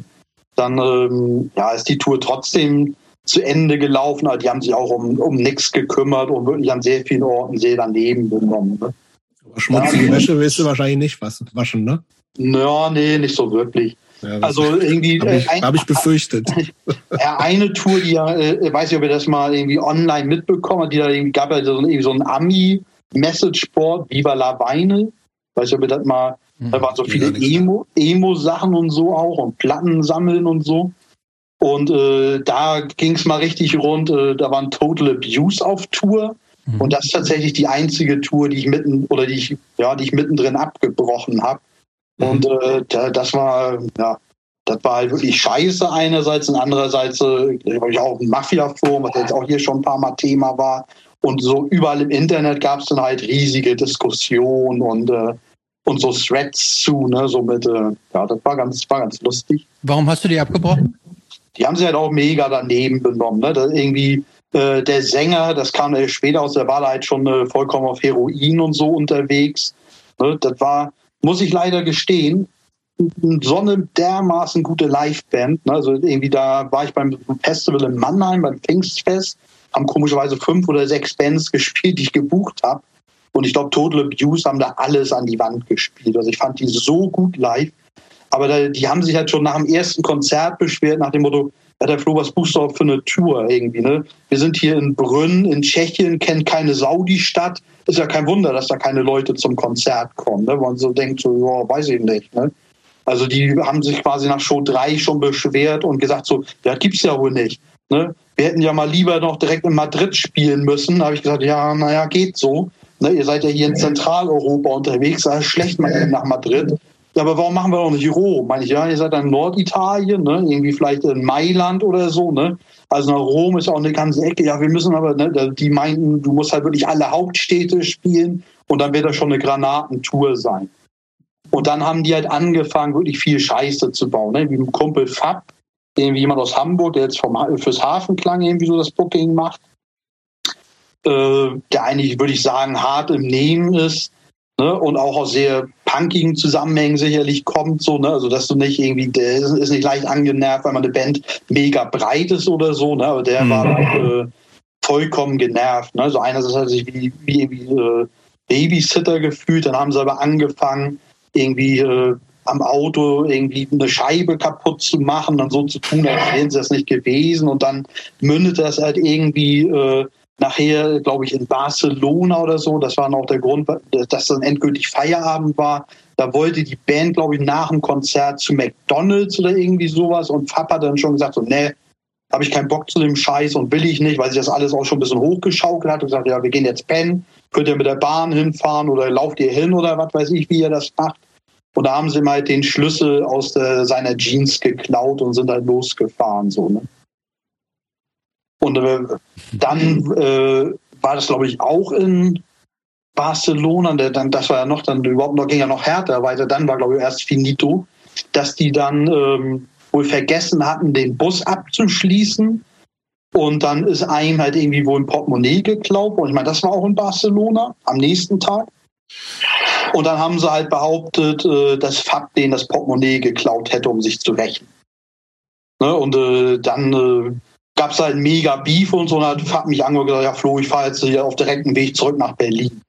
Speaker 3: Dann ähm, ja, ist die Tour trotzdem zu Ende gelaufen, aber die haben sich auch um, um nichts gekümmert und wirklich an sehr vielen Orten sehr daneben genommen. Ne?
Speaker 1: Schmutzige ja, Wäsche willst du wahrscheinlich nicht waschen, ne?
Speaker 3: Ja, nee, nicht so wirklich. Ja, also irgendwie.
Speaker 1: Habe ich, äh, hab ich, befürchtet.
Speaker 3: Ja, eine Tour, die ja, äh, weiß ich, ob ihr das mal irgendwie online mitbekommen habt, die da irgendwie gab ja so, irgendwie so ein Ami-Message-Board, Viva la Weine. Weiß ich, ob ihr das mal, hm, da waren so viele Emo, Emo-Sachen und so auch und Platten sammeln und so. Und äh, da ging es mal richtig rund, äh, da war ein Total Abuse auf Tour. Mhm. Und das ist tatsächlich die einzige Tour, die ich mitten oder die ich, ja, die ich mittendrin abgebrochen habe. Mhm. Und äh, das war, ja, das war halt wirklich scheiße einerseits und andererseits äh, habe ich auch ein Mafia-Forum, was jetzt auch hier schon ein paar Mal Thema war. Und so überall im Internet gab es dann halt riesige Diskussionen und äh, und so Threads zu, ne, so mit, äh, ja, das war ganz, war ganz lustig.
Speaker 2: Warum hast du die abgebrochen?
Speaker 3: Die haben sie halt auch mega daneben benommen, ne, das irgendwie, äh, der Sänger, das kam ja später aus der Wahl halt schon äh, vollkommen auf Heroin und so unterwegs, ne, das war, muss ich leider gestehen, so eine dermaßen gute Liveband. Ne? Also irgendwie da war ich beim Festival in Mannheim, beim Pfingstfest, haben komischerweise fünf oder sechs Bands gespielt, die ich gebucht habe. Und ich glaube, Total Abuse haben da alles an die Wand gespielt. Also ich fand die so gut live. Aber da, die haben sich halt schon nach dem ersten Konzert beschwert, nach dem Motto, ja, der Flo, was buchst du auch für eine Tour irgendwie, ne? Wir sind hier in Brünn, in Tschechien, kennt keine Saudi-Stadt. Ist ja kein Wunder, dass da keine Leute zum Konzert kommen, ne? Man so denkt, so, ja, weiß ich nicht, ne? Also die haben sich quasi nach Show 3 schon beschwert und gesagt so, ja, gibt's ja wohl nicht. Ne? Wir hätten ja mal lieber noch direkt in Madrid spielen müssen. Da habe ich gesagt, ja, naja, geht so. Ne, ihr seid ja hier in Zentraleuropa unterwegs, da ist schlecht mal nach Madrid. Ja, aber warum machen wir doch nicht Rom? Meine ich, ja, ihr seid in Norditalien, ne? irgendwie vielleicht in Mailand oder so. Ne? Also nach Rom ist auch eine ganze Ecke. Ja, wir müssen aber, ne, die meinten, du musst halt wirklich alle Hauptstädte spielen und dann wird das schon eine Granatentour sein. Und dann haben die halt angefangen, wirklich viel Scheiße zu bauen. Ne? Wie ein Kumpel Fab, irgendwie jemand aus Hamburg, der jetzt vom, fürs Hafenklang irgendwie so das Booking macht. Äh, der eigentlich, würde ich sagen, hart im Nehmen ist. Ne? Und auch aus sehr punkigen Zusammenhängen sicherlich kommt. So, ne? Also, dass du nicht irgendwie, der ist, ist nicht leicht angenervt, weil man eine Band mega breit ist oder so. Ne? Aber der mhm. war äh, vollkommen genervt. Ne? Also, einerseits hat er sich wie, wie irgendwie äh, Babysitter gefühlt. Dann haben sie aber angefangen, irgendwie äh, am Auto irgendwie eine Scheibe kaputt zu machen und so zu tun, als wären sie das nicht gewesen. Und dann mündet das halt irgendwie äh, nachher, glaube ich, in Barcelona oder so. Das war noch der Grund, dass dann endgültig Feierabend war. Da wollte die Band, glaube ich, nach dem Konzert zu McDonalds oder irgendwie sowas. Und hat dann schon gesagt, so, nee, habe ich keinen Bock zu dem Scheiß und will ich nicht, weil sich das alles auch schon ein bisschen hochgeschaukelt hat und gesagt, ja, wir gehen jetzt pennen, könnt ihr mit der Bahn hinfahren oder lauft ihr hin oder was weiß ich, wie ihr das macht. Und da haben sie mal den Schlüssel aus der, seiner Jeans geklaut und sind halt losgefahren. So, ne? Und äh, dann äh, war das, glaube ich, auch in Barcelona. Der, dann, das war ja noch, dann überhaupt noch ging ja noch härter weiter. Dann war, glaube ich, erst finito, dass die dann ähm, wohl vergessen hatten, den Bus abzuschließen. Und dann ist einem halt irgendwie wohl ein Portemonnaie geklaut. Und ich meine, das war auch in Barcelona am nächsten Tag. Und dann haben sie halt behauptet, äh, dass Fab denen das Portemonnaie geklaut hätte, um sich zu rächen. Ne? Und äh, dann äh, gab es halt mega Beef und so. Und hat Fab mich angehört und gesagt, ja Flo, ich fahre jetzt hier auf direktem Weg zurück nach Berlin.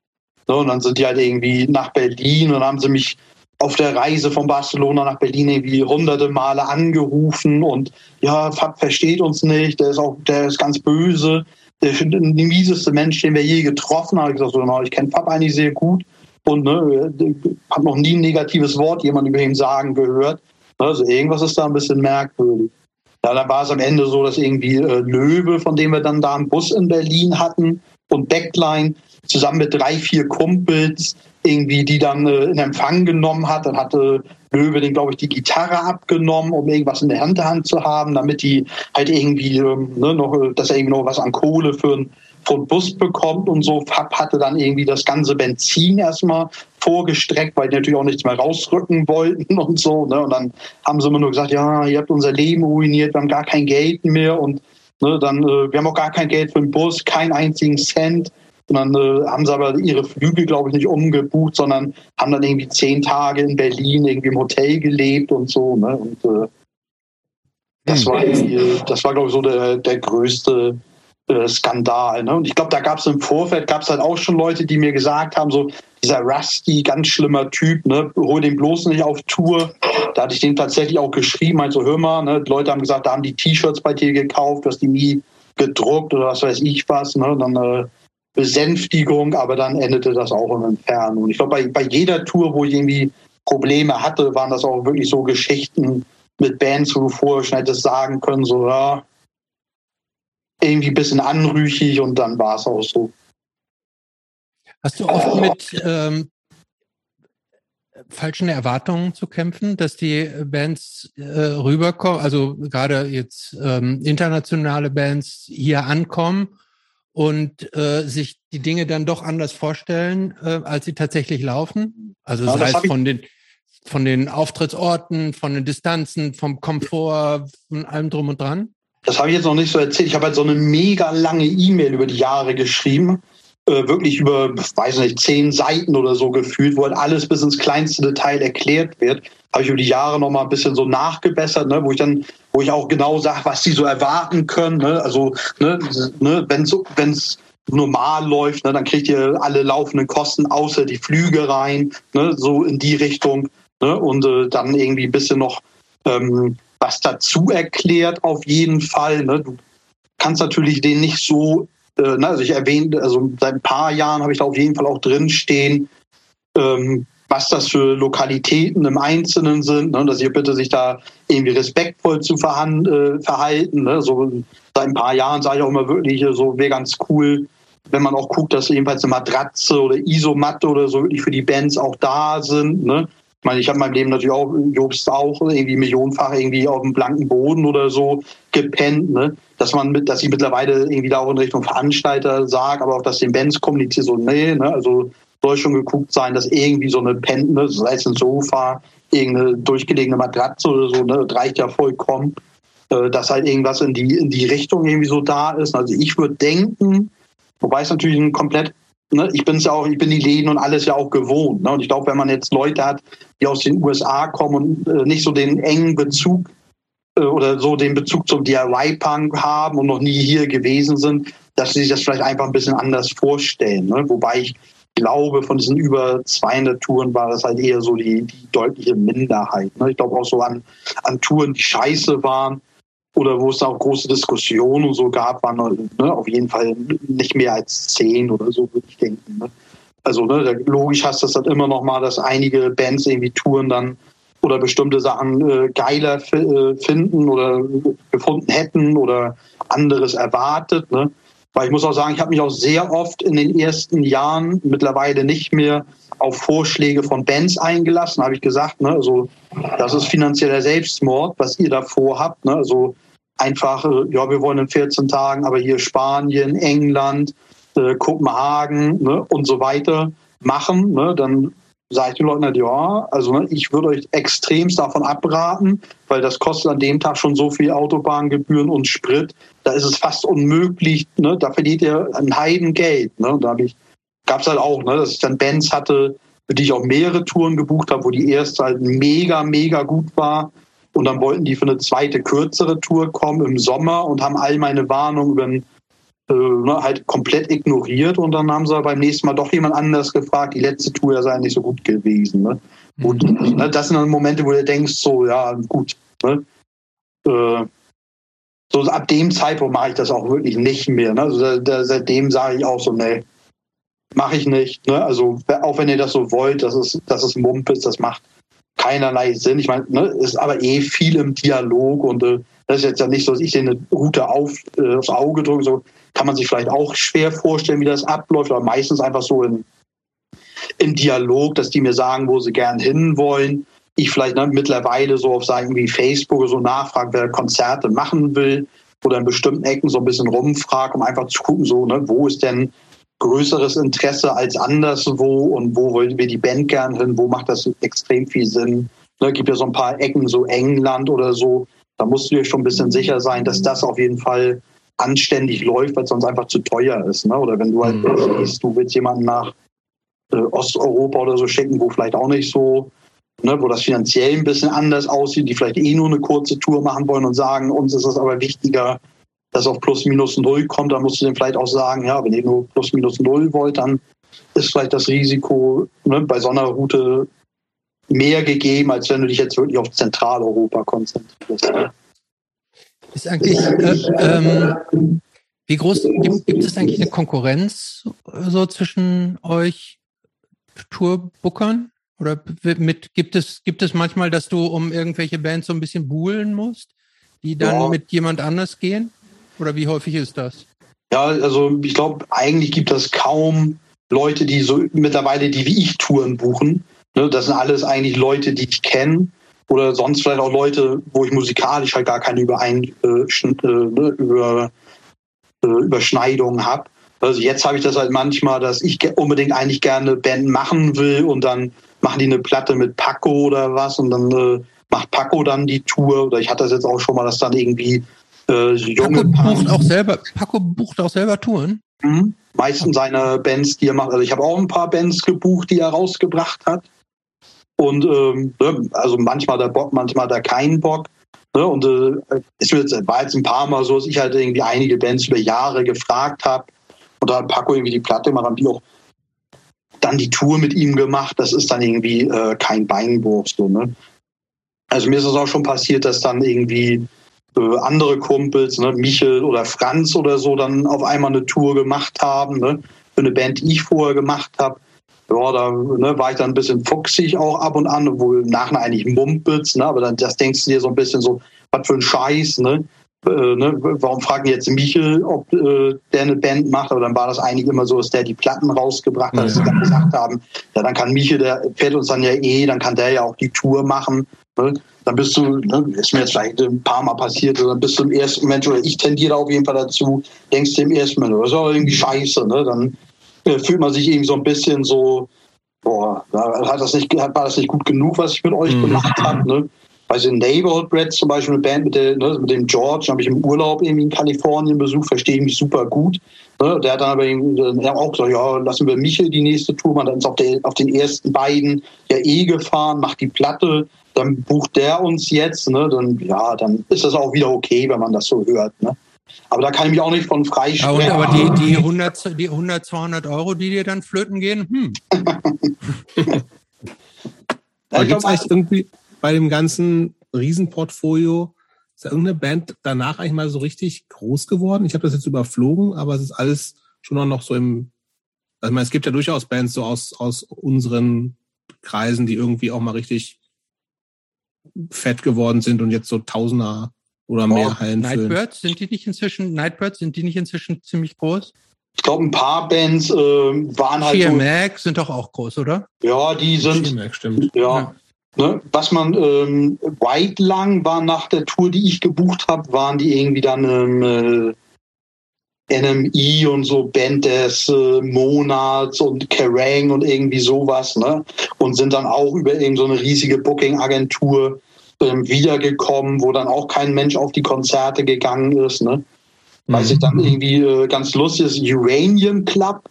Speaker 3: Ne? Und dann sind die halt irgendwie nach Berlin und dann haben sie mich auf der Reise von Barcelona nach Berlin irgendwie hunderte Male angerufen und ja, Fab versteht uns nicht, der ist auch, der ist ganz böse, der ist der mieseste Mensch, den wir je getroffen haben. Ich gesagt, so, ich kenne Fab eigentlich sehr gut und ne, hat noch nie ein negatives Wort jemand über ihn sagen gehört. Also irgendwas ist da ein bisschen merkwürdig. Ja, dann war es am Ende so, dass irgendwie äh, Löwe, von dem wir dann da einen Bus in Berlin hatten, und Backline zusammen mit drei, vier Kumpels irgendwie, die dann äh, in Empfang genommen hat. Dann hatte Löwe den, glaube ich, die Gitarre abgenommen, um irgendwas in der Hinterhand zu haben, damit die halt irgendwie ähm, ne, noch, dass er irgendwie noch was an Kohle für ein von Bus bekommt und so. Fab hatte dann irgendwie das ganze Benzin erstmal vorgestreckt, weil die natürlich auch nichts mehr rausrücken wollten und so. Ne? Und dann haben sie immer nur gesagt, ja, ihr habt unser Leben ruiniert, wir haben gar kein Geld mehr und ne, dann, äh, wir haben auch gar kein Geld für den Bus, keinen einzigen Cent. Und dann äh, haben sie aber ihre Flüge, glaube ich, nicht umgebucht, sondern haben dann irgendwie zehn Tage in Berlin irgendwie im Hotel gelebt und so. Ne? Und äh, das hm. war, das war, glaube ich, so der, der größte äh, Skandal. Ne? Und ich glaube, da gab es im Vorfeld, gab es halt auch schon Leute, die mir gesagt haben, so dieser Rusty, ganz schlimmer Typ, ne? hol den bloß nicht auf Tour. Da hatte ich den tatsächlich auch geschrieben, also hör mal, ne? Leute haben gesagt, da haben die T-Shirts bei dir gekauft, du hast die nie gedruckt oder was weiß ich was. Ne? Dann äh, Besänftigung, aber dann endete das auch im Entfernen. Und ich glaube, bei, bei jeder Tour, wo ich irgendwie Probleme hatte, waren das auch wirklich so Geschichten mit Bands, wo du vorher schon hättest sagen können, so, ja, irgendwie ein bisschen anrüchig und dann war es auch so.
Speaker 2: Hast du oft mit ähm, falschen Erwartungen zu kämpfen, dass die Bands äh, rüberkommen, also gerade jetzt ähm, internationale Bands hier ankommen und äh, sich die Dinge dann doch anders vorstellen, äh, als sie tatsächlich laufen? Also das, ja, das heißt von den, von den Auftrittsorten, von den Distanzen, vom Komfort, von allem drum und dran?
Speaker 3: Das habe ich jetzt noch nicht so erzählt. Ich habe halt so eine mega lange E-Mail über die Jahre geschrieben. Äh, wirklich über, weiß nicht, zehn Seiten oder so gefühlt, wo halt alles bis ins kleinste Detail erklärt wird. Habe ich über die Jahre noch mal ein bisschen so nachgebessert, ne, wo ich dann, wo ich auch genau sage, was die so erwarten können. Ne? Also, ne, ne, wenn es wenn's normal läuft, ne, dann kriegt ihr alle laufenden Kosten außer die Flüge rein, ne, so in die Richtung. Ne, und äh, dann irgendwie ein bisschen noch ähm, was dazu erklärt, auf jeden Fall. Ne. Du kannst natürlich den nicht so, äh, ne, also ich erwähne, also seit ein paar Jahren habe ich da auf jeden Fall auch drinstehen, ähm, was das für Lokalitäten im Einzelnen sind, ne, dass ihr bitte sich da irgendwie respektvoll zu äh, verhalten. Ne. So seit ein paar Jahren sage ich auch immer wirklich, so wäre ganz cool, wenn man auch guckt, dass jedenfalls eine Matratze oder Isomatte oder so wirklich für die Bands auch da sind. Ne? Ich meine, ich habe in meinem Leben natürlich auch, Jobst auch irgendwie millionenfach irgendwie auf dem blanken Boden oder so gepennt, ne? Dass man mit, dass ich mittlerweile irgendwie da auch in Richtung Veranstalter sage, aber auch, dass den Bands kommuniziert, so, nee, ne? Also soll schon geguckt sein, dass irgendwie so eine Pen, ne? sei es ein Sofa, irgendeine durchgelegene Matratze oder so, ne? Das reicht ja vollkommen, äh, dass halt irgendwas in die, in die Richtung irgendwie so da ist. Also ich würde denken, Wobei es natürlich ein komplett, ne, ich bin es ja auch, ich bin die Läden und alles ja auch gewohnt. Ne? Und ich glaube, wenn man jetzt Leute hat, die aus den USA kommen und äh, nicht so den engen Bezug äh, oder so den Bezug zum DIY-Punk haben und noch nie hier gewesen sind, dass sie sich das vielleicht einfach ein bisschen anders vorstellen. Ne? Wobei ich glaube, von diesen über 200 Touren war das halt eher so die, die deutliche Minderheit. Ne? Ich glaube auch so an, an Touren, die scheiße waren, oder wo es auch große Diskussionen und so gab, waren ne, auf jeden Fall nicht mehr als zehn oder so, würde ich denken. Ne? Also ne, logisch hast du das dann immer noch mal, dass einige Bands irgendwie Touren dann oder bestimmte Sachen äh, geiler äh, finden oder gefunden hätten oder anderes erwartet. Ne? Weil ich muss auch sagen, ich habe mich auch sehr oft in den ersten Jahren mittlerweile nicht mehr auf Vorschläge von Bands eingelassen. Habe ich gesagt, ne, also das ist finanzieller Selbstmord, was ihr da vorhabt. Ne? Also einfach, ja, wir wollen in 14 Tagen, aber hier Spanien, England, äh, Kopenhagen ne, und so weiter machen, ne, dann sage ich den Leuten halt, ja, also ne, ich würde euch extremst davon abraten, weil das kostet an dem Tag schon so viel Autobahngebühren und Sprit. Da ist es fast unmöglich, ne, da verliert ihr ein Heidengeld. Ne, da ich, gab es halt auch, ne, dass ich dann Bands hatte, für die ich auch mehrere Touren gebucht habe, wo die erste halt mega, mega gut war und dann wollten die für eine zweite, kürzere Tour kommen im Sommer und haben all meine Warnungen über äh, ne, halt komplett ignoriert. Und dann haben sie beim nächsten Mal doch jemand anders gefragt. Die letzte Tour sei nicht so gut gewesen. Ne? Und, mhm. ne, das sind dann Momente, wo du denkst, so, ja, gut. Ne? Äh, so ab dem Zeitpunkt mache ich das auch wirklich nicht mehr. Ne? Also da, da, seitdem sage ich auch so, nee, mache ich nicht. Ne? Also auch wenn ihr das so wollt, das ist, das ist Mumpes, das macht keinerlei Sinn. Ich meine, ne, ist aber eh viel im Dialog und äh, das ist jetzt ja nicht so, dass ich eine Route auf, äh, aufs Auge drücke. So kann man sich vielleicht auch schwer vorstellen, wie das abläuft, aber meistens einfach so in, im Dialog, dass die mir sagen, wo sie gern hinwollen. Ich vielleicht ne, mittlerweile so auf sagen wie Facebook so nachfrage, wer Konzerte machen will oder in bestimmten Ecken so ein bisschen rumfrage, um einfach zu gucken, so, ne, wo ist denn größeres Interesse als anderswo und wo wollen wir die Band gern hin, wo macht das extrem viel Sinn. Ne, gibt ja so ein paar Ecken, so England oder so. Da musst du dir schon ein bisschen sicher sein, dass das auf jeden Fall anständig läuft, weil es sonst einfach zu teuer ist. Ne? Oder wenn du halt mhm. siehst, du willst jemanden nach äh, Osteuropa oder so schicken, wo vielleicht auch nicht so, ne, wo das finanziell ein bisschen anders aussieht, die vielleicht eh nur eine kurze Tour machen wollen und sagen, uns ist es aber wichtiger, das auf plus minus null kommt, dann musst du dem vielleicht auch sagen, ja, wenn ihr nur plus minus null wollt, dann ist vielleicht das Risiko ne, bei so einer Route mehr gegeben, als wenn du dich jetzt wirklich auf Zentraleuropa konzentrierst.
Speaker 2: Ist eigentlich, äh, ähm, wie groß gibt, gibt, es eigentlich eine Konkurrenz so zwischen euch Tourbookern? Oder mit, gibt es, gibt es manchmal, dass du um irgendwelche Bands so ein bisschen buhlen musst, die dann ja. mit jemand anders gehen? Oder wie häufig ist das?
Speaker 3: Ja, also ich glaube, eigentlich gibt es kaum Leute, die so mittlerweile, die wie ich Touren buchen. Ne, das sind alles eigentlich Leute, die ich kenne. Oder sonst vielleicht auch Leute, wo ich musikalisch halt gar keine Überein, äh, äh, ne, äh, Überschneidungen habe. Also jetzt habe ich das halt manchmal, dass ich unbedingt eigentlich gerne Band machen will und dann machen die eine Platte mit Paco oder was und dann äh, macht Paco dann die Tour. Oder ich hatte das jetzt auch schon mal, dass dann irgendwie
Speaker 2: äh, junge Paco bucht auch selber, Paco bucht auch selber Touren.
Speaker 3: Mhm. Meistens seine Bands, die er macht. Also ich habe auch ein paar Bands gebucht, die er rausgebracht hat. Und ähm, ne, also manchmal der Bock, manchmal der kein Bock. Ne? Und äh, es war jetzt ein paar Mal so, dass ich halt irgendwie einige Bands über Jahre gefragt habe. Und da hat Paco irgendwie die Platte gemacht, haben die auch dann die Tour mit ihm gemacht. Das ist dann irgendwie äh, kein Beinwurf. So, ne? Also mir ist es auch schon passiert, dass dann irgendwie äh, andere Kumpels, ne, Michel oder Franz oder so, dann auf einmal eine Tour gemacht haben, ne, für eine Band, die ich vorher gemacht habe. Ja, da ne, war ich dann ein bisschen fuchsig auch ab und an, obwohl nachher eigentlich mumpels, ne, aber dann das denkst du dir so ein bisschen so, was für ein Scheiß, ne? Äh, ne, warum fragen jetzt Michel, ob äh, der eine Band macht? Aber dann war das eigentlich immer so, dass der die Platten rausgebracht hat, dass sie dann gesagt haben, ja, dann kann Michel, der fährt uns dann ja eh, dann kann der ja auch die Tour machen. Ne? Dann bist du, ne, ist mir jetzt vielleicht ein paar Mal passiert, dann bist du im ersten Moment, oder ich tendiere auf jeden Fall dazu, denkst du im ersten Moment, das ist auch irgendwie scheiße. Ne? Dann äh, fühlt man sich irgendwie so ein bisschen so, boah, hat das nicht, war das nicht gut genug, was ich mit euch mhm. gemacht habe. Ne? Also Neighborhood Bread zum Beispiel eine Band mit, der, ne, mit dem George, habe ich im Urlaub irgendwie in Kalifornien besucht, verstehe ich mich super gut. Ne? Der hat dann aber irgendwie, auch gesagt, ja, lassen wir Michel die nächste Tour machen. Dann ist auf, der, auf den ersten beiden ja eh gefahren, macht die Platte, dann bucht der uns jetzt, ne? dann, ja, dann ist das auch wieder okay, wenn man das so hört. Ne? Aber da kann ich mich auch nicht von freisprechen.
Speaker 2: Ja, aber die, die, 100, die 100, 200 Euro, die dir dann flöten gehen, hm.
Speaker 1: ja, gibt es eigentlich irgendwie bei dem ganzen Riesenportfolio, ist da irgendeine Band danach eigentlich mal so richtig groß geworden? Ich habe das jetzt überflogen, aber es ist alles schon noch so im, also ich meine, es gibt ja durchaus Bands so aus, aus unseren Kreisen, die irgendwie auch mal richtig fett geworden sind und jetzt so Tausender oder mehr oh, Hallen
Speaker 2: Nightbirds, sind die nicht inzwischen, Nightbirds, sind die nicht inzwischen ziemlich groß?
Speaker 3: Ich glaube, ein paar Bands äh, waren halt.
Speaker 2: Mac so, sind doch auch groß, oder?
Speaker 3: Ja, die sind.
Speaker 1: Mac, stimmt.
Speaker 3: Ja. ja. Ne, was man ähm, weit lang war nach der Tour, die ich gebucht habe, waren die irgendwie dann ähm, NMI und so Band des äh, Monats und Kerrang und irgendwie sowas, ne? Und sind dann auch über irgendeine so riesige Booking-Agentur ähm, wiedergekommen, wo dann auch kein Mensch auf die Konzerte gegangen ist, ne? Was ich dann mhm. irgendwie äh, ganz lustig ist, Uranium Club,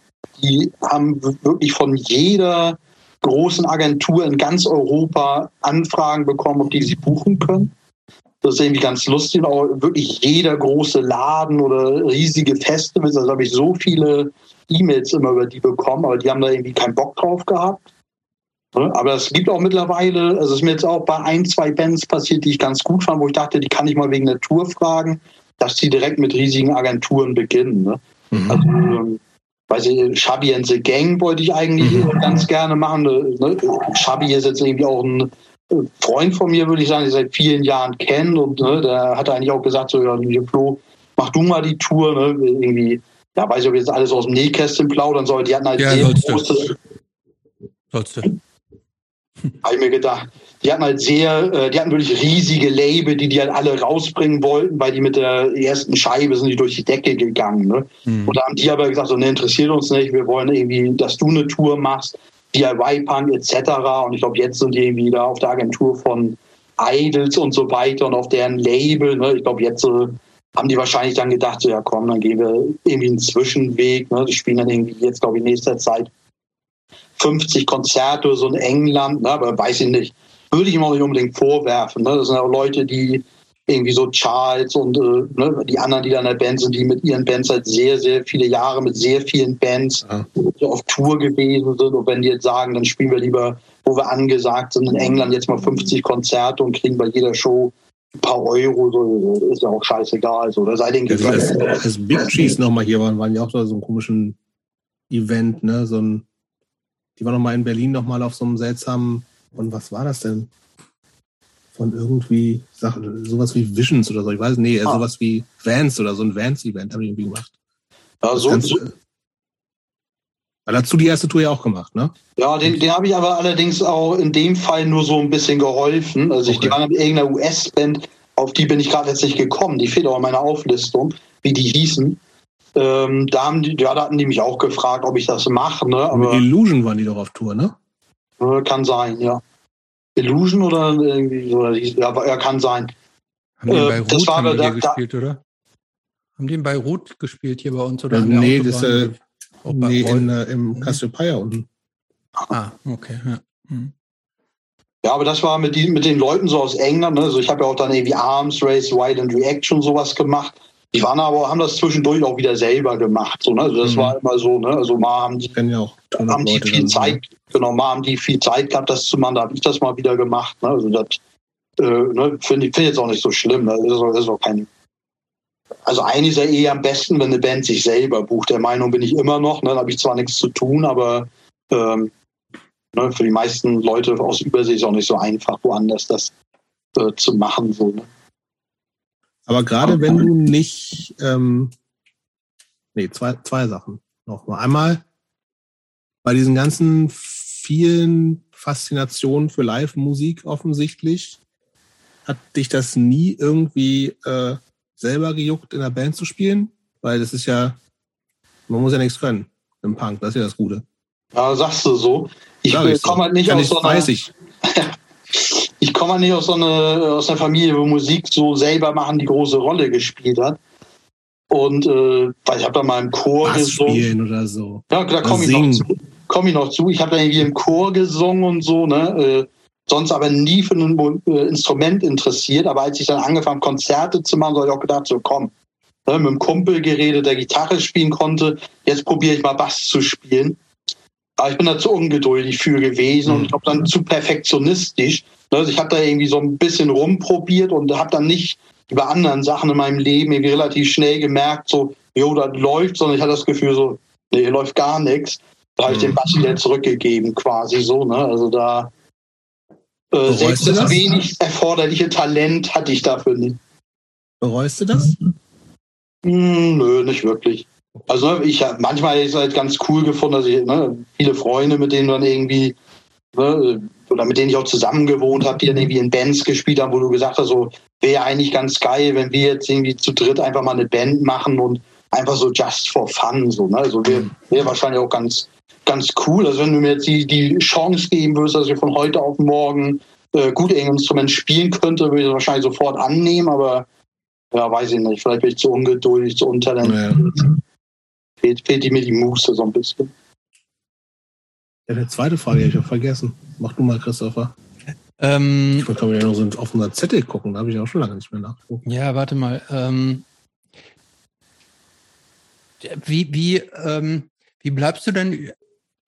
Speaker 3: die haben wirklich von jeder großen Agentur in ganz Europa Anfragen bekommen, ob die sie buchen können. Das ist irgendwie ganz lustig. Auch wirklich jeder große Laden oder riesige Festivals, also habe ich so viele E-Mails immer über die bekommen, aber die haben da irgendwie keinen Bock drauf gehabt. Aber es gibt auch mittlerweile, also es ist mir jetzt auch bei ein, zwei Bands passiert, die ich ganz gut fand, wo ich dachte, die kann ich mal wegen der Tour fragen, dass die direkt mit riesigen Agenturen beginnen. Ne? Mhm. Also, ähm, weiß ich, Shabby and the Gang wollte ich eigentlich mhm. ganz gerne machen. Ne? Shabby ist jetzt irgendwie auch ein Freund von mir, würde ich sagen, ich seit vielen Jahren kenne und ne, der hat eigentlich auch gesagt, so, ja, Flo, mach du mal die Tour, ne? irgendwie, ja, weiß ich, ob ich jetzt alles aus dem Nähkästchen plaudern soll. Die hatten halt ja, sehr große... Sollst du. Habe ich mir gedacht, die hatten halt sehr, äh, die hatten wirklich riesige Label, die die halt alle rausbringen wollten, weil die mit der ersten Scheibe sind die durch die Decke gegangen. Ne? Mhm. Und da haben die aber gesagt, so, ne, interessiert uns nicht, wir wollen irgendwie, dass du eine Tour machst, DIY-Punk etc. Und ich glaube, jetzt sind die da auf der Agentur von Idols und so weiter und auf deren Label. Ne? Ich glaube, jetzt äh, haben die wahrscheinlich dann gedacht, so ja komm, dann gehen wir irgendwie einen Zwischenweg. Ne? Die spielen dann irgendwie jetzt, glaube ich, in nächster Zeit 50 Konzerte so in England, ne? aber weiß ich nicht würde ich ihm auch nicht unbedingt vorwerfen. Ne? Das sind auch Leute, die irgendwie so Charles und äh, ne, die anderen, die da in der Band sind, die mit ihren Bands seit sehr, sehr viele Jahre mit sehr vielen Bands ja. auf Tour gewesen sind. Und wenn die jetzt sagen, dann spielen wir lieber, wo wir angesagt sind, in England jetzt mal 50 Konzerte und kriegen bei jeder Show ein paar Euro, so, ist ja auch scheißegal. So. Da sei denen
Speaker 1: ja, als, als Big Cheese nochmal hier waren, waren ja auch so einen komischen Event, ne? So ein, die waren nochmal in Berlin nochmal auf so einem seltsamen und was war das denn? Von irgendwie Sachen, sowas wie Visions oder so. Ich weiß nicht, ah. sowas wie Vans oder so ein Vans-Event habe ich irgendwie gemacht.
Speaker 3: Ja, so, so.
Speaker 1: Weil dazu die erste Tour ja auch gemacht, ne?
Speaker 3: Ja, den, den habe ich aber allerdings auch in dem Fall nur so ein bisschen geholfen. Also ich, die waren mit irgendeiner US-Band, auf die bin ich gerade jetzt nicht gekommen. Die fehlt auch in meiner Auflistung, wie die hießen. Ähm, da haben die, ja, da hatten die mich auch gefragt, ob ich das mache, ne?
Speaker 1: Aber Mit Illusion waren die doch auf Tour, ne?
Speaker 3: Kann sein, ja. Illusion oder irgendwie so, ja, ja kann sein.
Speaker 2: Haben die in Beirut äh, haben die da, gespielt, oder? Haben die in Beirut gespielt hier bei uns oder?
Speaker 1: Äh, nee, das äh, nee, in, äh, im Cassiopeia unten.
Speaker 2: Ah, okay. Ja. Hm.
Speaker 3: Ja, aber das war mit, die, mit den Leuten so aus England. Ne? Also ich habe ja auch dann irgendwie Arms Race, Wild and Reaction sowas gemacht. Die waren aber, haben das zwischendurch auch wieder selber gemacht. So, ne? Also das mhm. war immer so, ne? Also mal haben die,
Speaker 1: ja
Speaker 3: haben die viel Zeit, genau, mal haben die viel Zeit gehabt, das zu machen, da habe ich das mal wieder gemacht. Ne? Also das äh, ne, finde ich find jetzt auch nicht so schlimm. Ne? Das ist auch, das ist auch kein, also eigentlich ist ja eh am besten, wenn eine Band sich selber bucht. Der Meinung bin ich immer noch. Ne? Da habe ich zwar nichts zu tun, aber ähm, ne, für die meisten Leute aus Übersee ist es auch nicht so einfach, woanders das äh, zu machen. So, ne?
Speaker 1: Aber gerade wenn du nicht, ähm, nee, zwei, zwei Sachen nochmal. Einmal bei diesen ganzen vielen Faszinationen für Live-Musik offensichtlich, hat dich das nie irgendwie äh, selber gejuckt, in der Band zu spielen? Weil das ist ja, man muss ja nichts können im Punk, das ist ja das Gute.
Speaker 3: Ja, sagst du so. Ich komme so. halt nicht aus
Speaker 1: ich,
Speaker 3: so
Speaker 1: einer, weiß ich.
Speaker 3: ich komme halt nicht aus so einer, aus einer Familie, wo Musik so selber machen die große Rolle gespielt hat. Und äh, weil ich habe da mal im Chor
Speaker 1: Bass gesungen. spielen oder so.
Speaker 3: Ja, da komme ich, noch zu. Komm ich noch zu. Ich habe da irgendwie im Chor gesungen und so, ne? Äh, sonst aber nie für ein äh, Instrument interessiert. Aber als ich dann angefangen Konzerte zu machen, habe ich auch gedacht, so komm, ne, mit einem Kumpel geredet, der Gitarre spielen konnte. Jetzt probiere ich mal Bass zu spielen. Aber ich bin da zu ungeduldig für gewesen und ich glaube dann zu perfektionistisch. Also ich habe da irgendwie so ein bisschen rumprobiert und habe dann nicht über anderen Sachen in meinem Leben irgendwie relativ schnell gemerkt, so, jo, das läuft, sondern ich hatte das Gefühl so, nee, hier läuft gar nichts. Da habe ich den Bass wieder zurückgegeben, quasi so, ne? Also da äh, selbst das, das wenig erforderliche Talent hatte ich dafür nicht.
Speaker 1: Bereust du das?
Speaker 3: Hm, nö, nicht wirklich. Also ich manchmal ist es halt ganz cool gefunden, dass ich ne, viele Freunde, mit denen dann irgendwie ne, oder mit denen ich auch zusammen gewohnt habe, die dann irgendwie in Bands gespielt haben, wo du gesagt hast, so wäre eigentlich ganz geil, wenn wir jetzt irgendwie zu dritt einfach mal eine Band machen und einfach so just for fun so. Ne? Also wäre wär wahrscheinlich auch ganz ganz cool. Also wenn du mir jetzt die, die Chance geben würdest, dass ich von heute auf morgen äh, gut Instrument spielen könnte, würde ich das wahrscheinlich sofort annehmen, aber ja, weiß ich nicht. Vielleicht bin ich zu ungeduldig, zu untalentiert. Ja. Fehlt, fehlt mir die Muße so ein bisschen.
Speaker 1: Ja, eine zweite Frage, die habe ich auch vergessen. Mach du mal, Christopher. Ähm, ich wollte, glaube ich, noch so auf unser Zettel gucken. Da habe ich auch schon lange nicht mehr nachgeguckt.
Speaker 2: Ja, warte mal. Ähm, wie, wie, ähm, wie bleibst du denn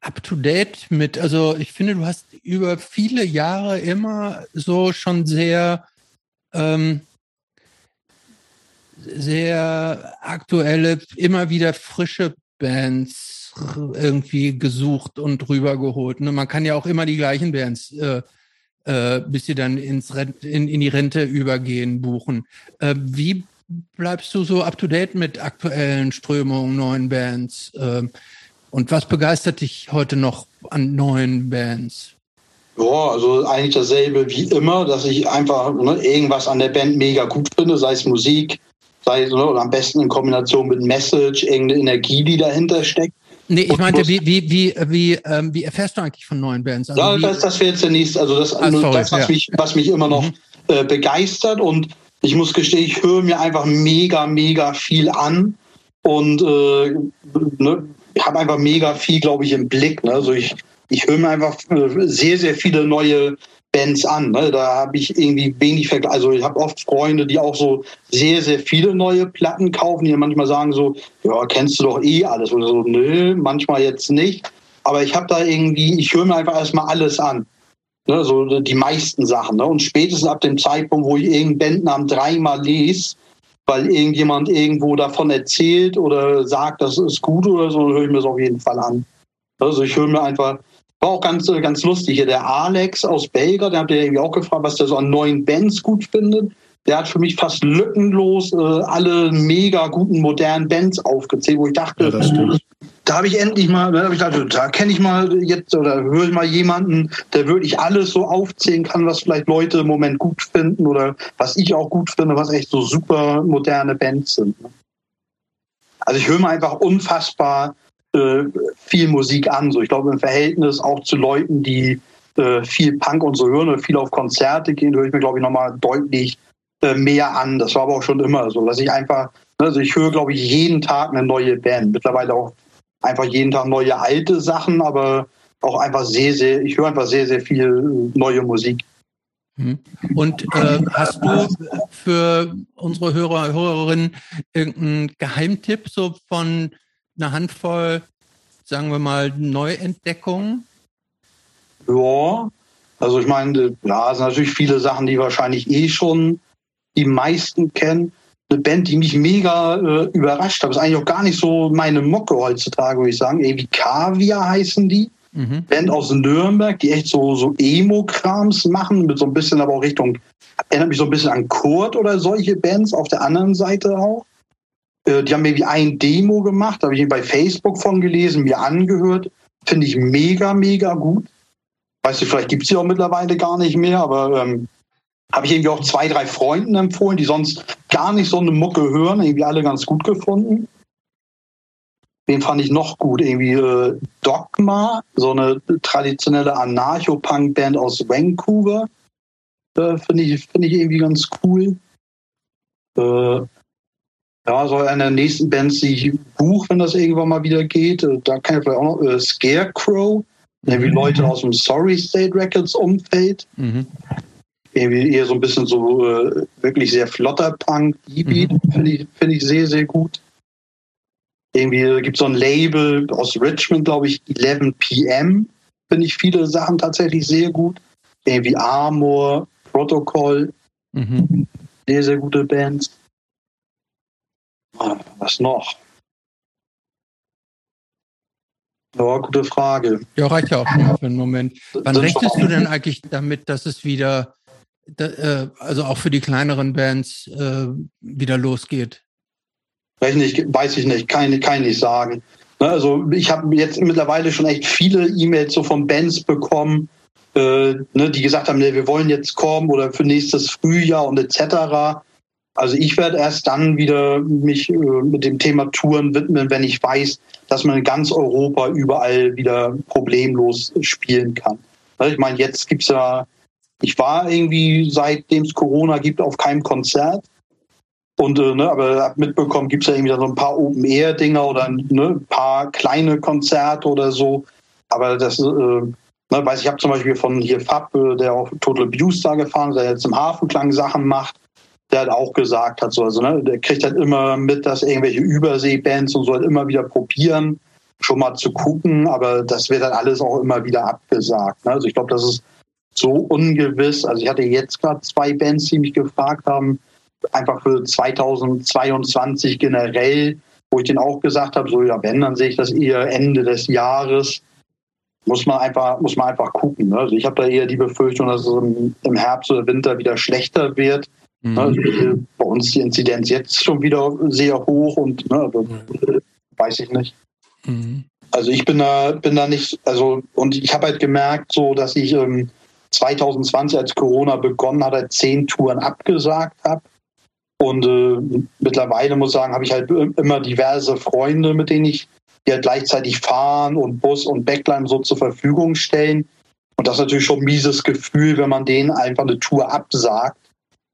Speaker 2: up to date mit, also ich finde, du hast über viele Jahre immer so schon sehr, ähm, sehr aktuelle, immer wieder frische Bands irgendwie gesucht und rübergeholt. Ne? Man kann ja auch immer die gleichen Bands, äh, äh, bis sie dann ins Rent, in, in die Rente übergehen, buchen. Äh, wie bleibst du so up to date mit aktuellen Strömungen, neuen Bands? Äh, und was begeistert dich heute noch an neuen Bands?
Speaker 3: Ja, also eigentlich dasselbe wie immer, dass ich einfach ne, irgendwas an der Band mega gut finde, sei es Musik, sei es ne, oder am besten in Kombination mit Message, irgendeine Energie, die dahinter steckt.
Speaker 2: Nee, ich meinte, wie, wie, wie, wie, ähm, wie erfährst du eigentlich von neuen Bands?
Speaker 3: Also ja, das, das wäre jetzt der nächste, also das, ah, sorry, das was, ja. mich, was mich immer noch mhm. äh, begeistert und ich muss gestehen, ich höre mir einfach mega, mega viel an und äh, ne, habe einfach mega viel, glaube ich, im Blick. Ne? Also ich, ich höre mir einfach äh, sehr, sehr viele neue Bands an. Ne? Da habe ich irgendwie wenig Vergleich. Also ich habe oft Freunde, die auch so sehr, sehr viele neue Platten kaufen, die manchmal sagen so, ja, kennst du doch eh alles. Oder so, nö, manchmal jetzt nicht. Aber ich habe da irgendwie, ich höre mir einfach erstmal alles an. Ne? So die meisten Sachen. Ne? Und spätestens ab dem Zeitpunkt, wo ich irgendeinen Bandnamen dreimal lese, weil irgendjemand irgendwo davon erzählt oder sagt, das ist gut oder so, höre ich mir das auf jeden Fall an. Also ich höre mir einfach, war auch ganz, ganz lustig hier, der Alex aus Belger, der hat ja irgendwie auch gefragt, was der so an neuen Bands gut findet. Der hat für mich fast lückenlos äh, alle mega guten modernen Bands aufgezählt, wo ich dachte, ja, da habe ich endlich mal, da, ich gedacht, da kenne ich mal jetzt oder höre ich mal jemanden, der wirklich alles so aufzählen kann, was vielleicht Leute im Moment gut finden oder was ich auch gut finde, was echt so super moderne Bands sind. Also ich höre mir einfach unfassbar äh, viel Musik an. So, ich glaube im Verhältnis auch zu Leuten, die äh, viel Punk und so hören oder viel auf Konzerte gehen, höre ich mir glaube ich nochmal deutlich äh, mehr an. Das war aber auch schon immer so, dass ich einfach, also ich höre glaube ich jeden Tag eine neue Band. Mittlerweile auch einfach jeden Tag neue alte Sachen, aber auch einfach sehr, sehr, ich höre einfach sehr, sehr viel neue Musik.
Speaker 2: Mhm. Und äh, hast du für unsere Hörer, Hörerinnen irgendeinen Geheimtipp so von einer Handvoll, sagen wir mal, Neuentdeckungen?
Speaker 3: Ja, also ich meine, ja, es sind natürlich viele Sachen, die wahrscheinlich eh schon die meisten kennen. Eine Band, die mich mega äh, überrascht hat, ist eigentlich auch gar nicht so meine Mocke heutzutage, würde ich sagen. Irgendwie Kaviar heißen die. Mhm. Band aus Nürnberg, die echt so, so Emo-Krams machen, mit so ein bisschen aber auch Richtung, erinnert mich so ein bisschen an Kurt oder solche Bands auf der anderen Seite auch. Äh, die haben irgendwie ein Demo gemacht, habe ich bei Facebook von gelesen, mir angehört. Finde ich mega, mega gut. Weißt du, vielleicht gibt es sie auch mittlerweile gar nicht mehr, aber ähm, habe ich irgendwie auch zwei, drei Freunden empfohlen, die sonst gar nicht so eine Mucke hören, irgendwie alle ganz gut gefunden. Den fand ich noch gut, irgendwie äh, Dogma, so eine traditionelle Anarcho-Punk-Band aus Vancouver. Äh, Finde ich, find ich irgendwie ganz cool. Äh, ja, so eine der nächsten Bands, die ich buche, wenn das irgendwann mal wieder geht. Äh, da kann ich vielleicht auch noch äh, Scarecrow, mhm. wie Leute aus dem Sorry State Records Umfeld. Mhm. Irgendwie eher so ein bisschen so äh, wirklich sehr flotter Punk, E-Beat, mhm. finde ich, find ich sehr, sehr gut. Irgendwie gibt es so ein Label aus Richmond, glaube ich, 11 PM, finde ich viele Sachen tatsächlich sehr gut. Irgendwie Armor, Protocol, mhm. sehr, sehr gute Bands. Was noch? Ja, gute Frage.
Speaker 2: Ja, reicht ja auch für einen Moment. Wann rechnest du denn eigentlich damit, dass es wieder, äh, also auch für die kleineren Bands, äh, wieder losgeht?
Speaker 3: Weiß, nicht, weiß ich nicht, kann, kann ich nicht sagen. Ne, also ich habe jetzt mittlerweile schon echt viele E-Mails so von Bands bekommen, äh, ne, die gesagt haben, ne, wir wollen jetzt kommen oder für nächstes Frühjahr und etc. Also ich werde erst dann wieder mich äh, mit dem Thema Touren widmen, wenn ich weiß, dass man in ganz Europa überall wieder problemlos spielen kann. Also ich meine, jetzt gibt's ja, ich war irgendwie seitdem es Corona gibt auf keinem Konzert. Und äh, ne, aber mitbekommen gibt es ja irgendwie so ein paar Open-Air-Dinger oder ne, ein paar kleine Konzerte oder so. Aber das, äh, ne, weiß ich, habe zum Beispiel von hier Fab, äh, der auf Total Abuse da gefahren ist, der jetzt im Hafenklang Sachen macht der halt auch gesagt hat, so, also, ne, der kriegt halt immer mit, dass irgendwelche Überseebands und so halt immer wieder probieren, schon mal zu gucken, aber das wird dann alles auch immer wieder abgesagt. Ne? Also ich glaube, das ist so ungewiss. Also ich hatte jetzt gerade zwei Bands, die mich gefragt haben, einfach für 2022 generell, wo ich denen auch gesagt habe, so ja, wenn, dann sehe ich das eher Ende des Jahres. Muss man einfach, muss man einfach gucken. Ne? Also ich habe da eher die Befürchtung, dass es im Herbst oder Winter wieder schlechter wird. Mhm. Also bei uns die Inzidenz jetzt schon wieder sehr hoch und ne, mhm. weiß ich nicht. Mhm. Also ich bin da, bin da nicht, also und ich habe halt gemerkt, so dass ich ähm, 2020, als Corona begonnen hat, halt zehn Touren abgesagt habe. Und äh, mittlerweile muss ich sagen, habe ich halt immer diverse Freunde, mit denen ich die halt gleichzeitig fahren und Bus und Backline so zur Verfügung stellen. Und das ist natürlich schon ein mieses Gefühl, wenn man denen einfach eine Tour absagt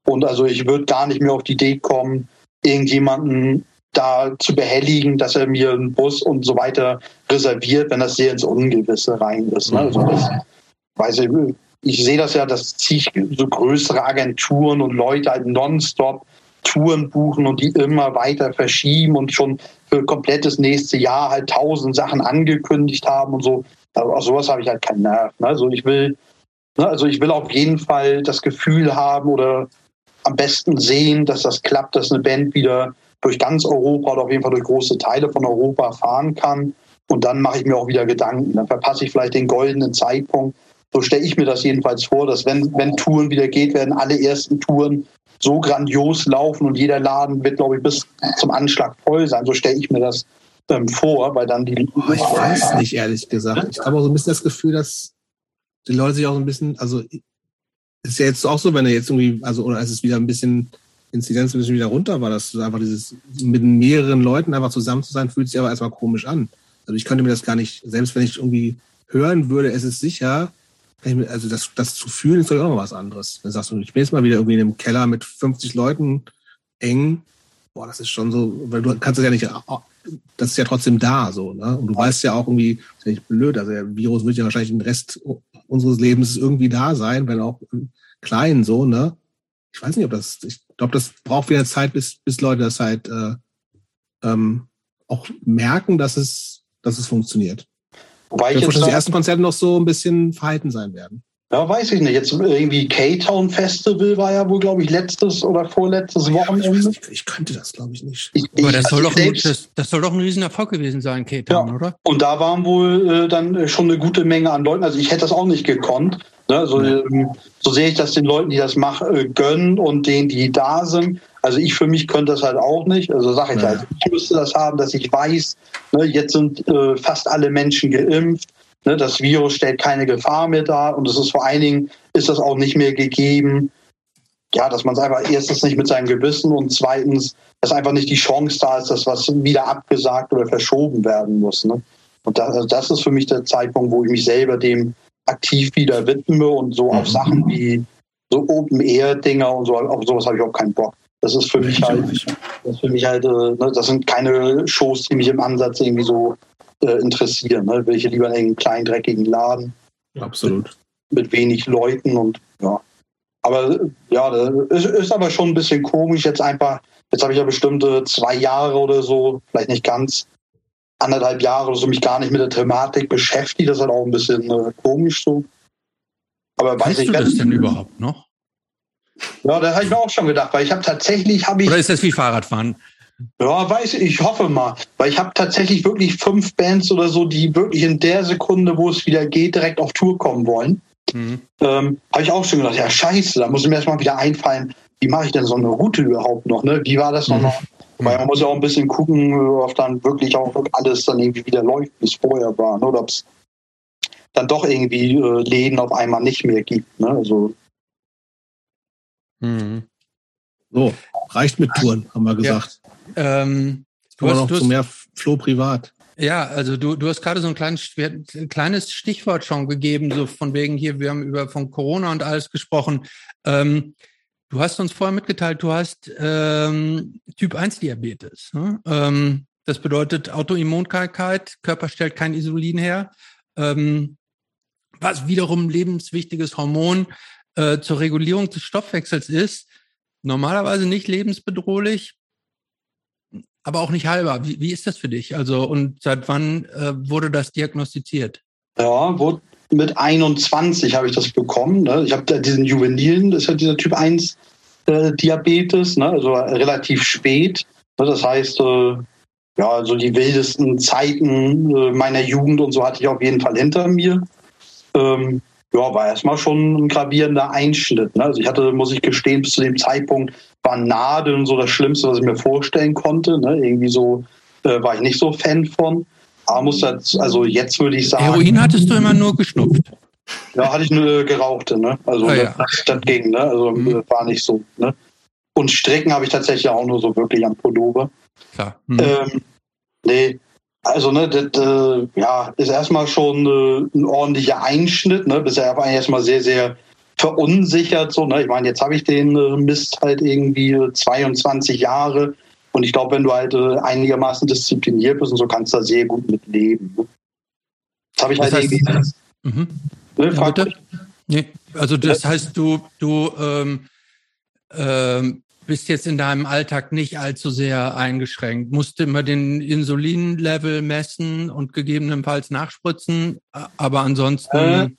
Speaker 3: und also ich würde gar nicht mehr auf die Idee kommen, irgendjemanden da zu behelligen, dass er mir einen Bus und so weiter reserviert, wenn das sehr ins Ungewisse rein ist. Ne? Also das, weiß ich, ich sehe das ja, dass sich so größere Agenturen und Leute halt nonstop Touren buchen und die immer weiter verschieben und schon für komplettes nächste Jahr halt tausend Sachen angekündigt haben und so. Aber auf sowas habe ich halt keinen Nerv. Ne? Also ich will, ne? also ich will auf jeden Fall das Gefühl haben oder am besten sehen, dass das klappt, dass eine Band wieder durch ganz Europa oder auf jeden Fall durch große Teile von Europa fahren kann. Und dann mache ich mir auch wieder Gedanken. Dann verpasse ich vielleicht den goldenen Zeitpunkt. So stelle ich mir das jedenfalls vor, dass wenn, wenn Touren wieder geht, werden alle ersten Touren so grandios laufen und jeder Laden wird, glaube ich, bis zum Anschlag voll sein. So stelle ich mir das ähm, vor, weil dann die.
Speaker 1: Oh, ich weiß nicht, ehrlich gesagt. Ich habe auch so ein bisschen das Gefühl, dass die Leute sich auch so ein bisschen, also ist ja jetzt auch so, wenn er jetzt irgendwie, also oder ist es wieder ein bisschen Inzidenz ein bisschen wieder runter war, dass einfach dieses mit mehreren Leuten einfach zusammen zu sein, fühlt sich aber erstmal komisch an. Also ich könnte mir das gar nicht, selbst wenn ich irgendwie hören würde, es ist sicher, also das, das zu fühlen ist doch auch noch was anderes. Dann sagst du, ich bin jetzt mal wieder irgendwie in einem Keller mit 50 Leuten eng. Boah, das ist schon so, weil du kannst es ja nicht, das ist ja trotzdem da, so, ne? Und du weißt ja auch irgendwie, das ist ja nicht blöd, also der Virus wird ja wahrscheinlich den Rest unseres Lebens irgendwie da sein, wenn auch klein, so, ne? Ich weiß nicht, ob das, ich glaube, das braucht wieder Zeit, bis, bis Leute das halt äh, ähm, auch merken, dass es, dass es funktioniert. Wobei ich, ich jetzt dass die ersten Konzerte noch so ein bisschen verhalten sein werden.
Speaker 3: Ja, weiß ich nicht. Jetzt irgendwie K-Town Festival war ja wohl, glaube ich, letztes oder vorletztes Wochenende.
Speaker 1: Ich, ich, könnte das, glaube ich, nicht.
Speaker 2: Ich, Aber das, soll doch ein, das, das, soll doch ein Riesenerfolg gewesen sein, K-Town, ja. oder?
Speaker 3: Und da waren wohl äh, dann schon eine gute Menge an Leuten. Also ich hätte das auch nicht gekonnt. Ne? So, ja. ähm, so sehe ich das den Leuten, die das machen, äh, gönnen und denen, die da sind. Also ich für mich könnte das halt auch nicht. Also sage ich ja. halt, ich müsste das haben, dass ich weiß, ne, jetzt sind äh, fast alle Menschen geimpft. Ne, das Virus stellt keine Gefahr mehr dar und es ist vor allen Dingen, ist das auch nicht mehr gegeben, ja, dass man es einfach erstens nicht mit seinem Gewissen und zweitens, dass einfach nicht die Chance da ist, dass was wieder abgesagt oder verschoben werden muss. Ne? Und das, also das ist für mich der Zeitpunkt, wo ich mich selber dem aktiv wieder widme und so auf mhm. Sachen wie so Open-Air-Dinger und so, auf sowas habe ich auch keinen Bock. Das ist für mich halt, das für mich halt, äh, ne, das sind keine Shows, die mich im Ansatz irgendwie so äh, interessieren. Ne? Ich lieber in einen kleinen, dreckigen Laden.
Speaker 1: Absolut.
Speaker 3: Mit, mit wenig Leuten und ja. Aber ja, ist, ist aber schon ein bisschen komisch jetzt einfach. Jetzt habe ich ja bestimmte zwei Jahre oder so, vielleicht nicht ganz, anderthalb Jahre oder so mich gar nicht mit der Thematik beschäftigt. Das ist halt auch ein bisschen äh, komisch so.
Speaker 2: Aber weiß ich, du das denn überhaupt noch?
Speaker 3: Ja, da habe ich mir auch schon gedacht, weil ich habe tatsächlich habe ich.
Speaker 2: Oder ist das wie Fahrradfahren?
Speaker 3: Ja, weiß ich, ich hoffe mal. Weil ich habe tatsächlich wirklich fünf Bands oder so, die wirklich in der Sekunde, wo es wieder geht, direkt auf Tour kommen wollen. Mhm. Ähm, habe ich auch schon gedacht, ja scheiße, da muss ich mir erstmal wieder einfallen, wie mache ich denn so eine Route überhaupt noch? Ne? Wie war das mhm. noch? Weil man muss ja auch ein bisschen gucken, ob dann wirklich auch alles dann irgendwie wieder läuft, wie es vorher war. Ne? Oder ob es dann doch irgendwie äh, Läden auf einmal nicht mehr gibt. Ne? Also
Speaker 1: Mhm. So, reicht mit Touren, haben wir gesagt. Ähm, du hast, noch du hast, zu mehr Floh privat.
Speaker 2: Ja, also du, du hast gerade so ein kleines, ein kleines Stichwort schon gegeben, so von wegen hier, wir haben über von Corona und alles gesprochen. Ähm, du hast uns vorher mitgeteilt, du hast ähm, Typ 1 Diabetes. Ne? Ähm, das bedeutet Autoimmunkrankheit, Körper stellt kein Insulin her, ähm, was wiederum ein lebenswichtiges Hormon äh, zur Regulierung des Stoffwechsels ist, normalerweise nicht lebensbedrohlich, aber auch nicht halber. Wie, wie ist das für dich? Also und seit wann äh, wurde das diagnostiziert?
Speaker 3: Ja, wurde mit 21 habe ich das bekommen. Ne? Ich habe diesen juvenilen, das ist ja dieser Typ 1 äh, Diabetes, ne? also relativ spät. Ne? Das heißt, äh, ja, also die wildesten Zeiten äh, meiner Jugend und so hatte ich auf jeden Fall hinter mir. Ähm, ja, war erstmal schon ein gravierender Einschnitt. Ne? Also ich hatte, muss ich gestehen, bis zu dem Zeitpunkt war Nadeln so das Schlimmste, was ich mir vorstellen konnte. Ne? Irgendwie so äh, war ich nicht so Fan von. Aber muss das, also jetzt würde ich sagen.
Speaker 2: Heroin hattest du immer nur geschnupft.
Speaker 3: Ja, hatte ich nur gerauchte, ne? Also ah, ja. das, das, ging, ne? Also mhm. war nicht so, ne? Und Stricken habe ich tatsächlich auch nur so wirklich am Pullover. Klar. Mhm. Ähm, nee, also, ne, das äh, ja, ist erstmal schon äh, ein ordentlicher Einschnitt. Ne? Bisher war ich erstmal sehr, sehr verunsichert. So, ne? Ich meine, jetzt habe ich den äh, Mist halt irgendwie 22 Jahre. Und ich glaube, wenn du halt äh, einigermaßen diszipliniert bist und so, kannst du da sehr gut mit leben. Ne? Das habe ich das halt heißt, irgendwie. Mhm.
Speaker 2: Ne, ja, bitte? Nee, also das heißt, du, du ähm, ähm, bist jetzt in deinem Alltag nicht allzu sehr eingeschränkt. Musst immer den Insulinlevel messen und gegebenenfalls nachspritzen, aber ansonsten. Äh,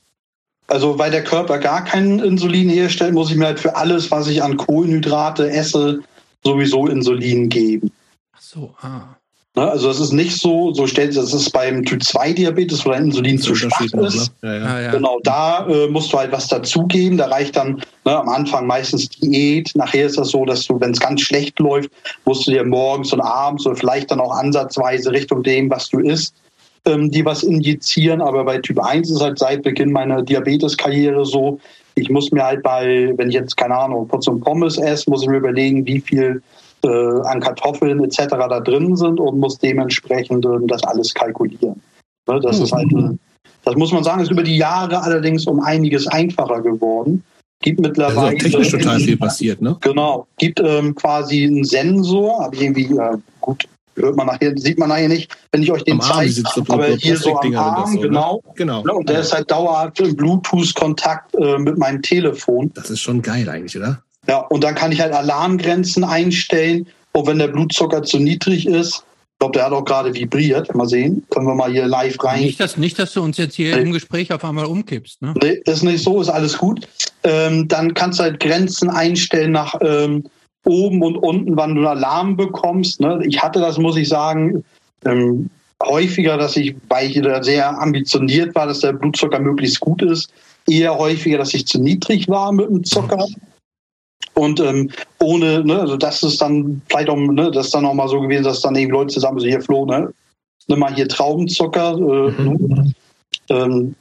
Speaker 3: also, weil der Körper gar kein Insulin herstellt, muss ich mir halt für alles, was ich an Kohlenhydrate esse, sowieso Insulin geben.
Speaker 2: Ach so, ah.
Speaker 3: Ne, also es ist nicht so, so stellt sich, das ist beim Typ 2 Diabetes, wo dein Insulin zu schwach ist. Ne? Ja, ja. Ah, ja. Genau, da äh, musst du halt was dazugeben. Da reicht dann ne, am Anfang meistens Diät. Nachher ist das so, dass du, wenn es ganz schlecht läuft, musst du dir morgens und abends oder vielleicht dann auch ansatzweise Richtung dem, was du isst, ähm, die was injizieren. Aber bei Typ 1 ist halt seit Beginn meiner Diabeteskarriere so, Ich muss mir halt bei, wenn ich jetzt, keine Ahnung, Portion Pommes esse, muss ich mir überlegen, wie viel äh, an Kartoffeln etc. da drin sind und muss dementsprechend äh, das alles kalkulieren. Ne, das mhm. ist halt, äh, das muss man sagen, ist über die Jahre allerdings um einiges einfacher geworden. Gibt mittlerweile. Also
Speaker 1: technisch total viel passiert, ne?
Speaker 3: Genau. Gibt ähm, quasi einen Sensor, aber irgendwie, äh, gut, hört man nachher, sieht man nachher nicht, wenn ich euch den zeige. So aber hier so am Arm, so, ne? genau. genau. Ja, und der ist halt dauerhaft im Bluetooth-Kontakt äh, mit meinem Telefon.
Speaker 1: Das ist schon geil eigentlich, oder?
Speaker 3: Ja, und dann kann ich halt Alarmgrenzen einstellen. Und wenn der Blutzucker zu niedrig ist, ich glaube, der hat auch gerade vibriert. Mal sehen. Können wir mal hier live rein.
Speaker 2: Nicht, dass, nicht, dass du uns jetzt hier nee. im Gespräch auf einmal umkippst. Ne?
Speaker 3: Nee, ist nicht so, ist alles gut. Ähm, dann kannst du halt Grenzen einstellen nach ähm, oben und unten, wann du einen Alarm bekommst. Ne? Ich hatte das, muss ich sagen, ähm, häufiger, dass ich, weil ich da sehr ambitioniert war, dass der Blutzucker möglichst gut ist, eher häufiger, dass ich zu niedrig war mit dem Zucker. Und ähm, ohne, ne, also das ist dann vielleicht auch, ne, das ist dann auch mal so gewesen, dass dann eben Leute zusammen so hier Flo, ne, nimm mal hier Traubenzucker, äh, mhm. ne, ähm,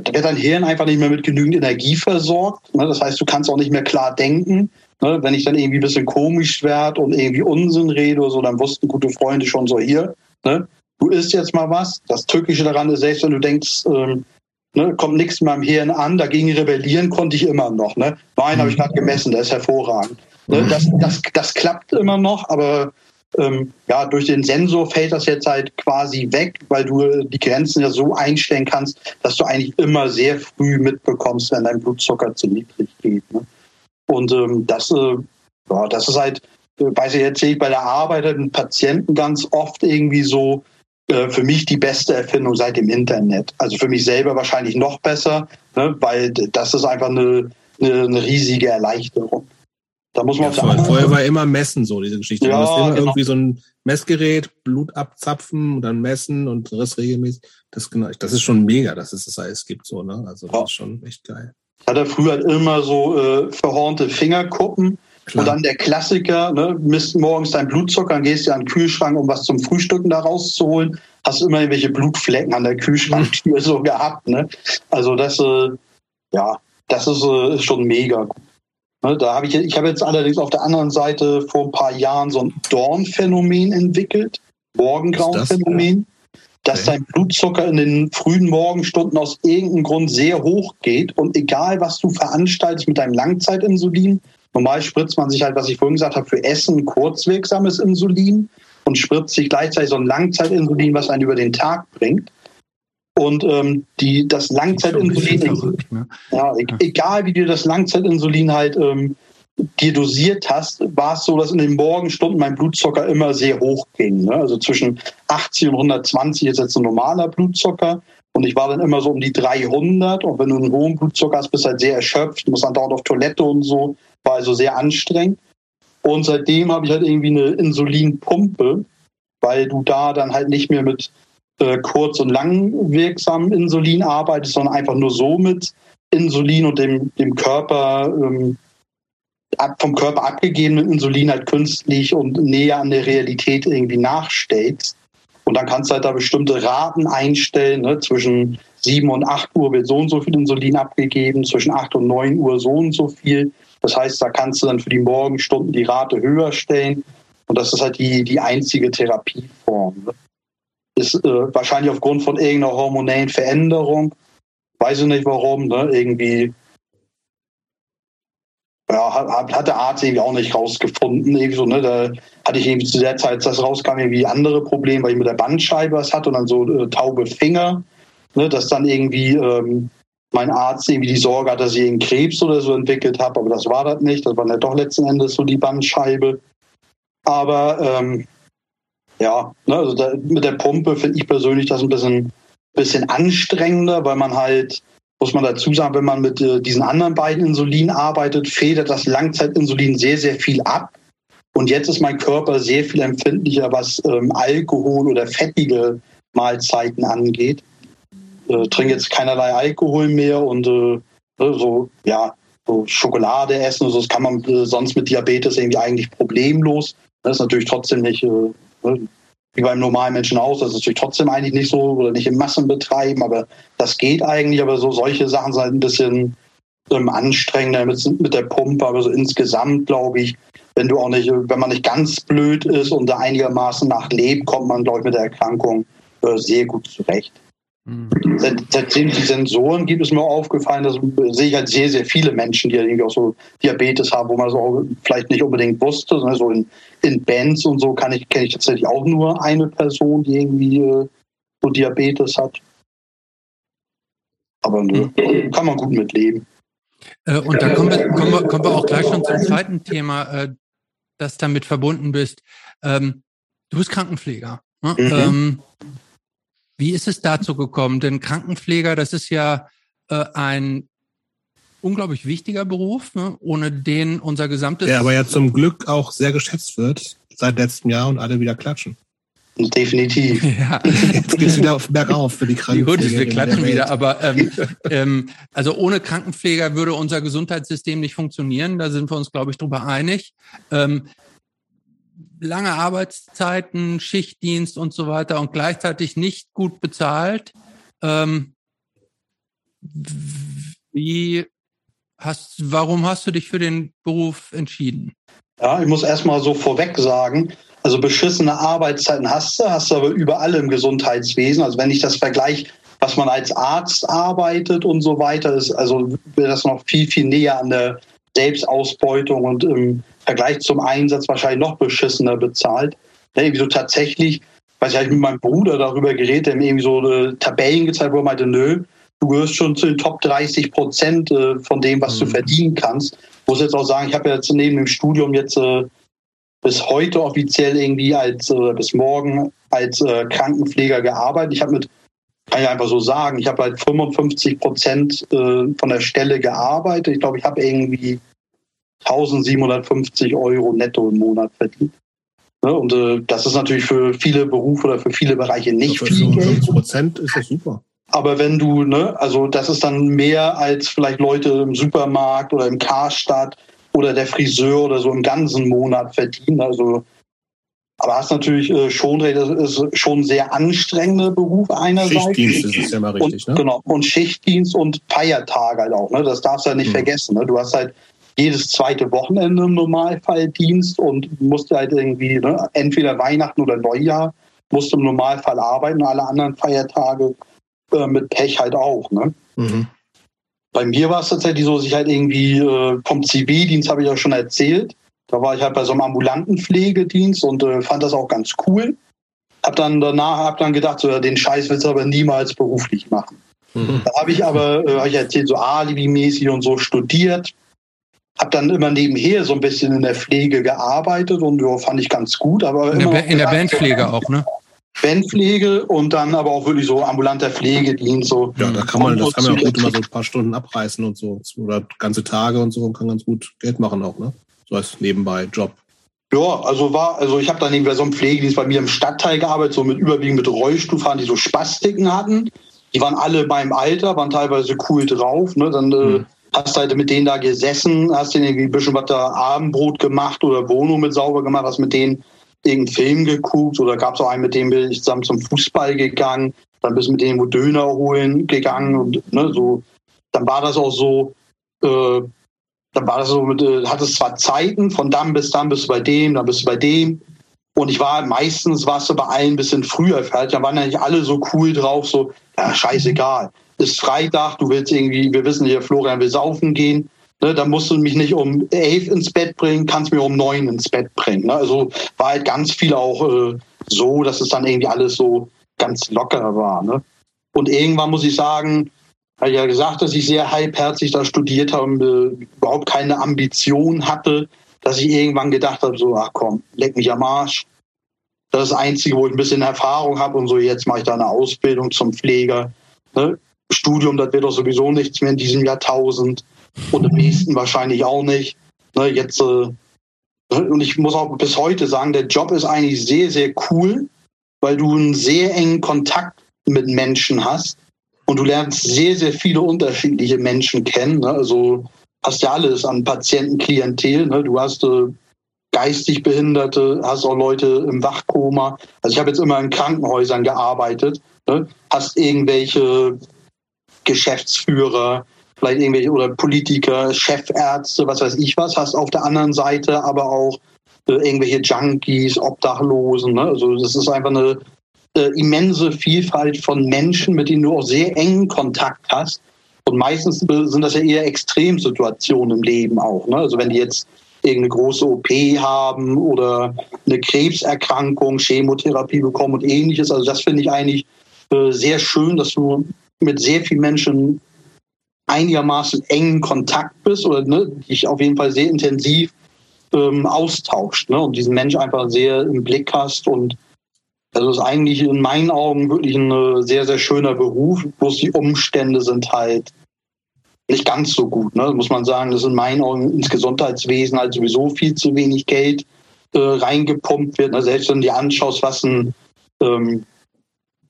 Speaker 3: da wird dein Hirn einfach nicht mehr mit genügend Energie versorgt. Ne? Das heißt, du kannst auch nicht mehr klar denken. Ne? Wenn ich dann irgendwie ein bisschen komisch werde und irgendwie Unsinn rede oder so, dann wussten gute Freunde schon so hier, ne? du isst jetzt mal was. Das Tückische daran ist, selbst wenn du denkst, ähm, Ne, kommt nichts in meinem Hirn an, dagegen rebellieren konnte ich immer noch. Ne? Nein, habe ich gerade gemessen, der ist hervorragend. Ne, das, das, das klappt immer noch, aber ähm, ja, durch den Sensor fällt das jetzt halt quasi weg, weil du die Grenzen ja so einstellen kannst, dass du eigentlich immer sehr früh mitbekommst, wenn dein Blutzucker zu niedrig geht. Ne? Und ähm, das, äh, ja, das ist halt, äh, weiß ich, erzähle ich bei der Arbeit den Patienten ganz oft irgendwie so, äh, für mich die beste Erfindung seit dem Internet. Also für mich selber wahrscheinlich noch besser, ne, weil das ist einfach eine, eine, eine riesige Erleichterung.
Speaker 1: Da muss man ja, vorher, vorher war immer Messen so, diese Geschichte. Ja, du musst immer genau. irgendwie so ein Messgerät, Blut abzapfen und dann messen und das regelmäßig. Das, genau, das ist schon mega, dass es das alles gibt, so, ne? Also, das ja. ist schon echt geil.
Speaker 3: Hat er früher immer so äh, verhornte Fingerkuppen Klar. Und dann der Klassiker, ne, misst morgens dein Blutzucker, dann gehst du an den Kühlschrank, um was zum Frühstücken da rauszuholen, hast immer irgendwelche Blutflecken an der Kühlschranktür so gehabt. Ne? Also das, äh, ja, das ist, äh, ist schon mega gut. Ne, da habe ich, ich habe jetzt allerdings auf der anderen Seite vor ein paar Jahren so ein Dornphänomen entwickelt, Morgengrauenphänomen, das? dass dein Blutzucker in den frühen Morgenstunden aus irgendeinem Grund sehr hoch geht und egal was du veranstaltest mit deinem Langzeitinsulin, Normal spritzt man sich halt, was ich vorhin gesagt habe, für Essen kurzwirksames Insulin und spritzt sich gleichzeitig so ein Langzeitinsulin, was einen über den Tag bringt. Und ähm, die, das Langzeitinsulin, ne? ja, e egal wie du das Langzeitinsulin halt ähm, dir dosiert hast, war es so, dass in den Morgenstunden mein Blutzucker immer sehr hoch ging. Ne? Also zwischen 80 und 120 ist jetzt ein normaler Blutzucker. Und ich war dann immer so um die 300. Und wenn du einen hohen Blutzucker hast, bist du halt sehr erschöpft, musst dann dauernd auf Toilette und so. War also sehr anstrengend. Und seitdem habe ich halt irgendwie eine Insulinpumpe, weil du da dann halt nicht mehr mit äh, kurz- und langwirksamem Insulin arbeitest, sondern einfach nur so mit Insulin und dem, dem Körper, ähm, ab, vom Körper abgegebenen Insulin halt künstlich und näher an der Realität irgendwie nachstellst. Und dann kannst du halt da bestimmte Raten einstellen. Ne? Zwischen 7 und 8 Uhr wird so und so viel Insulin abgegeben, zwischen 8 und 9 Uhr so und so viel. Das heißt, da kannst du dann für die Morgenstunden die Rate höher stellen. Und das ist halt die, die einzige Therapieform. Ne? Ist äh, wahrscheinlich aufgrund von irgendeiner hormonellen Veränderung. Weiß ich nicht warum, ne? Irgendwie ja, hat, hat der Arzt irgendwie auch nicht rausgefunden. Irgendwie so, ne? Da hatte ich irgendwie zu der Zeit, als das rauskam, irgendwie andere Probleme, weil ich mit der Bandscheibe was hatte und dann so äh, taube Finger. Ne? Dass dann irgendwie ähm, mein Arzt irgendwie die Sorge hat, dass ich einen Krebs oder so entwickelt habe, aber das war das nicht. Das war ja doch letzten Endes so die Bandscheibe. Aber ähm, ja, ne, also da, mit der Pumpe finde ich persönlich das ein bisschen, bisschen anstrengender, weil man halt, muss man dazu sagen, wenn man mit äh, diesen anderen beiden Insulin arbeitet, federt das Langzeitinsulin sehr, sehr viel ab. Und jetzt ist mein Körper sehr viel empfindlicher, was ähm, Alkohol oder fettige Mahlzeiten angeht äh, trinke jetzt keinerlei Alkohol mehr und äh, ne, so, ja, so Schokolade essen, so, das kann man äh, sonst mit Diabetes irgendwie eigentlich problemlos. Das ist natürlich trotzdem nicht, äh, ne, wie beim normalen Menschen aus, das ist natürlich trotzdem eigentlich nicht so oder nicht in Massen betreiben, aber das geht eigentlich, aber so solche Sachen sind halt ein bisschen, ähm, anstrengender mit, mit der Pumpe, aber so insgesamt glaube ich, wenn du auch nicht, wenn man nicht ganz blöd ist und da einigermaßen nachlebt, kommt man, glaube ich, mit der Erkrankung äh, sehr gut zurecht. Mhm. Seitdem die Sensoren gibt, ist mir aufgefallen, dass sehe ich halt sehr, sehr viele Menschen, die irgendwie auch so Diabetes haben, wo man das auch vielleicht nicht unbedingt wusste. Ne? So in, in Bands und so kann ich, kenne ich tatsächlich auch nur eine Person, die irgendwie äh, so Diabetes hat. Aber ne, mhm. kann man gut mitleben.
Speaker 2: Äh, und da kommen wir, kommen, wir, kommen wir auch gleich schon zum zweiten Thema, äh, das damit verbunden bist. Ähm, du bist Krankenpfleger. Ne? Mhm. Ähm, wie ist es dazu gekommen? Denn Krankenpfleger, das ist ja äh, ein unglaublich wichtiger Beruf, ne? ohne den unser gesamtes.
Speaker 1: Der aber ja zum Glück auch sehr geschätzt wird seit letztem Jahr und alle wieder klatschen.
Speaker 3: Definitiv.
Speaker 1: Ja. Jetzt geht es wieder auf bergauf für die Krankenpfleger.
Speaker 2: Gut, wir klatschen wieder, aber ähm, ähm, also ohne Krankenpfleger würde unser Gesundheitssystem nicht funktionieren. Da sind wir uns, glaube ich, drüber einig. Ähm, lange Arbeitszeiten, Schichtdienst und so weiter und gleichzeitig nicht gut bezahlt. Ähm, wie hast, warum hast du dich für den Beruf entschieden?
Speaker 3: Ja, ich muss erstmal so vorweg sagen, also beschissene Arbeitszeiten hast du, hast du aber überall im Gesundheitswesen. Also wenn ich das vergleiche, was man als Arzt arbeitet und so weiter, ist also das noch viel, viel näher an der Selbstausbeutung und im Vergleich zum Einsatz wahrscheinlich noch beschissener bezahlt. Ja, irgendwie so tatsächlich, weiß ich, habe mit meinem Bruder darüber geredet, der mir irgendwie so äh, Tabellen gezeigt, wo er meinte, nö, du gehörst schon zu den Top 30 Prozent äh, von dem, was mhm. du verdienen kannst. Ich muss jetzt auch sagen, ich habe ja jetzt neben dem Studium jetzt äh, bis heute offiziell irgendwie als äh, bis morgen als äh, Krankenpfleger gearbeitet. Ich habe mit, kann ich einfach so sagen, ich habe halt 55 Prozent äh, von der Stelle gearbeitet. Ich glaube, ich habe irgendwie 1750 Euro netto im Monat verdient. Ne? Und äh, das ist natürlich für viele Berufe oder für viele Bereiche nicht
Speaker 1: für
Speaker 3: viel Geld.
Speaker 1: Prozent ist das super.
Speaker 3: Aber wenn du, ne, also das ist dann mehr als vielleicht Leute im Supermarkt oder im Karstadt oder der Friseur oder so im ganzen Monat verdienen. Also, aber hast natürlich äh, schon recht, das ist schon ein sehr anstrengender Beruf einerseits.
Speaker 1: Schichtdienst ist es ja mal richtig,
Speaker 3: und,
Speaker 1: ne?
Speaker 3: Genau, und Schichtdienst und Feiertage halt auch, ne? Das darfst du ja nicht hm. vergessen. Ne? Du hast halt jedes zweite Wochenende im Normalfall Dienst und musst halt irgendwie, ne, entweder Weihnachten oder Neujahr, musst du im Normalfall arbeiten, alle anderen Feiertage äh, mit Pech halt auch. Ne? Mhm. Bei mir war es tatsächlich so, dass ich halt irgendwie äh, vom Zivildienst habe ich ja schon erzählt. Da war ich halt bei so einem ambulanten Pflegedienst und äh, fand das auch ganz cool. Hab dann danach hab dann gedacht, so, den Scheiß willst du aber niemals beruflich machen. Mhm. Da habe ich aber, äh, hab ich erzählt, so Alibi-mäßig und so studiert. Hab dann immer nebenher so ein bisschen in der Pflege gearbeitet und ja, fand ich ganz gut. Aber
Speaker 2: in, der, in der Bandpflege auch, ne?
Speaker 3: Bandpflege und dann aber auch wirklich so ambulanter Pflegedienst. So.
Speaker 1: Ja, da kann man, das kann man auch gut mal so ein paar Stunden abreißen und so. Oder ganze Tage und so und kann ganz gut Geld machen auch, ne? So als nebenbei Job.
Speaker 3: Ja, also war, also ich habe dann eben bei so einem Pflegedienst bei mir im Stadtteil gearbeitet, so mit überwiegend mit Rollstuhlfahrern, die so Spastiken hatten. Die waren alle beim Alter, waren teilweise cool drauf. Ne? Dann äh, hm. Hast halt mit denen da gesessen, hast denen irgendwie ein bisschen was da Abendbrot gemacht oder Wohnung mit sauber gemacht, hast mit denen irgendeinen Film geguckt oder gab es auch einen, mit dem bin ich zusammen zum Fußball gegangen, dann bist du mit dem wo Döner holen gegangen und ne, so. Dann war das auch so, äh, dann war das so, mit, äh, hattest zwar Zeiten, von dann bis dann bist du bei dem, dann bist du bei dem. Und ich war meistens warst du bei allen ein bisschen früher fertig. Dann waren ja nicht alle so cool drauf, so, ja, scheißegal. Ist Freitag, du willst irgendwie, wir wissen hier, Florian will saufen gehen. Ne, da musst du mich nicht um elf ins Bett bringen, kannst mir um neun ins Bett bringen. Ne? Also war halt ganz viel auch äh, so, dass es dann irgendwie alles so ganz locker war. Ne? Und irgendwann muss ich sagen, habe ich ja gesagt, dass ich sehr halbherzig da studiert habe und äh, überhaupt keine Ambition hatte, dass ich irgendwann gedacht habe, so, ach komm, leck mich am Arsch. Das ist das Einzige, wo ich ein bisschen Erfahrung habe und so, jetzt mache ich da eine Ausbildung zum Pfleger. Ne? Studium, das wird doch sowieso nichts mehr in diesem Jahrtausend und im nächsten wahrscheinlich auch nicht. Ne, jetzt, äh, und ich muss auch bis heute sagen, der Job ist eigentlich sehr, sehr cool, weil du einen sehr engen Kontakt mit Menschen hast und du lernst sehr, sehr viele unterschiedliche Menschen kennen. Ne? Also hast ja alles an Patientenklientel. Ne? Du hast äh, geistig Behinderte, hast auch Leute im Wachkoma. Also ich habe jetzt immer in Krankenhäusern gearbeitet. Ne? Hast irgendwelche Geschäftsführer, vielleicht irgendwelche oder Politiker, Chefärzte, was weiß ich was, hast auf der anderen Seite aber auch äh, irgendwelche Junkies, Obdachlosen. Ne? Also das ist einfach eine äh, immense Vielfalt von Menschen, mit denen du auch sehr engen Kontakt hast. Und meistens sind das ja eher Extremsituationen im Leben auch. Ne? Also wenn die jetzt irgendeine große OP haben oder eine Krebserkrankung, Chemotherapie bekommen und ähnliches. Also das finde ich eigentlich äh, sehr schön, dass du mit sehr vielen Menschen einigermaßen engen Kontakt bist oder ne, dich auf jeden Fall sehr intensiv ähm, austauscht ne, und diesen Mensch einfach sehr im Blick hast und also ist eigentlich in meinen Augen wirklich ein äh, sehr, sehr schöner Beruf, bloß die Umstände sind halt nicht ganz so gut. Ne? Muss man sagen, dass in meinen Augen ins Gesundheitswesen halt sowieso viel zu wenig Geld äh, reingepumpt wird. Ne? Selbst wenn du dir anschaust, was ein, ähm,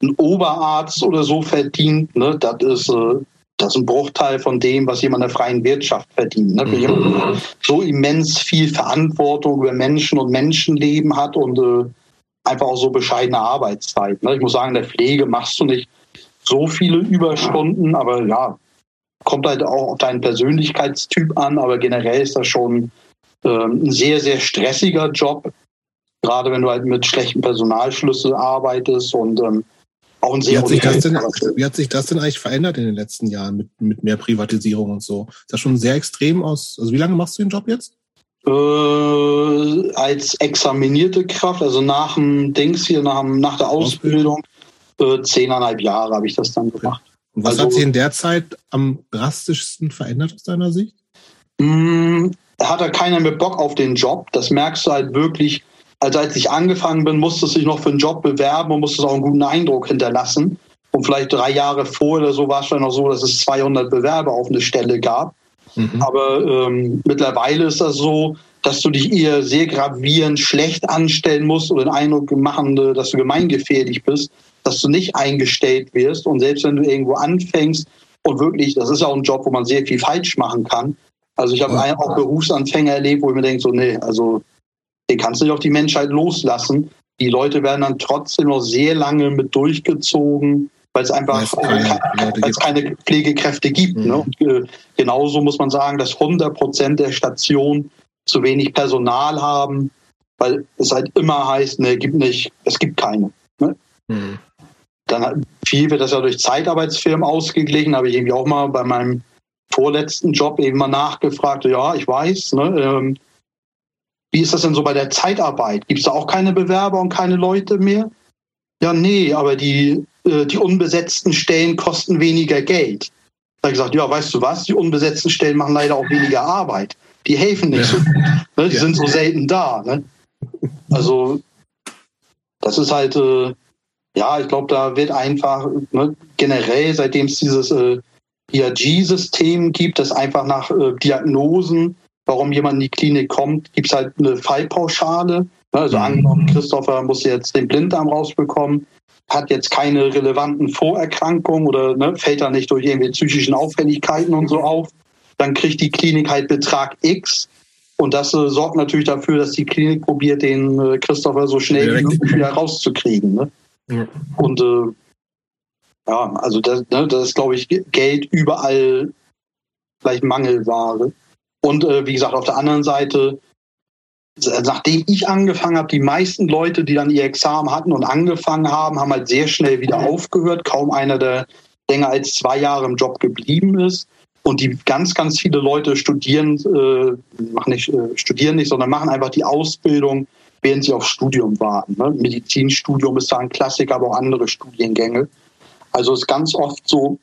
Speaker 3: ein Oberarzt oder so verdient, ne? das ist äh, das ist ein Bruchteil von dem, was jemand in der freien Wirtschaft verdient. Ne? Mhm. So immens viel Verantwortung über Menschen und Menschenleben hat und äh, einfach auch so bescheidene Arbeitszeit. Ne? Ich muss sagen, in der Pflege machst du nicht so viele Überstunden, aber ja, kommt halt auch auf deinen Persönlichkeitstyp an, aber generell ist das schon ähm, ein sehr, sehr stressiger Job. Gerade wenn du halt mit schlechten Personalschlüssel arbeitest und ähm, auch ein sehr
Speaker 1: wie hat, sich das denn, wie hat sich das denn eigentlich verändert in den letzten Jahren mit, mit mehr Privatisierung und so? Ist das schon sehr extrem aus? Also wie lange machst du den Job jetzt?
Speaker 3: Äh, als examinierte Kraft, also nach dem Dings hier, nach, nach der Ausbildung, äh, zehneinhalb Jahre habe ich das dann gemacht.
Speaker 1: Und was also, hat sich in der Zeit am drastischsten verändert aus deiner Sicht?
Speaker 3: Mh, mm, hat er keiner mit Bock auf den Job. Das merkst du halt wirklich. Also als ich angefangen bin, musste sich noch für einen Job bewerben und musste auch einen guten Eindruck hinterlassen. Und vielleicht drei Jahre vorher oder so war es dann noch so, dass es 200 Bewerber auf eine Stelle gab. Mhm. Aber ähm, mittlerweile ist das so, dass du dich eher sehr gravierend schlecht anstellen musst oder den Eindruck machen, dass du gemeingefährlich bist, dass du nicht eingestellt wirst. Und selbst wenn du irgendwo anfängst und wirklich, das ist ja auch ein Job, wo man sehr viel falsch machen kann. Also ich habe ja. auch Berufsanfänger erlebt, wo ich mir denke, so, nee, also den kannst du nicht auf die Menschheit loslassen. Die Leute werden dann trotzdem noch sehr lange mit durchgezogen, weil es einfach keine, weil es keine Pflegekräfte gibt. Ne? Mhm. Ne? Und, äh, genauso muss man sagen, dass 100 Prozent der Stationen zu wenig Personal haben, weil es halt immer heißt, ne, gibt nicht, es gibt keine. Ne? Mhm. Dann viel wird das ja durch Zeitarbeitsfirmen ausgeglichen, habe ich irgendwie auch mal bei meinem vorletzten Job eben mal nachgefragt, ja, ich weiß, ne, ähm, wie ist das denn so bei der Zeitarbeit? Gibt es da auch keine Bewerber und keine Leute mehr? Ja, nee, aber die, äh, die unbesetzten Stellen kosten weniger Geld. Da habe ich gesagt, ja, weißt du was, die unbesetzten Stellen machen leider auch weniger Arbeit. Die helfen nicht ja. so gut. Ne? Die ja. sind so selten da. Ne? Also das ist halt, äh, ja, ich glaube, da wird einfach ne, generell, seitdem es dieses äh, IAG-System gibt, das einfach nach äh, Diagnosen, warum jemand in die Klinik kommt, gibt es halt eine Fallpauschale. Ne, also mhm. angenommen, Christopher muss jetzt den Blinddarm rausbekommen, hat jetzt keine relevanten Vorerkrankungen oder ne, fällt da nicht durch irgendwelche psychischen Auffälligkeiten und so auf, dann kriegt die Klinik halt Betrag X. Und das äh, sorgt natürlich dafür, dass die Klinik probiert, den äh, Christopher so schnell wie möglich wieder rauszukriegen. Ne? Ja. Und äh, ja, also das, ne, das ist, glaube ich, Geld überall vielleicht Mangelware. Und äh, wie gesagt, auf der anderen Seite, nachdem ich angefangen habe, die meisten Leute, die dann ihr Examen hatten und angefangen haben, haben halt sehr schnell wieder aufgehört. Kaum einer, der länger als zwei Jahre im Job geblieben ist. Und die ganz, ganz viele Leute studieren, äh, machen nicht, äh, studieren nicht, sondern machen einfach die Ausbildung während sie auf Studium warten. Ne? Medizinstudium ist da ein Klassiker, aber auch andere Studiengänge. Also ist ganz oft so,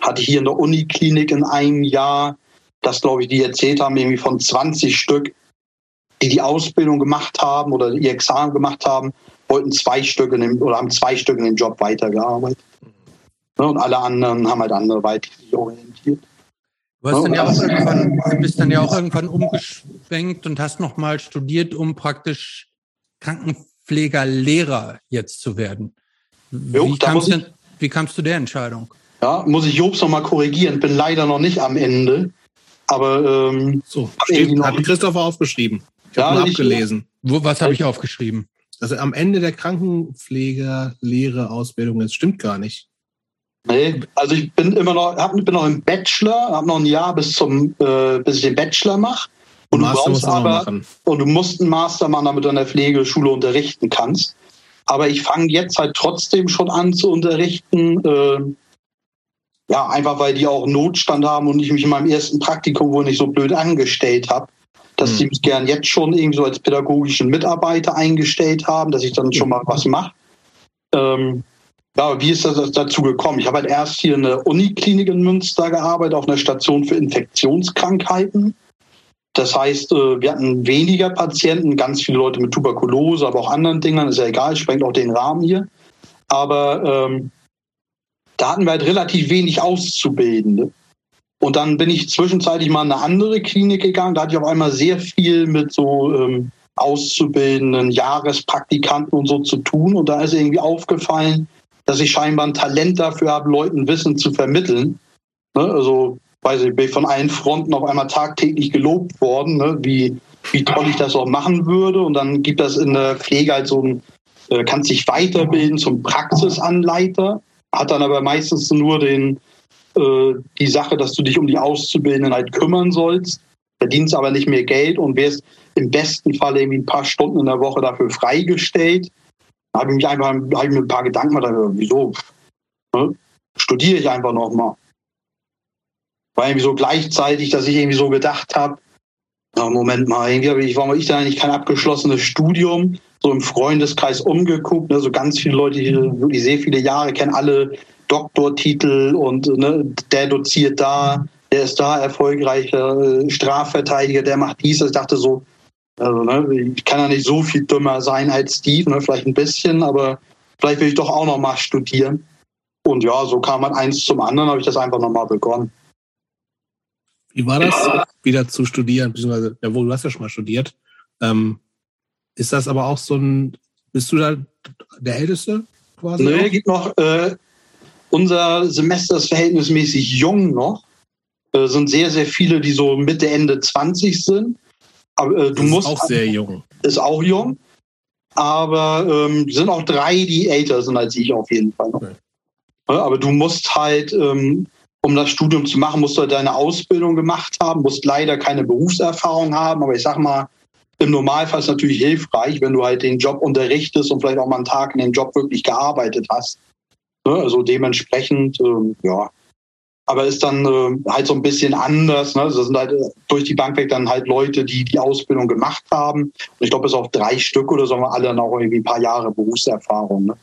Speaker 3: hatte ich hier in der Uniklinik in einem Jahr, das glaube ich, die erzählt haben, irgendwie von 20 Stück, die die Ausbildung gemacht haben oder ihr Examen gemacht haben, wollten zwei Stück in dem, oder haben zwei Stück in dem Job weitergearbeitet. Ne? Und alle anderen haben halt anderweitig sich orientiert.
Speaker 2: Du, hast dann ja auch irgendwann, du bist dann ja auch irgendwann umgeschwenkt und hast nochmal studiert, um praktisch Krankenpflegerlehrer jetzt zu werden. Wie, kamst du, wie kamst du der Entscheidung?
Speaker 3: Ja, muss ich Jobs nochmal korrigieren. Bin leider noch nicht am Ende. Aber ähm,
Speaker 1: so, steht, hat Christopher aufgeschrieben. Ich ja, habe abgelesen.
Speaker 2: Wo, was habe ich aufgeschrieben?
Speaker 1: Also am Ende der Krankenpflegerlehre Ausbildung ist, stimmt gar nicht.
Speaker 3: Nee, also ich bin immer noch, hab, bin noch im Bachelor, habe noch ein Jahr bis zum, äh, bis ich den Bachelor mache. Und du brauchst aber, und du musst einen Master machen, damit du an der Pflegeschule unterrichten kannst. Aber ich fange jetzt halt trotzdem schon an zu unterrichten. Äh, ja, einfach weil die auch Notstand haben und ich mich in meinem ersten Praktikum wohl nicht so blöd angestellt habe, dass hm. die mich gern jetzt schon irgendwie so als pädagogischen Mitarbeiter eingestellt haben, dass ich dann schon mal was mache. Ähm, ja, wie ist das dazu gekommen? Ich habe halt erst hier in der Uniklinik in Münster gearbeitet, auf einer Station für Infektionskrankheiten. Das heißt, äh, wir hatten weniger Patienten, ganz viele Leute mit Tuberkulose, aber auch anderen Dingern, ist ja egal, sprengt auch den Rahmen hier. Aber ähm, da hatten wir halt relativ wenig Auszubildende. Und dann bin ich zwischenzeitlich mal in eine andere Klinik gegangen. Da hatte ich auf einmal sehr viel mit so ähm, Auszubildenden, Jahrespraktikanten und so zu tun. Und da ist irgendwie aufgefallen, dass ich scheinbar ein Talent dafür habe, Leuten Wissen zu vermitteln. Ne? Also weiß ich, bin ich von allen Fronten auf einmal tagtäglich gelobt worden, ne? wie, wie toll ich das auch machen würde. Und dann gibt das in der Pflege halt so ein, äh, kannst dich weiterbilden zum Praxisanleiter, hat dann aber meistens nur den, äh, die Sache, dass du dich um die Auszubildenden halt kümmern sollst, verdienst aber nicht mehr Geld und wirst im besten Fall irgendwie ein paar Stunden in der Woche dafür freigestellt. Da habe ich mich einfach hab ich mir ein paar Gedanken gemacht, wieso? Ne? Studiere ich einfach nochmal. War irgendwie so gleichzeitig, dass ich irgendwie so gedacht habe, Moment mal, irgendwie warum habe ich da eigentlich kein abgeschlossenes Studium? So im Freundeskreis umgeguckt, ne, so ganz viele Leute, die wirklich sehr viele Jahre kennen, alle Doktortitel und ne, der doziert da, der ist da erfolgreicher äh, Strafverteidiger, der macht dies. Ich dachte so, also, ne, ich kann ja nicht so viel dümmer sein als Steve, ne, vielleicht ein bisschen, aber vielleicht will ich doch auch noch mal studieren. Und ja, so kam man eins zum anderen, habe ich das einfach noch mal begonnen.
Speaker 1: Wie war das, wieder zu studieren? Beziehungsweise, ja, wohl, du hast ja schon mal studiert. Ähm, ist das aber auch so ein, bist du da der Älteste
Speaker 3: quasi? Nee, auch? gibt noch, äh, unser Semester ist verhältnismäßig jung noch. Äh, sind sehr, sehr viele, die so Mitte, Ende 20 sind. Aber äh, du musst.
Speaker 1: Ist auch sehr jung.
Speaker 3: Ist auch jung. Aber ähm, sind auch drei, die älter sind als ich auf jeden Fall noch. Okay. Aber du musst halt ähm, um das Studium zu machen, musst du halt deine Ausbildung gemacht haben, musst leider keine Berufserfahrung haben, aber ich sag mal, im Normalfall ist es natürlich hilfreich, wenn du halt den Job unterrichtest und vielleicht auch mal einen Tag in dem Job wirklich gearbeitet hast. Ne? Also dementsprechend, ähm, ja. Aber ist dann äh, halt so ein bisschen anders. Ne? Also das sind halt äh, durch die Bank weg dann halt Leute, die die Ausbildung gemacht haben. Und ich glaube, es ist auch drei Stück oder so, haben wir alle dann auch irgendwie ein paar Jahre Berufserfahrung. Ne?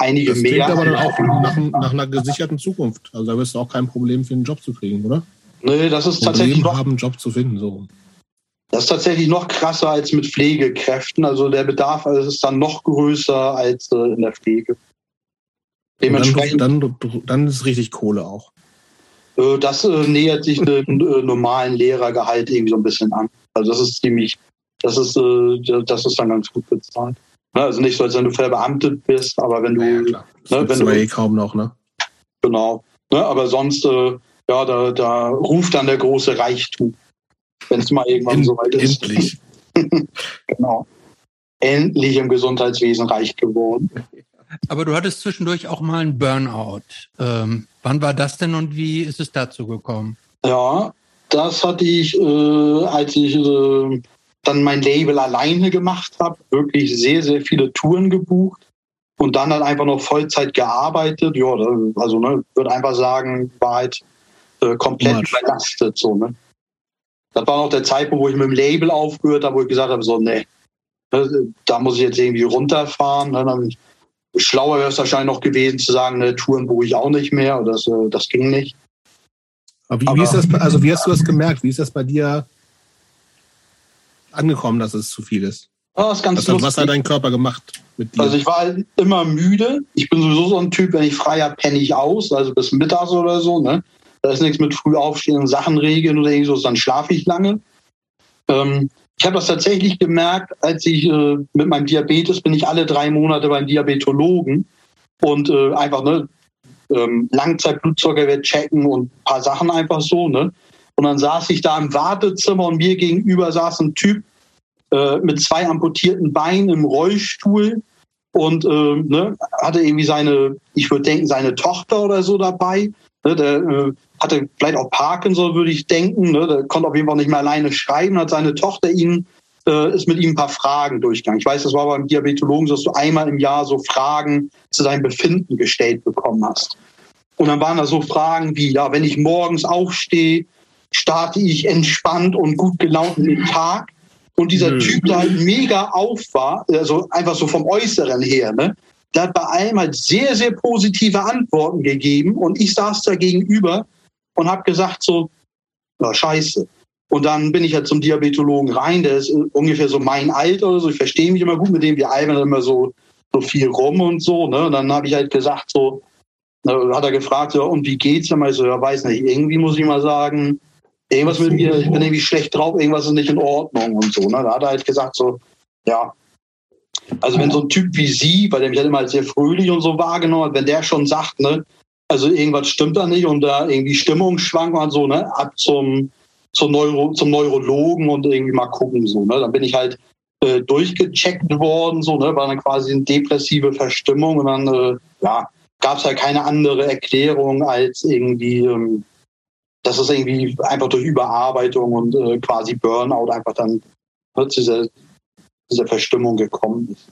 Speaker 3: einige das mehr.
Speaker 1: Das aber dann auch nach, nach, einer gesicherten Zukunft. Also da wirst du auch kein Problem für einen Job zu kriegen, oder?
Speaker 3: Nee, das ist Problem tatsächlich
Speaker 1: haben, einen Job zu finden. So.
Speaker 3: Das ist tatsächlich noch krasser als mit Pflegekräften. Also der Bedarf also ist dann noch größer als äh, in der Pflege.
Speaker 1: Dementsprechend, dann, dann, dann ist richtig Kohle auch.
Speaker 3: Äh, das äh, nähert sich dem normalen Lehrergehalt irgendwie so ein bisschen an. Also das ist ziemlich, das ist, das ist dann ganz gut bezahlt. Ne? Also nicht so, als wenn du verbeamtet bist, aber wenn du. Ja, klar.
Speaker 1: Ne, wenn du eh kaum noch, ne?
Speaker 3: Genau. Ne? Aber sonst, ja, da, da ruft dann der große Reichtum. Wenn es mal irgendwann soweit ist.
Speaker 1: Endlich.
Speaker 3: genau. Endlich im Gesundheitswesen reich geworden.
Speaker 2: Aber du hattest zwischendurch auch mal einen Burnout. Ähm, wann war das denn und wie ist es dazu gekommen?
Speaker 3: Ja, das hatte ich, äh, als ich äh, dann mein Label alleine gemacht habe, wirklich sehr, sehr viele Touren gebucht und dann halt einfach noch Vollzeit gearbeitet. Ja, also ne, würde einfach sagen, war halt äh, komplett Marsch. überlastet. So, ne? Das war noch der Zeitpunkt, wo ich mit dem Label aufgehört habe, wo ich gesagt habe, so, nee, ne, da muss ich jetzt irgendwie runterfahren. Ne, dann schlauer wäre es wahrscheinlich noch gewesen zu sagen, ne, Touren buche ich auch nicht mehr. Das, äh, das ging nicht.
Speaker 1: Aber wie, Aber, wie ist das, also wie hast du das gemerkt? Wie ist das bei dir angekommen, dass es zu viel ist?
Speaker 3: Oh, ist ganz
Speaker 1: was, was hat dein Körper gemacht mit dir?
Speaker 3: Also ich war halt immer müde. Ich bin sowieso so ein Typ, wenn ich frei habe, penne ich aus, also bis mittags oder so. Ne? Da ist nichts mit früh aufstehen und Sachen regeln oder irgendwas, dann schlafe ich lange. Ähm, ich habe das tatsächlich gemerkt, als ich äh, mit meinem Diabetes bin ich alle drei Monate beim Diabetologen und äh, einfach ne, ähm, Langzeitblutzuckerwert checken und paar Sachen einfach so. Ne? Und dann saß ich da im Wartezimmer und mir gegenüber saß ein Typ äh, mit zwei amputierten Beinen im Rollstuhl und äh, ne, hatte irgendwie seine, ich würde denken, seine Tochter oder so dabei. Ne, der äh, hatte vielleicht auch Parkinson, würde ich denken. Ne, der konnte auf jeden Fall nicht mehr alleine schreiben, hat seine Tochter ihn äh, ist mit ihm ein paar Fragen durchgegangen. Ich weiß, das war beim Diabetologen, dass du einmal im Jahr so Fragen zu deinem Befinden gestellt bekommen hast. Und dann waren da so Fragen wie, ja, wenn ich morgens aufstehe, starte ich entspannt und gut gelaunt in den Tag. Und dieser mhm. Typ, der halt mega auf war, also einfach so vom Äußeren her, ne, der hat bei allem halt sehr, sehr positive Antworten gegeben. Und ich saß da gegenüber und habe gesagt so, na scheiße. Und dann bin ich halt zum Diabetologen rein, der ist ungefähr so mein Alter oder so. Ich verstehe mich immer gut mit dem, wir albern immer so, so viel rum und so. Ne? Und dann habe ich halt gesagt, so, hat er gefragt, ja, und wie geht's? Dann mal so, ja, weiß nicht, irgendwie muss ich mal sagen, irgendwas mit mir, ich bin irgendwie schlecht drauf, irgendwas ist nicht in Ordnung und so. Ne? Da hat er halt gesagt, so, ja. Also wenn so ein Typ wie Sie, bei dem ich halt immer sehr fröhlich und so wahrgenommen habe, wenn der schon sagt, ne, also irgendwas stimmt da nicht und da irgendwie Stimmungsschwankungen und so, ne, ab zum zum, Neuro, zum Neurologen und irgendwie mal gucken. So, ne? Dann bin ich halt äh, durchgecheckt worden, so, ne? war dann quasi eine depressive Verstimmung und dann äh, ja, gab es halt keine andere Erklärung als irgendwie, ähm, dass es irgendwie einfach durch Überarbeitung und äh, quasi Burnout einfach dann ne, zu dieser, dieser Verstimmung gekommen ist.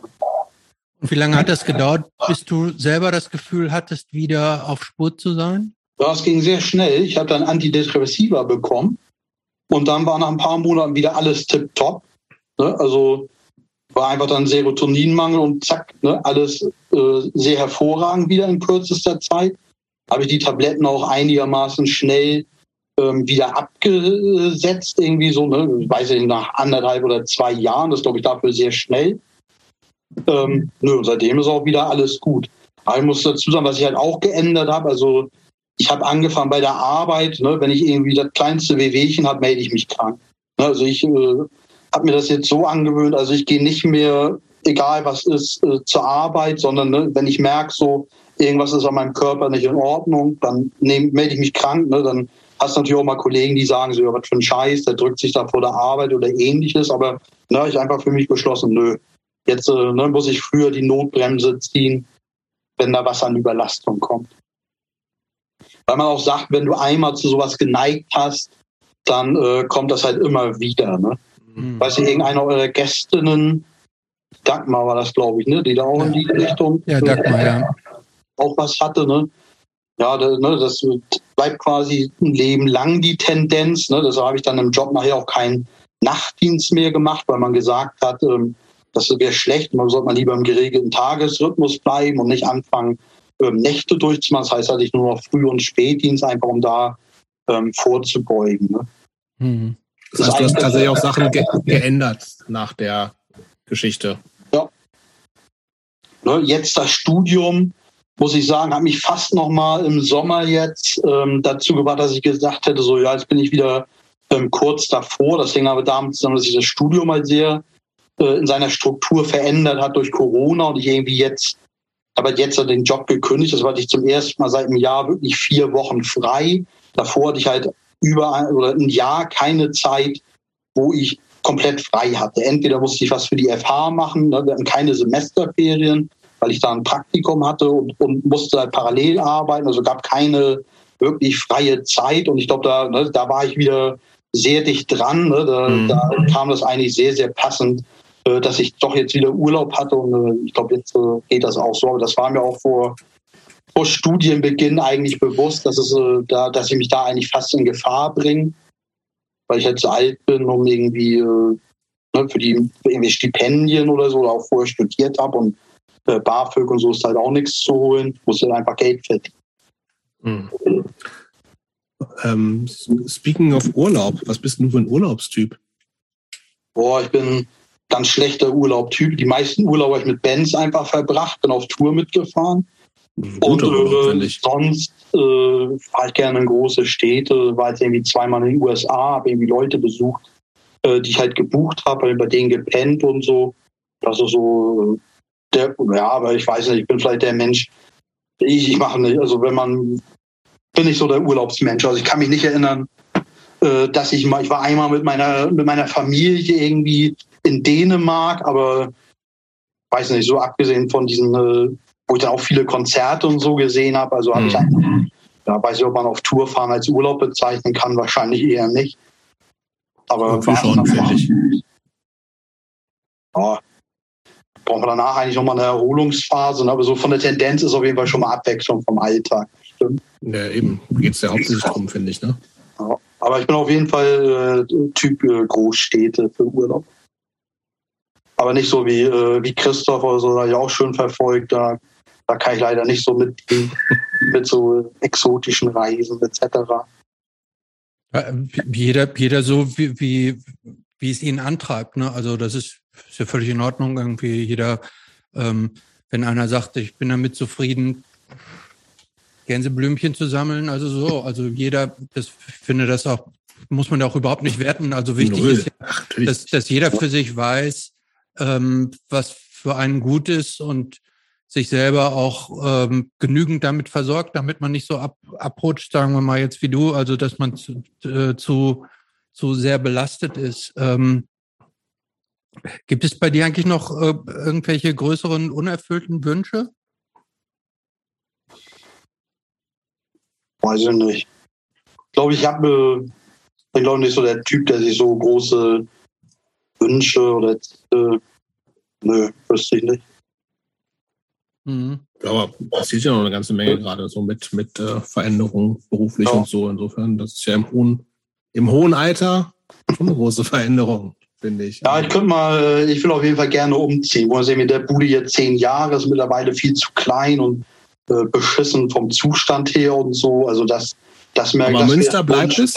Speaker 2: Und wie lange hat das gedauert, bis du selber das Gefühl hattest, wieder auf Spur zu sein?
Speaker 3: Ja, es ging sehr schnell. Ich habe dann Antidepressiva bekommen und dann war nach ein paar Monaten wieder alles tipptopp. Ne? Also war einfach dann Serotoninmangel und zack, ne? alles äh, sehr hervorragend wieder in kürzester Zeit. Habe ich die Tabletten auch einigermaßen schnell ähm, wieder abgesetzt, irgendwie so, ne? weiß ich nicht, nach anderthalb oder zwei Jahren. Das glaube ich dafür sehr schnell. Ähm, nö, und seitdem ist auch wieder alles gut. Aber ich muss dazu sagen, was ich halt auch geändert habe, also ich habe angefangen bei der Arbeit, ne, wenn ich irgendwie das kleinste Wehwehchen habe, melde ich mich krank. Ne, also ich äh, habe mir das jetzt so angewöhnt, also ich gehe nicht mehr, egal was ist, äh, zur Arbeit, sondern ne, wenn ich merke, so irgendwas ist an meinem Körper nicht in Ordnung, dann melde ich mich krank. Ne, dann hast du natürlich auch mal Kollegen, die sagen so, ja, was für ein Scheiß, der drückt sich da vor der Arbeit oder ähnliches. Aber ne, ich einfach für mich beschlossen, nö, jetzt äh, ne, muss ich früher die Notbremse ziehen, wenn da was an Überlastung kommt weil man auch sagt, wenn du einmal zu sowas geneigt hast, dann äh, kommt das halt immer wieder. Ne? Mhm. Weiß ich, irgendeiner eurer Gästinnen, Dagmar war das, glaube ich, ne? die da auch in die Richtung
Speaker 2: ja, Dagmar, ja.
Speaker 3: auch was hatte. Ne? Ja, ne, das bleibt quasi ein Leben lang die Tendenz. Ne? Deshalb habe ich dann im Job nachher auch keinen Nachtdienst mehr gemacht, weil man gesagt hat, ähm, das wäre schlecht, man sollte man lieber im geregelten Tagesrhythmus bleiben und nicht anfangen, ähm, Nächte durchzumachen. Das heißt, hatte ich nur noch Früh- und Spätdienst, einfach um da ähm, vorzubeugen. Ne?
Speaker 1: Mhm. Das, heißt, du hast tatsächlich auch Sachen ge geändert nach der Geschichte.
Speaker 3: Ja. Ne, jetzt das Studium, muss ich sagen, hat mich fast noch mal im Sommer jetzt ähm, dazu gebracht, dass ich gesagt hätte, so ja, jetzt bin ich wieder ähm, kurz davor. Das hängt aber damit zusammen, dass sich das Studium halt sehr äh, in seiner Struktur verändert hat durch Corona und ich irgendwie jetzt habe jetzt den Job gekündigt. Das war ich zum ersten Mal seit einem Jahr wirklich vier Wochen frei. Davor hatte ich halt über ein, oder ein Jahr keine Zeit, wo ich komplett frei hatte. Entweder musste ich was für die FH machen, ne, wir hatten keine Semesterferien, weil ich da ein Praktikum hatte und, und musste halt parallel arbeiten. Also gab keine wirklich freie Zeit. Und ich glaube, da, ne, da war ich wieder sehr dicht dran. Ne, da, mhm. da kam das eigentlich sehr, sehr passend äh, dass ich doch jetzt wieder Urlaub hatte und äh, ich glaube, jetzt äh, geht das auch so. Aber das war mir auch vor, vor Studienbeginn eigentlich bewusst, dass, es, da, dass ich mich da eigentlich fast in Gefahr bringe, weil ich halt zu alt bin, um irgendwie ne, für, die, für irgendwie Stipendien oder so, oder auch vorher studiert habe und äh, BAföG und so ist halt auch nichts zu holen. Muss halt einfach Geld verdienen.
Speaker 1: Hm. Ähm, speaking of Urlaub, was bist du für ein Urlaubstyp?
Speaker 3: Boah, ich bin ganz schlechter Urlaubtyp. Die meisten Urlaube habe ich mit Bands einfach verbracht, bin auf Tour mitgefahren. und äh, sonst äh, fahre ich gerne in große Städte, war jetzt irgendwie zweimal in den USA, habe irgendwie Leute besucht, äh, die ich halt gebucht habe, bei denen gepennt und so. Das ist so, der, ja, aber ich weiß nicht, ich bin vielleicht der Mensch, ich, ich mache nicht, also wenn man, bin ich so der Urlaubsmensch. Also ich kann mich nicht erinnern, äh, dass ich mal, ich war einmal mit meiner, mit meiner Familie irgendwie in Dänemark, aber weiß nicht, so abgesehen von diesen, äh, wo ich dann auch viele Konzerte und so gesehen habe, also habe
Speaker 1: Mhm.
Speaker 3: ich einfach, ja, weiß nicht, ob man auf Tour fahren als Urlaub bezeichnen kann, wahrscheinlich eher nicht. Aber
Speaker 1: Irgendwie schon, finde ich.
Speaker 3: Ja, brauchen wir danach eigentlich nochmal eine Erholungsphase, ne? aber so von der Tendenz ist auf jeden Fall schon mal Abwechslung vom Alltag. Stimmt.
Speaker 1: Ja, eben. Geht es ja hauptsächlich drum, finde ich, ne?
Speaker 3: Ja. Aber ich bin auf jeden Fall äh, Typ äh, Großstädte für Urlaub. Aber nicht so wie, äh, wie Christoph oder so, da ich auch schön verfolgt. Da, da kann ich leider nicht so mit, mit so exotischen Reisen etc.
Speaker 2: Ja, Jeder, jeder so, wie, wie, wie es ihn antreibt. Ne? Also das ist, ist ja völlig in Ordnung. Irgendwie jeder, ähm, wenn einer sagt, ich bin damit zufrieden, Gänseblümchen zu sammeln, also so. Also jeder, das ich finde das auch, muss man da auch überhaupt nicht werten. Also wichtig
Speaker 1: Null.
Speaker 2: ist ja,
Speaker 1: Ach,
Speaker 2: dass, dass jeder für sich weiß, ähm, was für einen gut ist und sich selber auch ähm, genügend damit versorgt, damit man nicht so ab, abrutscht, sagen wir mal jetzt wie du, also dass man zu, äh, zu, zu sehr belastet ist. Ähm, gibt es bei dir eigentlich noch äh, irgendwelche größeren unerfüllten Wünsche?
Speaker 3: Weiß ich nicht. Ich glaube, ich habe, äh, ich glaube nicht so der Typ, der sich so große Wünsche oder äh, nö, wüsste ich nicht.
Speaker 2: Mhm.
Speaker 1: Aber passiert ja noch eine ganze Menge gerade so mit, mit äh, Veränderungen beruflich
Speaker 3: Ja.
Speaker 1: und so. Insofern, das ist ja im hohen, im hohen Alter schon eine große Veränderung, finde ich.
Speaker 3: Ja, ich könnte mal, äh, ich will auf jeden Fall gerne umziehen. Wollen Sie mit der Bude jetzt zehn Jahre, ist mittlerweile viel zu klein und äh, beschissen vom Zustand her und so. Also das, das merke
Speaker 1: Aber
Speaker 3: das
Speaker 1: Münster bleibt es?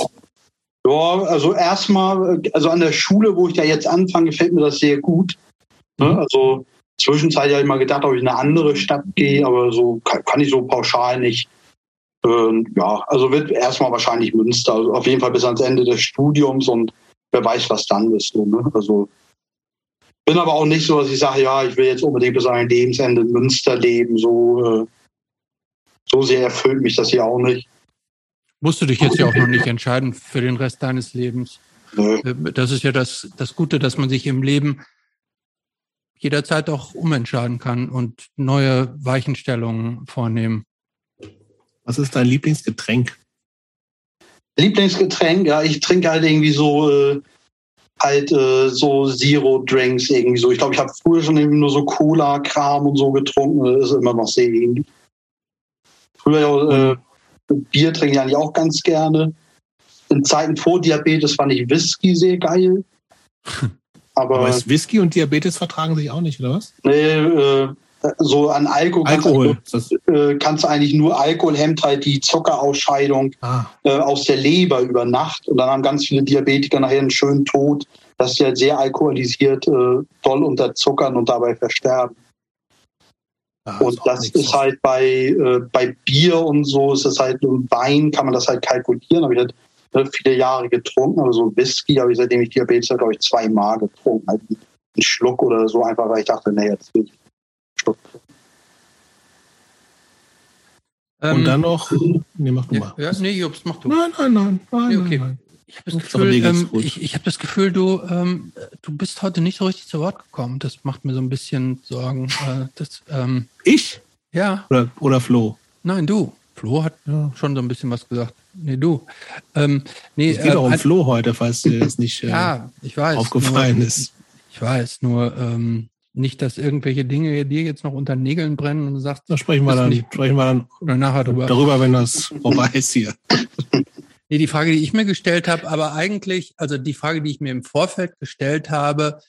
Speaker 3: Ja, also erstmal, also an der Schule, wo ich da jetzt anfange, gefällt mir das sehr gut. Ne?
Speaker 1: Mhm.
Speaker 3: Also zwischenzeitlich habe ich mal gedacht, ob ich in eine andere Stadt gehe, aber so kann, kann ich so pauschal nicht. Ähm, ja, also wird erstmal wahrscheinlich Münster, also auf jeden Fall bis ans Ende des Studiums und wer weiß, was dann ist. So, ne? Also bin aber auch nicht so, dass ich sage, ja, ich will jetzt unbedingt bis an mein Lebensende in Münster leben. So, äh, so sehr erfüllt mich das hier auch nicht.
Speaker 2: Musst du dich jetzt ja auch noch nicht entscheiden für den Rest deines Lebens.
Speaker 3: Nö.
Speaker 2: Äh, Das ist ja das, das Gute, dass man sich im Leben jederzeit auch umentscheiden kann und neue Weichenstellungen vornehmen.
Speaker 1: Was ist dein Lieblingsgetränk?
Speaker 3: Lieblingsgetränk, ja, ich trinke halt irgendwie so äh, halt äh, so Zero Drinks irgendwie so. Ich glaube, ich habe früher schon irgendwie nur so Cola Kram und so getrunken. Das ist immer noch sehr ähnlich. Früher äh, Bier trinke ich eigentlich auch ganz gerne. In Zeiten vor Diabetes fand ich Whisky sehr geil. Aber,
Speaker 1: Aber Whisky und Diabetes vertragen sich auch nicht, oder was?
Speaker 3: nee, äh, so an Alkohol,
Speaker 1: Alkohol.
Speaker 3: Kannst, du, äh, kannst du eigentlich nur Alkohol hemmt halt die Zuckerausscheidung
Speaker 1: ah,
Speaker 3: äh, aus der Leber über Nacht. Und dann haben ganz viele Diabetiker nachher einen schönen Tod, dass sie halt sehr alkoholisiert äh, doll unterzuckern und dabei versterben.
Speaker 1: ah,
Speaker 3: und das ist halt bei, bei Bier und so, ist das halt im Wein, kann man das halt kalkulieren. Habe ich halt äh, viele Jahre getrunken, aber so Whisky habe ich seitdem ich Diabetes habe, glaube ich, zweimal getrunken. Halt einen Schluck oder so, einfach weil ich dachte, nee, jetzt will ich.
Speaker 2: Ähm,
Speaker 1: Und dann noch, nee, mach du mal.
Speaker 2: ja, nee, Jobs, mach du.
Speaker 1: Nein, nein, nein, nein,
Speaker 2: Nee, okay.
Speaker 1: nein, nein.
Speaker 2: Ich habe das Gefühl, ähm, ich, ich habe das Gefühl, du, ähm, du bist heute nicht so richtig zu Wort gekommen. Das macht mir so ein bisschen Sorgen. Äh, das, ähm,
Speaker 1: Ich
Speaker 2: ja,
Speaker 1: oder, oder Flo?
Speaker 2: nein, du. Flo hat
Speaker 1: Ja.
Speaker 2: schon so ein bisschen was gesagt. Nee, du. Ähm, nee,
Speaker 1: Es geht
Speaker 2: äh,
Speaker 1: auch um
Speaker 2: ein-
Speaker 1: Flo heute, falls dir das nicht äh,
Speaker 2: Ja, ich weiß.
Speaker 1: aufgefallen
Speaker 2: nur,
Speaker 1: ist.
Speaker 2: Ich weiß, nur ähm, nicht, dass irgendwelche Dinge dir jetzt noch unter Nägeln brennen und du sagst,
Speaker 1: Da sprechen wir dann,
Speaker 2: nicht-
Speaker 1: sprechen wir dann
Speaker 2: nachher drüber.
Speaker 1: darüber, wenn das vorbei ist hier.
Speaker 2: Nee, die Frage, die ich mir gestellt habe, aber eigentlich, also die Frage, die ich mir im Vorfeld gestellt habe,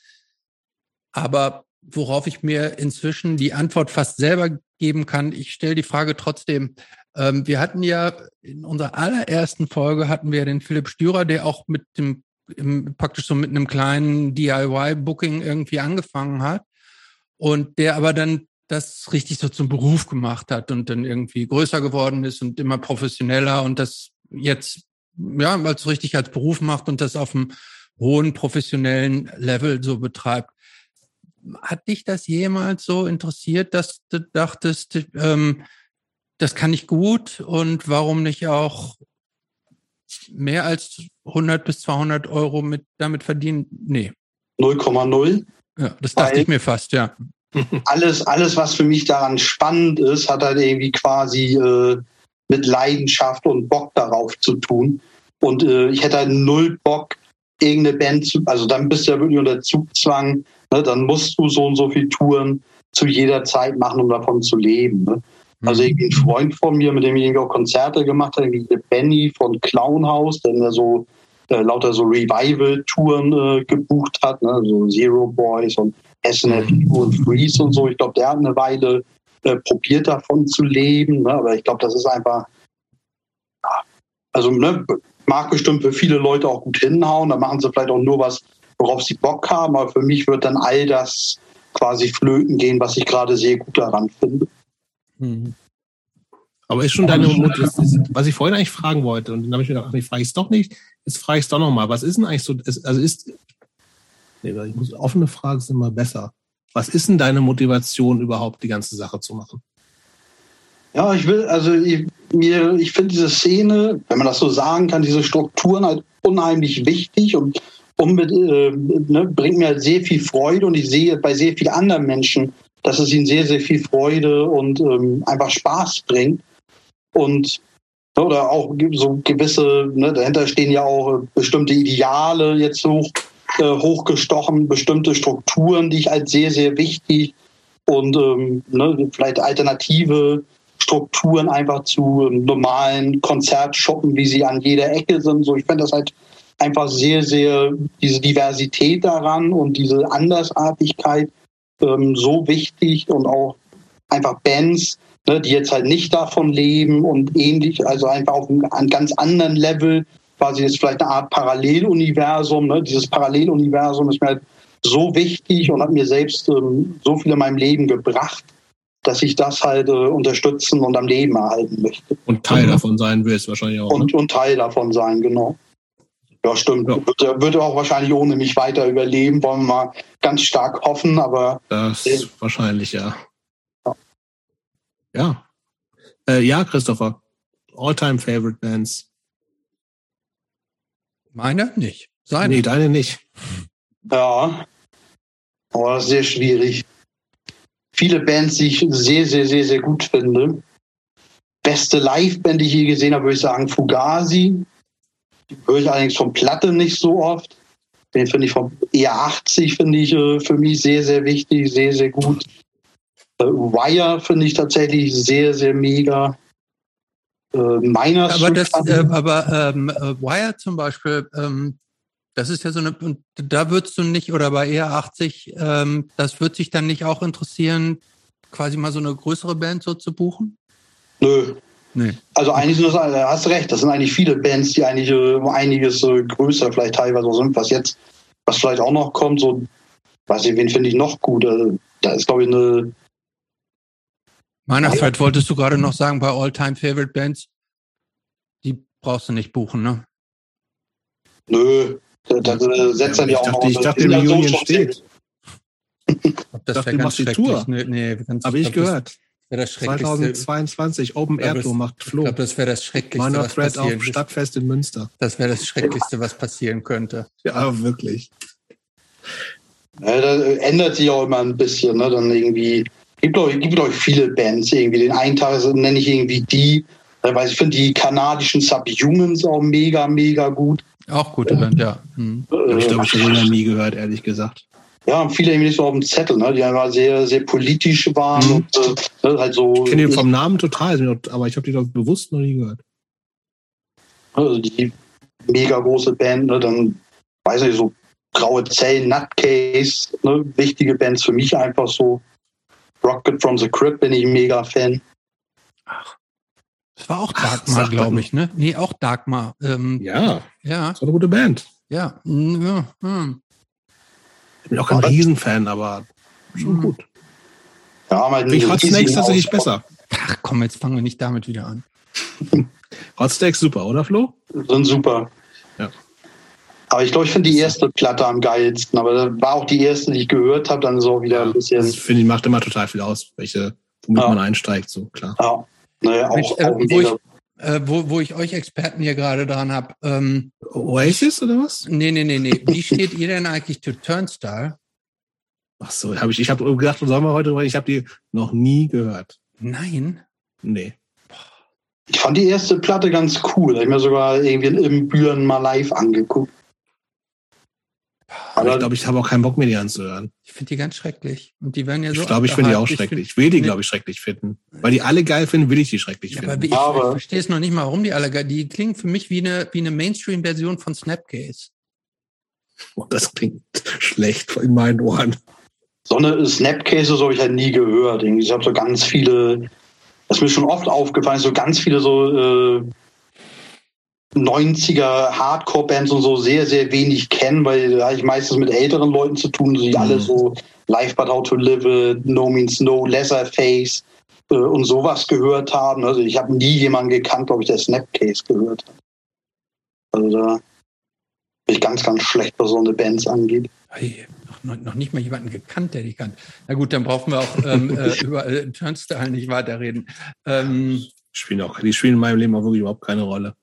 Speaker 2: aber worauf ich mir inzwischen die Antwort fast selber geben kann, ich stelle die Frage trotzdem. Ähm, wir hatten ja in unserer allerersten Folge hatten wir den Philipp Stürer, der auch mit dem im, praktisch so mit einem kleinen DIY-Booking irgendwie angefangen hat und der aber dann das richtig so zum Beruf gemacht hat und dann irgendwie größer geworden ist und immer professioneller und das jetzt ja als richtig als Beruf macht und das auf einem hohen professionellen Level so betreibt. Hat dich das jemals so interessiert, dass du dachtest, ähm, das kann ich gut und warum nicht auch mehr als 100 bis 200 Euro mit damit verdienen? Nee,
Speaker 3: 0,0.
Speaker 2: Ja, das dachte ich mir fast, ja.
Speaker 3: alles, alles, was für mich daran spannend ist, hat halt irgendwie quasi äh, mit Leidenschaft und Bock darauf zu tun. Und äh, ich hätte halt null Bock, irgendeine Band zu, also dann bist du ja wirklich unter Zugzwang, ne? dann musst du so und so viel Touren zu jeder Zeit machen, um davon zu leben. Ne? Also irgendwie ein Freund von mir, mit dem ich irgendwie auch Konzerte gemacht habe, irgendwie Benny von Clownhouse, der ja so äh, lauter so Revival-Touren äh, gebucht hat, ne? so Zero Boys und SNF und Freeze und so. Ich glaube, der hat eine Weile äh, probiert davon zu leben, ne? aber ich glaube, das ist einfach, ja, also ne, mag bestimmt für viele Leute auch gut hinhauen, da machen sie vielleicht auch nur was, worauf sie Bock haben, aber für mich wird dann all das quasi flöten gehen, was ich gerade sehr gut daran finde.
Speaker 1: Mhm. Aber ist schon deine Mutter, was ich vorhin eigentlich fragen wollte, und dann habe ich mir gedacht, ach, ich frage es doch nicht, jetzt frage ich es doch nochmal. Was ist denn eigentlich so, also ist, nee, ich muss, offene Fragen sind immer besser. Was ist denn deine Motivation überhaupt, die ganze Sache zu machen?
Speaker 3: Ja, ich will, also ich, mir, ich finde diese Szene, wenn man das so sagen kann, diese Strukturen halt unheimlich wichtig und unbedingt, äh, ne, bringt mir halt sehr viel Freude und ich sehe bei sehr vielen anderen Menschen, dass es ihnen sehr, sehr viel Freude und ähm, einfach Spaß bringt. Und oder auch so gewisse, ne, dahinter stehen ja auch äh, bestimmte Ideale jetzt hoch, äh, hochgestochen, bestimmte Strukturen, die ich als sehr, sehr wichtig und ähm, ne, vielleicht alternative Strukturen einfach zu ähm, normalen Konzertshoppen, wie sie an jeder Ecke sind. So, ich finde das halt einfach sehr, sehr diese Diversität daran und diese Andersartigkeit ähm, so wichtig und auch einfach Bands, ne, die jetzt halt nicht davon leben und ähnlich, also einfach auf einem, ganz anderen Level, quasi jetzt vielleicht eine Art Paralleluniversum. Ne? Dieses Paralleluniversum ist mir halt so wichtig und hat mir selbst ähm, so viel in meinem Leben gebracht, dass ich das halt äh, unterstützen und am Leben erhalten möchte.
Speaker 1: Und Teil davon sein willst wahrscheinlich auch.
Speaker 3: Und,
Speaker 1: ne?
Speaker 3: und Teil davon sein, genau. Ja, stimmt.
Speaker 1: Ja.
Speaker 3: Würde, würde auch wahrscheinlich ohne mich weiter überleben, wollen wir mal ganz stark hoffen, aber
Speaker 1: Das
Speaker 3: Ja.
Speaker 1: wahrscheinlich. Ja.
Speaker 3: Ja.
Speaker 1: Äh, ja, Christopher. All-time favorite Bands.
Speaker 2: Meine nicht. Seine.
Speaker 1: Nee, deine nicht.
Speaker 3: ja. Aber das ist sehr schwierig. Viele Bands, die ich sehr, sehr, sehr, sehr gut finde. Beste Liveband, die ich je gesehen habe, würde ich sagen Fugazi. Die höre ich allerdings von Platte nicht so oft. Den finde ich vom eher 80, finde ich äh, für mich sehr, sehr wichtig, sehr, sehr gut. Äh, Wire finde ich tatsächlich sehr, sehr mega. Äh, meiner
Speaker 2: Aber das, äh, aber ähm, äh, Wire zum Beispiel, ähm, das ist ja so eine, und da würdest du nicht, oder bei eher 80, ähm, das wird sich dann nicht auch interessieren, quasi mal so eine größere Band so zu buchen?
Speaker 3: Nö.
Speaker 2: Nee.
Speaker 3: Also eigentlich sind das, äh, hast recht, das sind eigentlich viele Bands, die eigentlich äh, um einiges äh, größer vielleicht teilweise sind, was jetzt, was vielleicht auch noch kommt, so, weiß ich, wen finde ich noch gut? Äh, da ist, glaube ich, eine,
Speaker 2: Meiner Fred, wolltest du gerade noch sagen, bei All-Time Favorite Bands, die brauchst du nicht buchen, ne?
Speaker 3: nö, da, da, da setzt dann
Speaker 1: ich
Speaker 3: ja auch
Speaker 1: dachte,
Speaker 3: noch.
Speaker 1: ich dachte,
Speaker 3: die so schon
Speaker 1: steht.
Speaker 2: Ob das
Speaker 1: dachte,
Speaker 2: ganz schrecklich.
Speaker 1: Tour.
Speaker 2: Nee, nee, ganz,
Speaker 1: Habe ich
Speaker 2: glaub, das
Speaker 1: gehört.
Speaker 2: Das Schrecklichste.
Speaker 1: 2022 Open
Speaker 2: Ich
Speaker 1: Air Tour
Speaker 2: das-
Speaker 1: macht
Speaker 2: Ich
Speaker 1: Flo.
Speaker 2: glaube, das wäre das Schrecklichste,
Speaker 1: Meiner
Speaker 2: was
Speaker 1: Thread
Speaker 2: passieren
Speaker 1: auf Stadtfest in Münster.
Speaker 2: Das wäre das Schrecklichste, was passieren könnte.
Speaker 1: Ja, wirklich.
Speaker 3: Ja, da ändert sich auch immer ein bisschen, ne? Dann irgendwie, gibt glaube gibt, glaub ich, viele Bands irgendwie. Den einen Tag nenne ich irgendwie die, äh, weil ich finde die kanadischen Subhumans auch mega, mega gut.
Speaker 2: Auch gute Band, ja. Hm.
Speaker 1: Habe ich,
Speaker 3: Äh,
Speaker 1: glaube ich, schon noch nie gehört, ehrlich gesagt.
Speaker 3: Ja, haben viele irgendwie nicht so auf dem Zettel, ne? die einfach sehr, sehr politisch waren
Speaker 1: Mhm.
Speaker 3: und äh, ne, halt so.
Speaker 1: Ich kenne die vom Namen total, aber ich habe die doch bewusst noch nie gehört.
Speaker 3: also die mega große Band, ne? dann weiß nicht, so Graue Zellen, Nutcase, ne? wichtige Bands für mich einfach so. Rocket from the Crypt bin ich mega Fan.
Speaker 2: Das war auch
Speaker 1: Ach,
Speaker 2: Dagmar,
Speaker 1: sag
Speaker 2: glaube ich, ne? Nee, auch Dagmar. Ähm,
Speaker 1: Ja,
Speaker 2: ja,
Speaker 1: ist doch eine gute Band.
Speaker 2: ja. Hm, ja, hm.
Speaker 1: Ich bin auch kein Riesenfan, aber schon
Speaker 2: Mhm.
Speaker 1: gut.
Speaker 3: Ja, haben halt
Speaker 1: ich Hot Snakes tatsächlich besser.
Speaker 2: Ach komm, jetzt fangen wir nicht damit wieder an.
Speaker 1: Hot Snakes super, oder Flo?
Speaker 3: Sind super. Aber ich glaube, ich finde die erste Platte am geilsten. Aber das war auch die erste, die ich gehört habe. Dann auch wieder ein bisschen.
Speaker 1: Das finde ich macht immer total viel aus, welche, womit
Speaker 3: Ja.
Speaker 1: man einsteigt, so klar.
Speaker 3: Ja, naja, auch,
Speaker 2: Mensch, äh,
Speaker 3: auch
Speaker 2: wo, ich, äh, wo, wo ich euch Experten hier gerade dran habe. Ähm,
Speaker 1: Oasis oder was?
Speaker 2: nee, nee, nee, nee. Wie steht ihr denn eigentlich zu Turnstile?
Speaker 1: Ach so, habe ich, ich habe gedacht, sollen wir heute, ich habe die noch nie gehört.
Speaker 2: Nein.
Speaker 1: Nee.
Speaker 3: Ich fand die erste Platte ganz cool. Hab ich mir sogar irgendwie im Büren mal live angeguckt.
Speaker 1: Aber ich glaube, ich habe auch keinen Bock mehr, die anzuhören.
Speaker 2: Ich finde die ganz schrecklich. Und die werden ja so.
Speaker 1: Ich glaube, ich finde die auch schrecklich. Ich will die, glaube ich, schrecklich finden. Weil die alle geil finden, will ich die schrecklich
Speaker 2: Ja,
Speaker 1: finden.
Speaker 2: aber ich, ich verstehe es noch nicht mal, warum die alle geil. Die klingen für mich wie eine, wie eine Mainstream-Version von Snapcase.
Speaker 1: Oh, das klingt schlecht in meinen Ohren.
Speaker 3: So eine Snapcases habe ich halt nie gehört. Ich habe so ganz viele, das ist mir schon oft aufgefallen, so ganz viele so äh, 90er Hardcore-Bands und so sehr, sehr wenig kennen, weil da habe ich meistens mit älteren Leuten zu tun, die
Speaker 1: Mhm.
Speaker 3: alle so Live But How to Live, It, No Means No, Leatherface äh, und sowas gehört haben. Also ich habe nie jemanden gekannt, glaube ich, der Snapcase gehört hat. Also da bin ich ganz, ganz schlecht, was so eine Bands angeht.
Speaker 2: Hey, noch, noch nicht mal jemanden gekannt, der die kann. Na gut, dann brauchen wir auch ähm, äh, über äh, Turnstile nicht weiterreden. Ähm,
Speaker 1: Spielen auch, die spielen in meinem Leben auch wirklich überhaupt keine Rolle.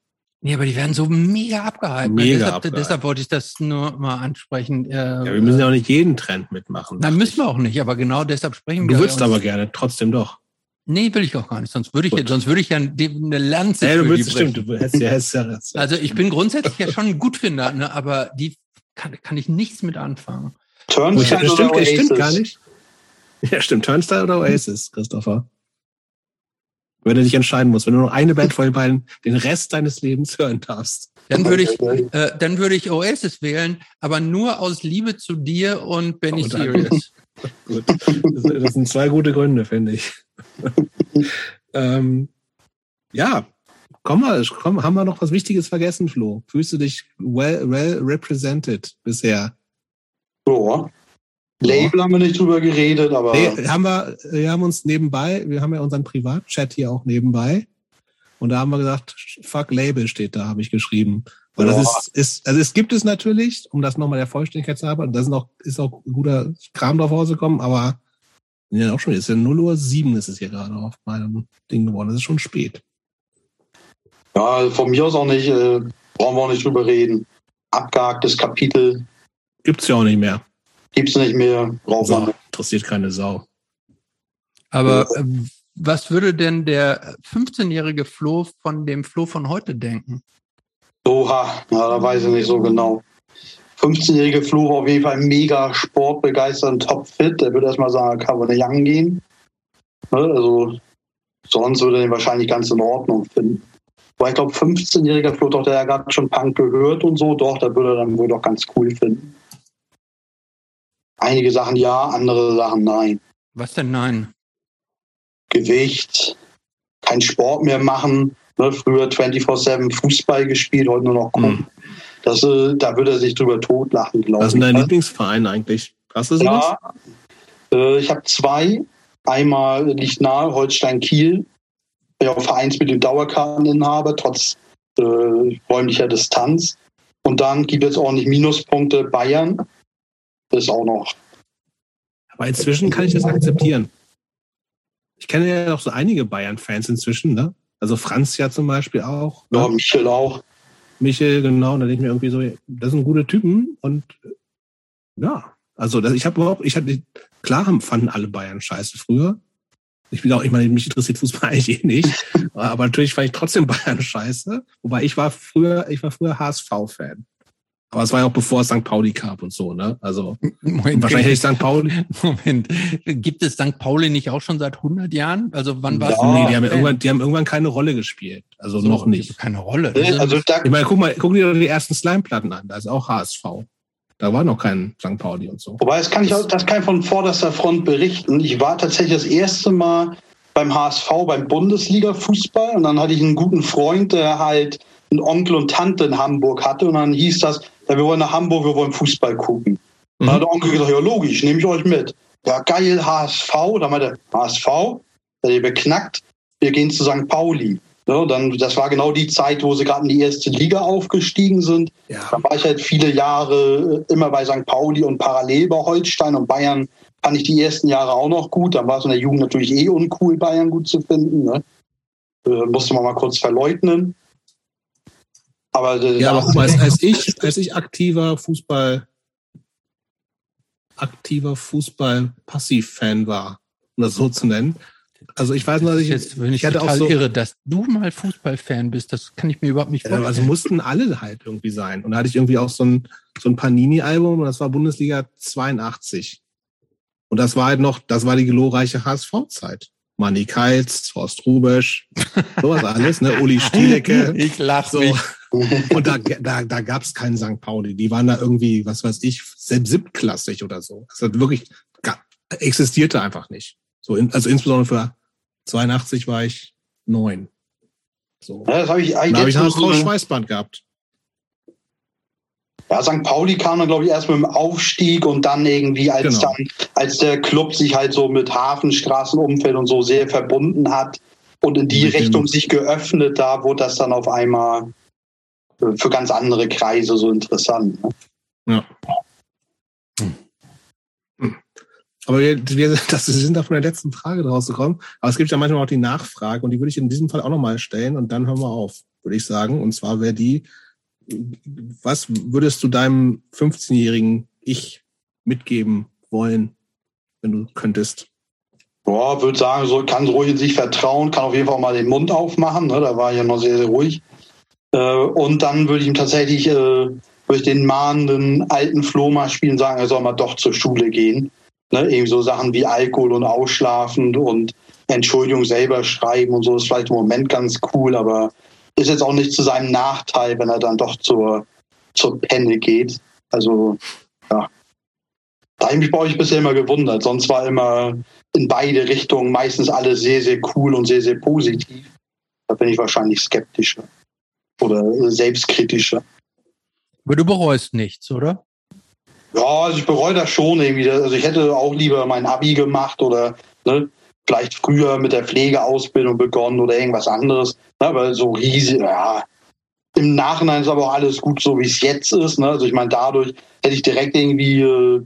Speaker 2: Nee, aber die werden so mega abgehypt.
Speaker 1: Mega
Speaker 2: deshalb,
Speaker 1: abgehypt.
Speaker 2: deshalb wollte ich das nur mal ansprechen. Äh,
Speaker 1: Ja, wir müssen ja auch nicht jeden Trend mitmachen.
Speaker 2: Na, müssen wir auch nicht, aber genau deshalb sprechen
Speaker 1: Du
Speaker 2: wir.
Speaker 1: würdest
Speaker 2: uns-
Speaker 1: aber gerne, trotzdem doch.
Speaker 2: Nee, will ich auch gar nicht. Sonst würde ich,
Speaker 1: Gut.
Speaker 2: sonst würde ich ja eine Lanze
Speaker 1: Ja, du
Speaker 2: für die
Speaker 1: würdest, stimmt,
Speaker 2: brechen.
Speaker 1: du hättest ja, hättest ja.
Speaker 2: Also ich bin grundsätzlich ja schon ein Gutfinder, ne, aber die kann, kann ich nichts mit anfangen.
Speaker 3: Turnstile
Speaker 1: stimmt,
Speaker 3: oder
Speaker 1: stimmt
Speaker 3: Oasis?
Speaker 1: gar nicht. Ja, stimmt. Turnstile oder Oasis, Christopher? Wenn du dich entscheiden musst, wenn du nur eine Band von den beiden den Rest deines Lebens hören darfst.
Speaker 2: Dann würde ich, äh, dann würde ich Oasis wählen, aber nur aus Liebe zu dir und Benny
Speaker 1: Oh.
Speaker 2: Serious.
Speaker 1: Gut. Das, das sind zwei gute Gründe, finde ich. ähm, ja, komm mal, komm, haben wir noch was Wichtiges vergessen, Flo? Fühlst du dich well, well represented bisher?
Speaker 3: Ja. Label haben wir nicht drüber geredet, aber
Speaker 1: Nee, haben wir, wir haben uns nebenbei, wir haben ja unseren Privatchat hier auch nebenbei. Und da haben wir gesagt, fuck Label steht da, habe ich geschrieben. Weil das ist, ist, also es gibt es natürlich, um das nochmal der Vollständigkeit zu haben, da ist auch, ist auch guter Kram drauf rausgekommen, aber ja auch schon, ist ja 0 Uhr 7 ist es hier gerade auf meinem Ding geworden. Das ist schon spät.
Speaker 3: ja, von mir aus auch nicht, äh, brauchen wir auch nicht drüber reden. Abgehaktes Kapitel
Speaker 1: Gibt's ja auch nicht mehr.
Speaker 3: Gibt's nicht mehr,
Speaker 1: So,
Speaker 3: nicht.
Speaker 1: interessiert keine Sau.
Speaker 2: Aber äh, was würde denn der 15-jährige Flo von dem Flo von heute denken?
Speaker 3: Oha, ja, da weiß ich nicht so genau. 15-jährige Flo war auf jeden Fall mega sportbegeistert und topfit. Der würde erstmal sagen, er kann wohl nicht angehen. Ne, Also, sonst würde er den wahrscheinlich ganz in Ordnung finden. Weil ich glaube, 15-jähriger Flo, doch, der hat gerade schon Punk gehört und so, doch, der würde er dann wohl doch ganz cool finden. Einige Sachen ja, andere Sachen nein.
Speaker 2: Was denn nein?
Speaker 3: Gewicht, kein Sport mehr machen. Ne, früher 24-7 Fußball gespielt, heute nur noch gucken.
Speaker 1: Hm.
Speaker 3: Das, äh, da würde er sich drüber totlachen, glaube
Speaker 1: Was
Speaker 3: ich.
Speaker 1: ist denn dein Lieblingsverein eigentlich? Hast du sowas?
Speaker 3: ja, äh, ich habe zwei. Einmal liegt nahe Holstein Kiel. Ja auch Vereinsmitglied Dauerkarteninhaber, trotz äh, räumlicher Distanz. Und dann gibt es auch nicht Minuspunkte Bayern. Das ist auch noch.
Speaker 1: Aber inzwischen kann ich das akzeptieren. Ich kenne ja auch so einige Bayern-Fans inzwischen, ne? Also Franz ja zum Beispiel auch. Ne?
Speaker 3: Ja, Michel auch.
Speaker 1: Michel, genau, und da denke ich mir irgendwie so, das sind gute Typen und ja, also das, ich habe überhaupt, ich hatte, klar haben, fanden alle Bayern scheiße früher. Ich bin auch, ich meine, mich interessiert Fußball eigentlich eh nicht, aber natürlich fand ich trotzdem Bayern scheiße. Wobei ich war früher, ich war früher HSV-Fan. Aber es war ja auch bevor es St. Pauli gab und so, ne? Also
Speaker 2: Moment,
Speaker 1: wahrscheinlich hätte ich St. Pauli.
Speaker 2: Moment. Gibt es St. Pauli nicht auch schon seit 100 Jahren? Also wann war es?
Speaker 3: Ja,
Speaker 1: nee, die haben, ja irgendwann, die haben irgendwann keine Rolle gespielt. Also noch nicht.
Speaker 2: Keine Rolle.
Speaker 3: Ne, Also da,
Speaker 1: Ich meine, guck mal, guck dir doch die ersten Slime-Platten an. Da ist auch HSV. Da war noch kein St. Pauli und so.
Speaker 3: Wobei, das kann ich, auch- das kann ich von vorderster Front berichten. Ich war tatsächlich das erste Mal beim HSV, beim Bundesliga-Fußball. Und dann hatte ich einen guten Freund, der halt einen Onkel und Tante in Hamburg hatte. Und dann hieß das, ja, wir wollen nach Hamburg, wir wollen Fußball gucken. Und dann hat der Onkel gesagt, ja logisch, nehme ich euch mit. Ja, geil, HSV. Dann meinte er, HSV, seid ihr beknackt, wir gehen zu St. Pauli. Ja, dann, das war genau die Zeit, wo sie gerade in die erste Liga aufgestiegen sind.
Speaker 1: Ja,
Speaker 3: Da war ich halt viele Jahre äh, immer bei St. Pauli und parallel bei Holstein und Bayern fand ich die ersten Jahre auch noch gut. Dann war es in der Jugend natürlich eh uncool, Bayern gut zu finden. Ne? Äh, musste man mal kurz verleugnen. Aber, äh,
Speaker 1: Ja, aber guck mal, als, als ich, als ich aktiver Fußball aktiver Fußball-Passiv-Fan war, um das so zu nennen. Also ich weiß noch, dass ich,
Speaker 2: jetzt bin ich,
Speaker 1: ich hatte
Speaker 2: total
Speaker 1: auch so,
Speaker 2: irre, dass du mal Fußballfan bist. Das kann ich mir überhaupt nicht vorstellen.
Speaker 1: also mussten alle halt irgendwie sein. Und da hatte ich irgendwie auch so ein, so ein Panini-Album und das war Bundesliga 82. Und das war halt noch, das war die glorreiche HSV-Zeit. Manni Keitz, Horst Rubesch, sowas alles, ne? Uli Stielecke.
Speaker 2: ich lach
Speaker 1: So.
Speaker 2: mich.
Speaker 1: Und da, da, da gab es keinen St. Pauli. Die waren da irgendwie, was weiß ich, selbst siebtklassig oder so. Das hat wirklich existierte einfach nicht. So, in, also insbesondere für 82 war ich neun. So.
Speaker 3: Ja, das habe ich
Speaker 1: Da
Speaker 3: eigentlich
Speaker 1: habe ich
Speaker 3: jetzt
Speaker 1: HSV
Speaker 3: nur so-
Speaker 1: Schweißband gehabt.
Speaker 3: Ja, St. Pauli kam dann, glaube ich, erst mit dem Aufstieg und dann irgendwie, als
Speaker 1: Genau.
Speaker 3: dann, als der Club sich halt so mit Hafenstraßenumfeld und so sehr verbunden hat und in die
Speaker 1: Mit
Speaker 3: Richtung sich geöffnet, da wurde das dann auf einmal für ganz andere Kreise so interessant. Ne?
Speaker 1: Ja. Hm. Aber wir, wir, das, wir sind da von der letzten Frage draus gekommen. Aber es gibt ja manchmal auch die Nachfrage und die würde ich in diesem Fall auch nochmal stellen und dann hören wir auf, würde ich sagen. Und zwar wäre die, was würdest du deinem 15-jährigen Ich mitgeben wollen, wenn du könntest?
Speaker 3: Ja, würde sagen, so kann ruhig in sich vertrauen, kann auf jeden Fall mal den Mund aufmachen. Ne? Da war ich ja noch sehr, sehr ruhig. Äh, und dann würde ich ihm tatsächlich äh, würde ich den mahnenden alten Flo mal spielen, sagen, er soll mal doch zur Schule gehen. Ne? Irgendwie so Sachen wie Alkohol und Ausschlafen und Entschuldigung selber schreiben und so ist vielleicht im Moment ganz cool, aber ist jetzt auch nicht zu seinem Nachteil, wenn er dann doch zur, zur Penne geht. Also, ja. Da habe ich mich bei euch bisher immer gewundert. Sonst war immer in beide Richtungen meistens alles sehr, sehr cool und sehr, sehr positiv. Da bin ich wahrscheinlich skeptischer oder selbstkritischer.
Speaker 2: Aber du bereust nichts, oder?
Speaker 3: Ja, also ich bereue das schon irgendwie. Also ich hätte auch lieber mein Abi gemacht oder ne, vielleicht früher mit der Pflegeausbildung begonnen oder irgendwas anderes. Ne, aber so riesig, ja. Im Nachhinein ist aber auch alles gut, so wie es jetzt ist. Ne? Also ich meine, dadurch hätte ich direkt irgendwie äh,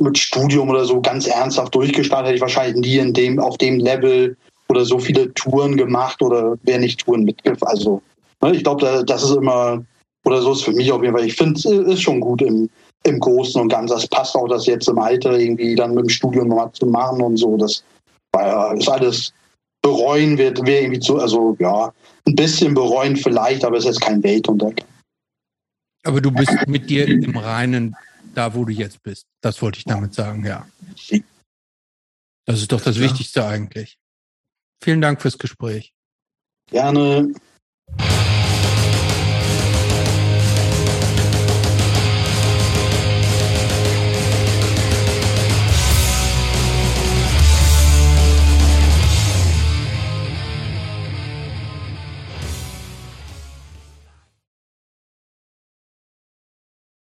Speaker 3: mit Studium oder so ganz ernsthaft durchgestartet, hätte ich wahrscheinlich nie in dem, auf dem Level oder so viele Touren gemacht oder wäre nicht Touren mitgefahren. Also ich glaube, da, das ist immer, oder so ist für mich auf jeden Fall. Ich finde, es ist schon gut im, im Großen und Ganzen. Das passt auch, das jetzt im Alter irgendwie dann mit dem Studium nochmal zu machen und so. Das war ja, ist alles bereuen wird, wäre irgendwie zu, also ja, ein bisschen bereuen vielleicht, aber es ist jetzt kein Weltuntergang.
Speaker 2: Aber du bist mit dir im Reinen da, wo du jetzt bist. Das wollte ich damit sagen, ja. Das ist doch das
Speaker 1: Ja.
Speaker 2: Wichtigste eigentlich. Vielen Dank fürs Gespräch.
Speaker 3: Gerne.